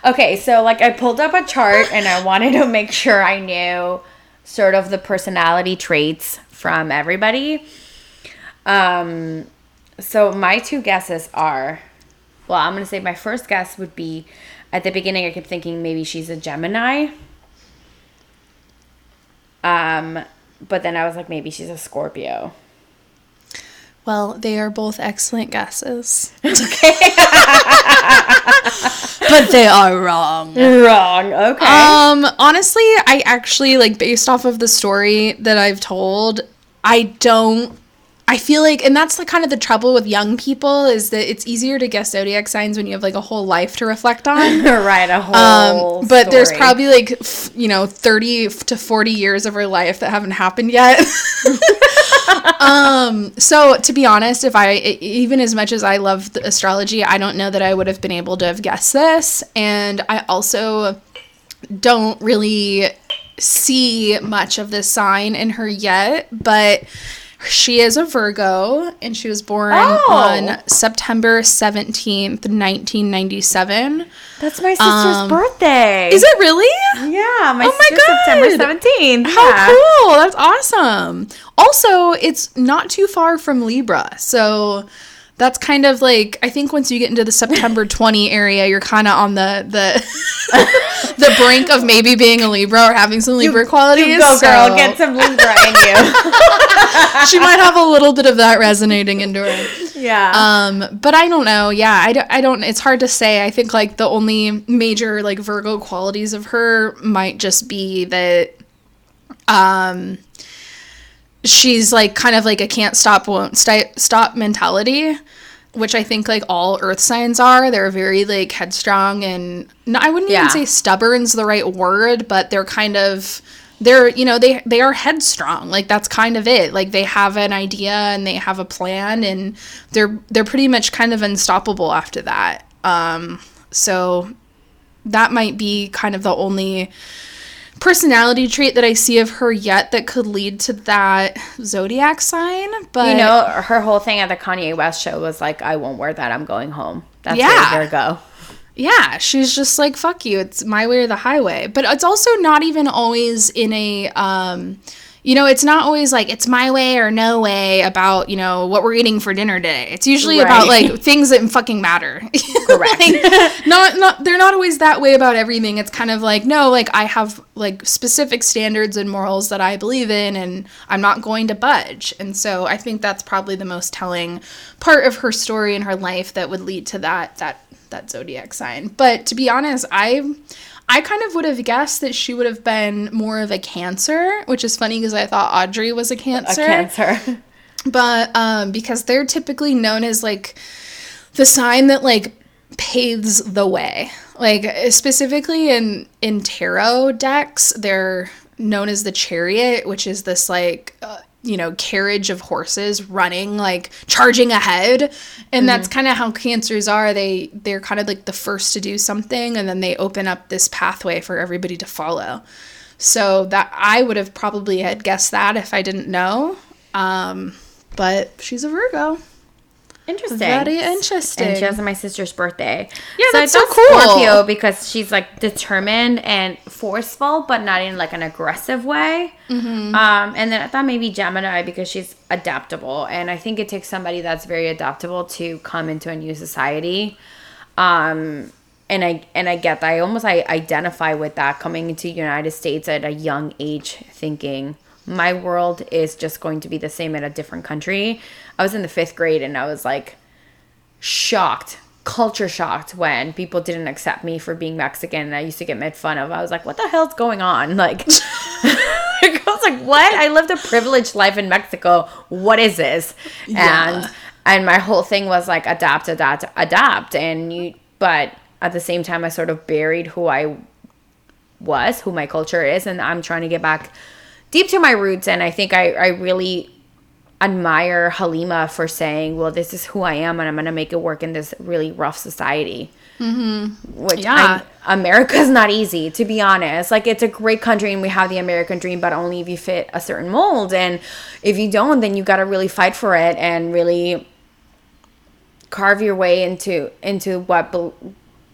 Okay, so like I pulled up a chart and I wanted to make sure I knew sort of the personality traits from everybody. Um so my two guesses are well, I'm to say my first guess would be at the beginning I kept thinking maybe she's a Gemini. Um but then I was like, maybe she's a Scorpio. Well, they are both excellent guesses. Okay. but they are wrong. Wrong. Okay. Um, honestly, I actually like based off of the story that I've told, I don't I feel like and that's the kind of the trouble with young people is that it's easier to guess zodiac signs when you have like a whole life to reflect on. right. A whole. Um, but there's probably like f- you know 30 to 40 years of her life that haven't happened yet. um, so to be honest, if I even as much as I love the astrology, I don't know that I would have been able to have guessed this, and I also don't really see much of this sign in her yet, but she is a Virgo and she was born Oh. on September 17th, 1997. That's my sister's um, birthday. Is it really? Yeah, my Oh my sister's September seventeenth. How yeah. cool! That's awesome. Also, it's not too far from Libra, so that's kind of like I think once you get into the September twenty area, you're kind of on the the the brink of maybe being a Libra or having some Libra qualities. You go, girl. Get some Libra in you. she might have a little bit of that resonating into her. yeah. Um, but I don't know. Yeah, I don't, I don't. It's hard to say. I think like the only major like Virgo qualities of her might just be that, um, she's like kind of like a can't stop, won't sti- stop mentality, which I think like all Earth signs are. They're very like headstrong and no, I wouldn't Yeah. even say stubborn's the right word, but they're kind of they're you know they they are headstrong like that's kind of it like they have an idea and they have a plan and they're they're pretty much kind of unstoppable after that um so that might be kind of the only personality trait that I see of her yet that could lead to that zodiac sign but you know, her whole thing at the Kanye West show was like, "I won't wear that. I'm going home." That's Yeah. very Virgo. Yeah, she's just like fuck you. It's my way or the highway. But it's also not even always in a um you know, it's not always like it's my way or no way about, you know, what we're eating for dinner today. It's usually about like things that fucking matter. Correct. Like, not not they're not always that way about everything. It's kind of like no, like I have like specific standards and morals that I believe in and I'm not going to budge. And so I think that's probably the most telling part of her story and her life that would lead to that that that zodiac sign. But to be honest, I I kind of would have guessed that she would have been more of a cancer, which is funny because I thought Audrey was a cancer. A cancer but um because they're typically known as like the sign that like paves the way like specifically in in tarot decks they're known as the chariot which is this like uh, you know carriage of horses running like charging ahead. And that's kind of how cancers are. They they're kind of like the first to do something and then they open up this pathway for everybody to follow. So that i would have probably had guessed that if i didn't know. Um but she's a virgo Interesting. Very interesting. And she has my sister's birthday. Yeah, I that's so cool. Scorpio because she's like determined and forceful, but not in like an aggressive way. Mm-hmm. Um, and then I thought maybe Gemini because she's adaptable, and I think it takes somebody that's very adaptable to come into a new society. Um, and I and I get that. I almost I identify with that coming into United States at a young age, thinking my world is just going to be the same in a different country. I was in the fifth grade and I was like shocked, culture shocked when people didn't accept me for being Mexican and I used to get made fun of. I was like, what the hell's going on? Like, I was like, what? I lived a privileged life in Mexico. What is this? Yeah. And and my whole thing was like adapt, adapt, adapt. And you, but at the same time, I sort of buried who I was, who my culture is, and I'm trying to get back deep to my roots. And I think I, I really admire Halima for saying, "Well, this is who I am, and I'm gonna make it work in this really rough society." Mm-hmm. Which Yeah. I, America's not easy, to be honest. Like it's a great country, and we have the American dream, but only if you fit a certain mold. And if you don't, then you got to really fight for it and really carve your way into into what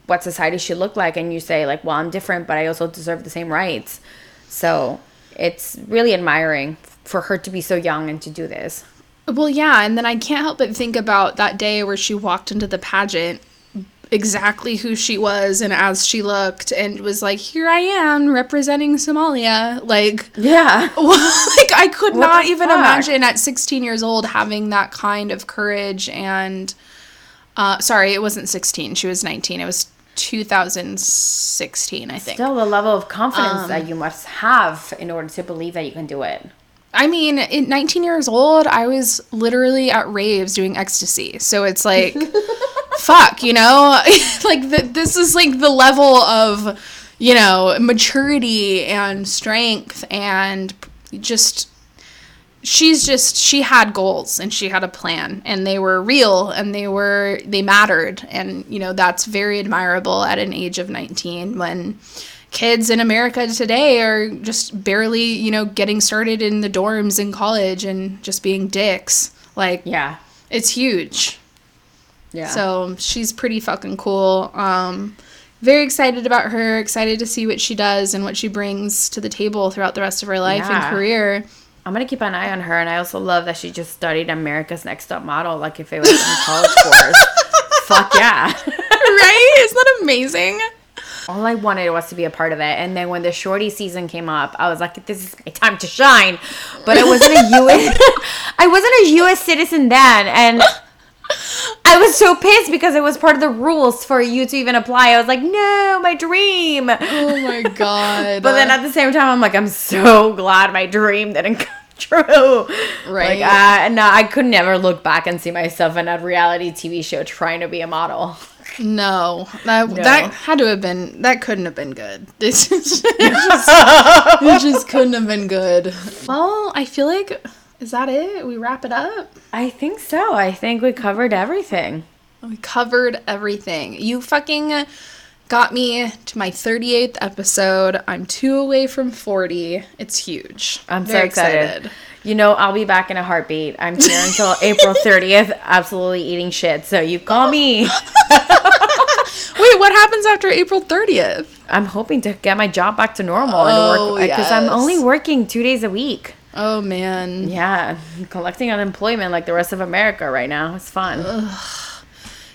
what society should look like. And you say like, "Well, I'm different, but I also deserve the same rights." So it's really admiring for her to be so young and to do this. Well, yeah, and then I can't help but think about that day where she walked into the pageant exactly who she was and as she looked and was like, here I am representing Somalia. Like, Yeah. like I could What not even fuck? imagine at 16 years old having that kind of courage and uh sorry, it wasn't 16. She was 19. It was 2016, I think. Still the level of Um, confidence that you must have in order to believe that you can do it. I mean, at 19 years old, I was literally at raves doing ecstasy. So it's like, fuck, you know? like, the, this is like the level of, you know, maturity and strength and just. She's just, she had goals and she had a plan and they were real and they were, they mattered. And, you know, that's very admirable at an age of 19 when kids in America today are just barely, you know, getting started in the dorms in college and just being dicks. Like, Yeah. it's huge. Yeah. So she's pretty fucking cool. Um, very excited about her. Excited to see what she does and what she brings to the table throughout the rest of her life Yeah. and career. I'm gonna keep an eye on her, and I also love that she just studied America's Next Top Model, like if it was in college course. Fuck yeah! right? Isn't that amazing? All I wanted was to be a part of it, and then when the shorty season came up, I was like, "This is my time to shine." But I wasn't a U.S. I wasn't a U.S. citizen then, and I was so pissed because it was part of the rules for you to even apply. I was like, "No, my dream." Oh my god. But then at the same time, I'm like, I'm so glad my dream didn't come true. Right. Like, uh, no, I could never look back and see myself in a reality TV show trying to be a model. No, that No. that had to have been that couldn't have been good. This is it just, it just couldn't have been good. Well, I feel like is that it? We wrap it up. I think so. I think we covered everything. We covered everything. You fucking got me to my 38th episode. I'm two away from 40. It's huge. I'm so Very excited. You know, I'll be back in a heartbeat. I'm here until April 30th, absolutely eating shit. So you call me. Wait, what happens after April 30th? I'm hoping to get my job back to normal and Oh, uh, work because I'm only working two days a week. Oh man. Yeah, collecting unemployment like the rest of America right now. It's fun.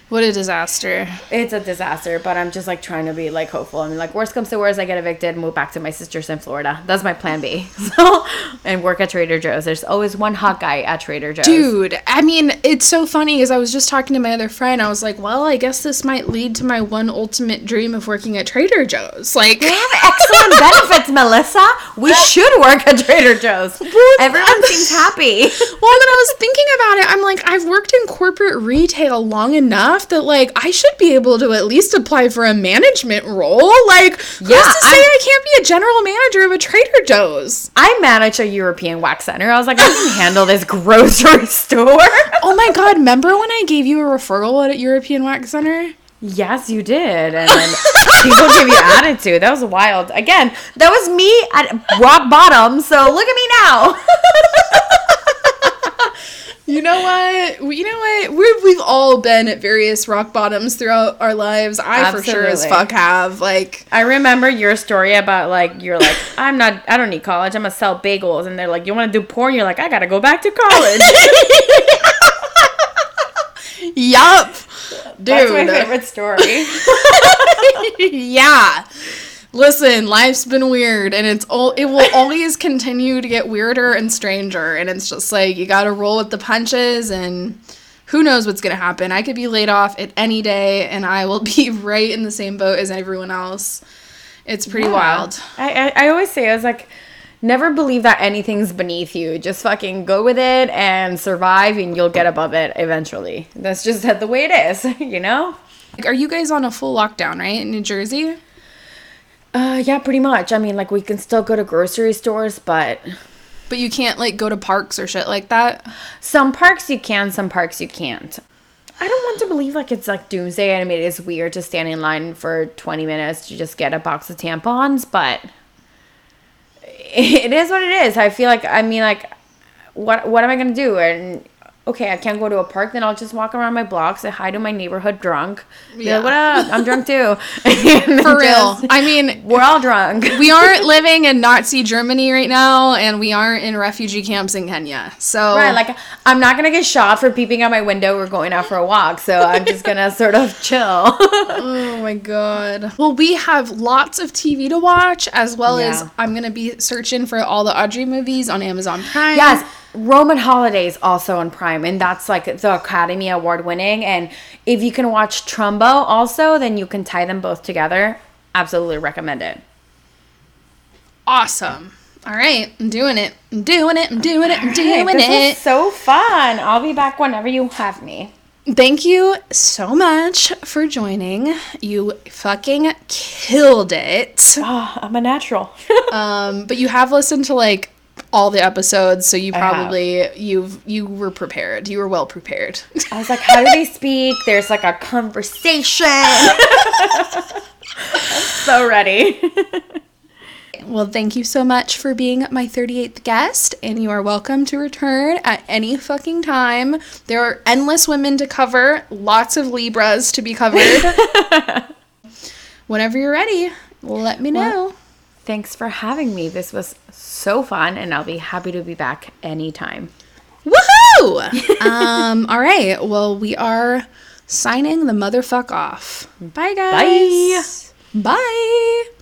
What a disaster. It's a disaster, but I'm just like trying to be like hopeful. I mean, like worst comes to worst, I get evicted, move back to my sister's in Florida. That's my plan B. So, and work at Trader Joe's. There's always one hot guy at Trader Joe's. Dude, I mean, it's so funny because I was just talking to my other friend. I was like, well, I guess this might lead to my one ultimate dream of working at Trader Joe's. Like, They have excellent benefits, Melissa. We should work at Trader Joe's. Everyone seems happy. Well, then I was thinking about it. I'm like, I've worked in corporate retail long enough that like I should be able to at least apply for a management role. Like, who's Yeah, to say I'm- I can't be a general manager of a Trader Joe's? I manage a European wax center. I was like, I can handle this grocery store. Oh my god, remember when I gave you a referral at a European Wax Center? Yes, you did. And then people give you attitude. That was wild. Again, that was me at rock bottom. So look at me now. You know what? You know what? We've we've all been at various rock bottoms throughout our lives. I for sure as fuck have. Like, I remember your story about like you're like I'm not I don't need college I'm gonna sell bagels and they're like you want to do porn you're like I gotta go back to college. yup, dude. That's my favorite story. yeah. Listen, life's been weird and it's all it will always continue to get weirder and stranger and it's just like you got to roll with the punches and who knows what's going to happen. I could be laid off at any day and I will be right in the same boat as everyone else. It's pretty wild. I, I I always say I was like never believe that anything's beneath you. Just fucking go with it and survive and you'll get above it eventually. That's just the way it is, you know? Like, are you guys on a full lockdown, right? In New Jersey? Uh yeah, pretty much. I mean like we can still go to grocery stores, but But you can't like go to parks or shit like that. Some parks you can, some parks you can't. I don't want to believe like it's like doomsday. I mean, it is weird to stand in line for 20 minutes to just get a box of tampons, but it is what it is. I feel like I mean like what what am I going to do? And okay, I can't go to a park, then I'll just walk around my blocks say hi to my neighborhood drunk. Yeah. like, what up? I'm drunk too. For real. I mean, we're all drunk. we aren't living in Nazi Germany right now, and we aren't in refugee camps in Kenya. So, Right, like I'm not gonna get shot for peeping out my window or going out for a walk, so I'm just gonna sort of chill. oh my god. Well, we have lots of TV to watch, as well as I'm gonna be searching for all the Audrey movies on Amazon Prime. yes, Roman Holidays also on Prime, and that's like the Academy Award winning. And if you can watch Trumbo also, then you can tie them both together. Absolutely recommend it. awesome. All right, I'm doing it. I'm doing it. I'm doing it. I'm doing this it. was so fun. I'll be back whenever you have me. Thank you so much for joining. You fucking killed it. Oh, I'm a natural. Um, but you have listened to like all the episodes, so you probably you've you were prepared. You were well prepared. I was like, how do they speak? There's like a conversation. so ready. well, thank you so much for being my 38th guest, and you are welcome to return at any fucking time. There are endless women to cover, lots of Libras to be covered. Whenever you're ready, let me know. Thanks for having me. This was so fun, and I'll be happy to be back anytime. Woohoo! um, all right. Well, we are signing the motherfuck off. Bye, guys. Bye. Bye.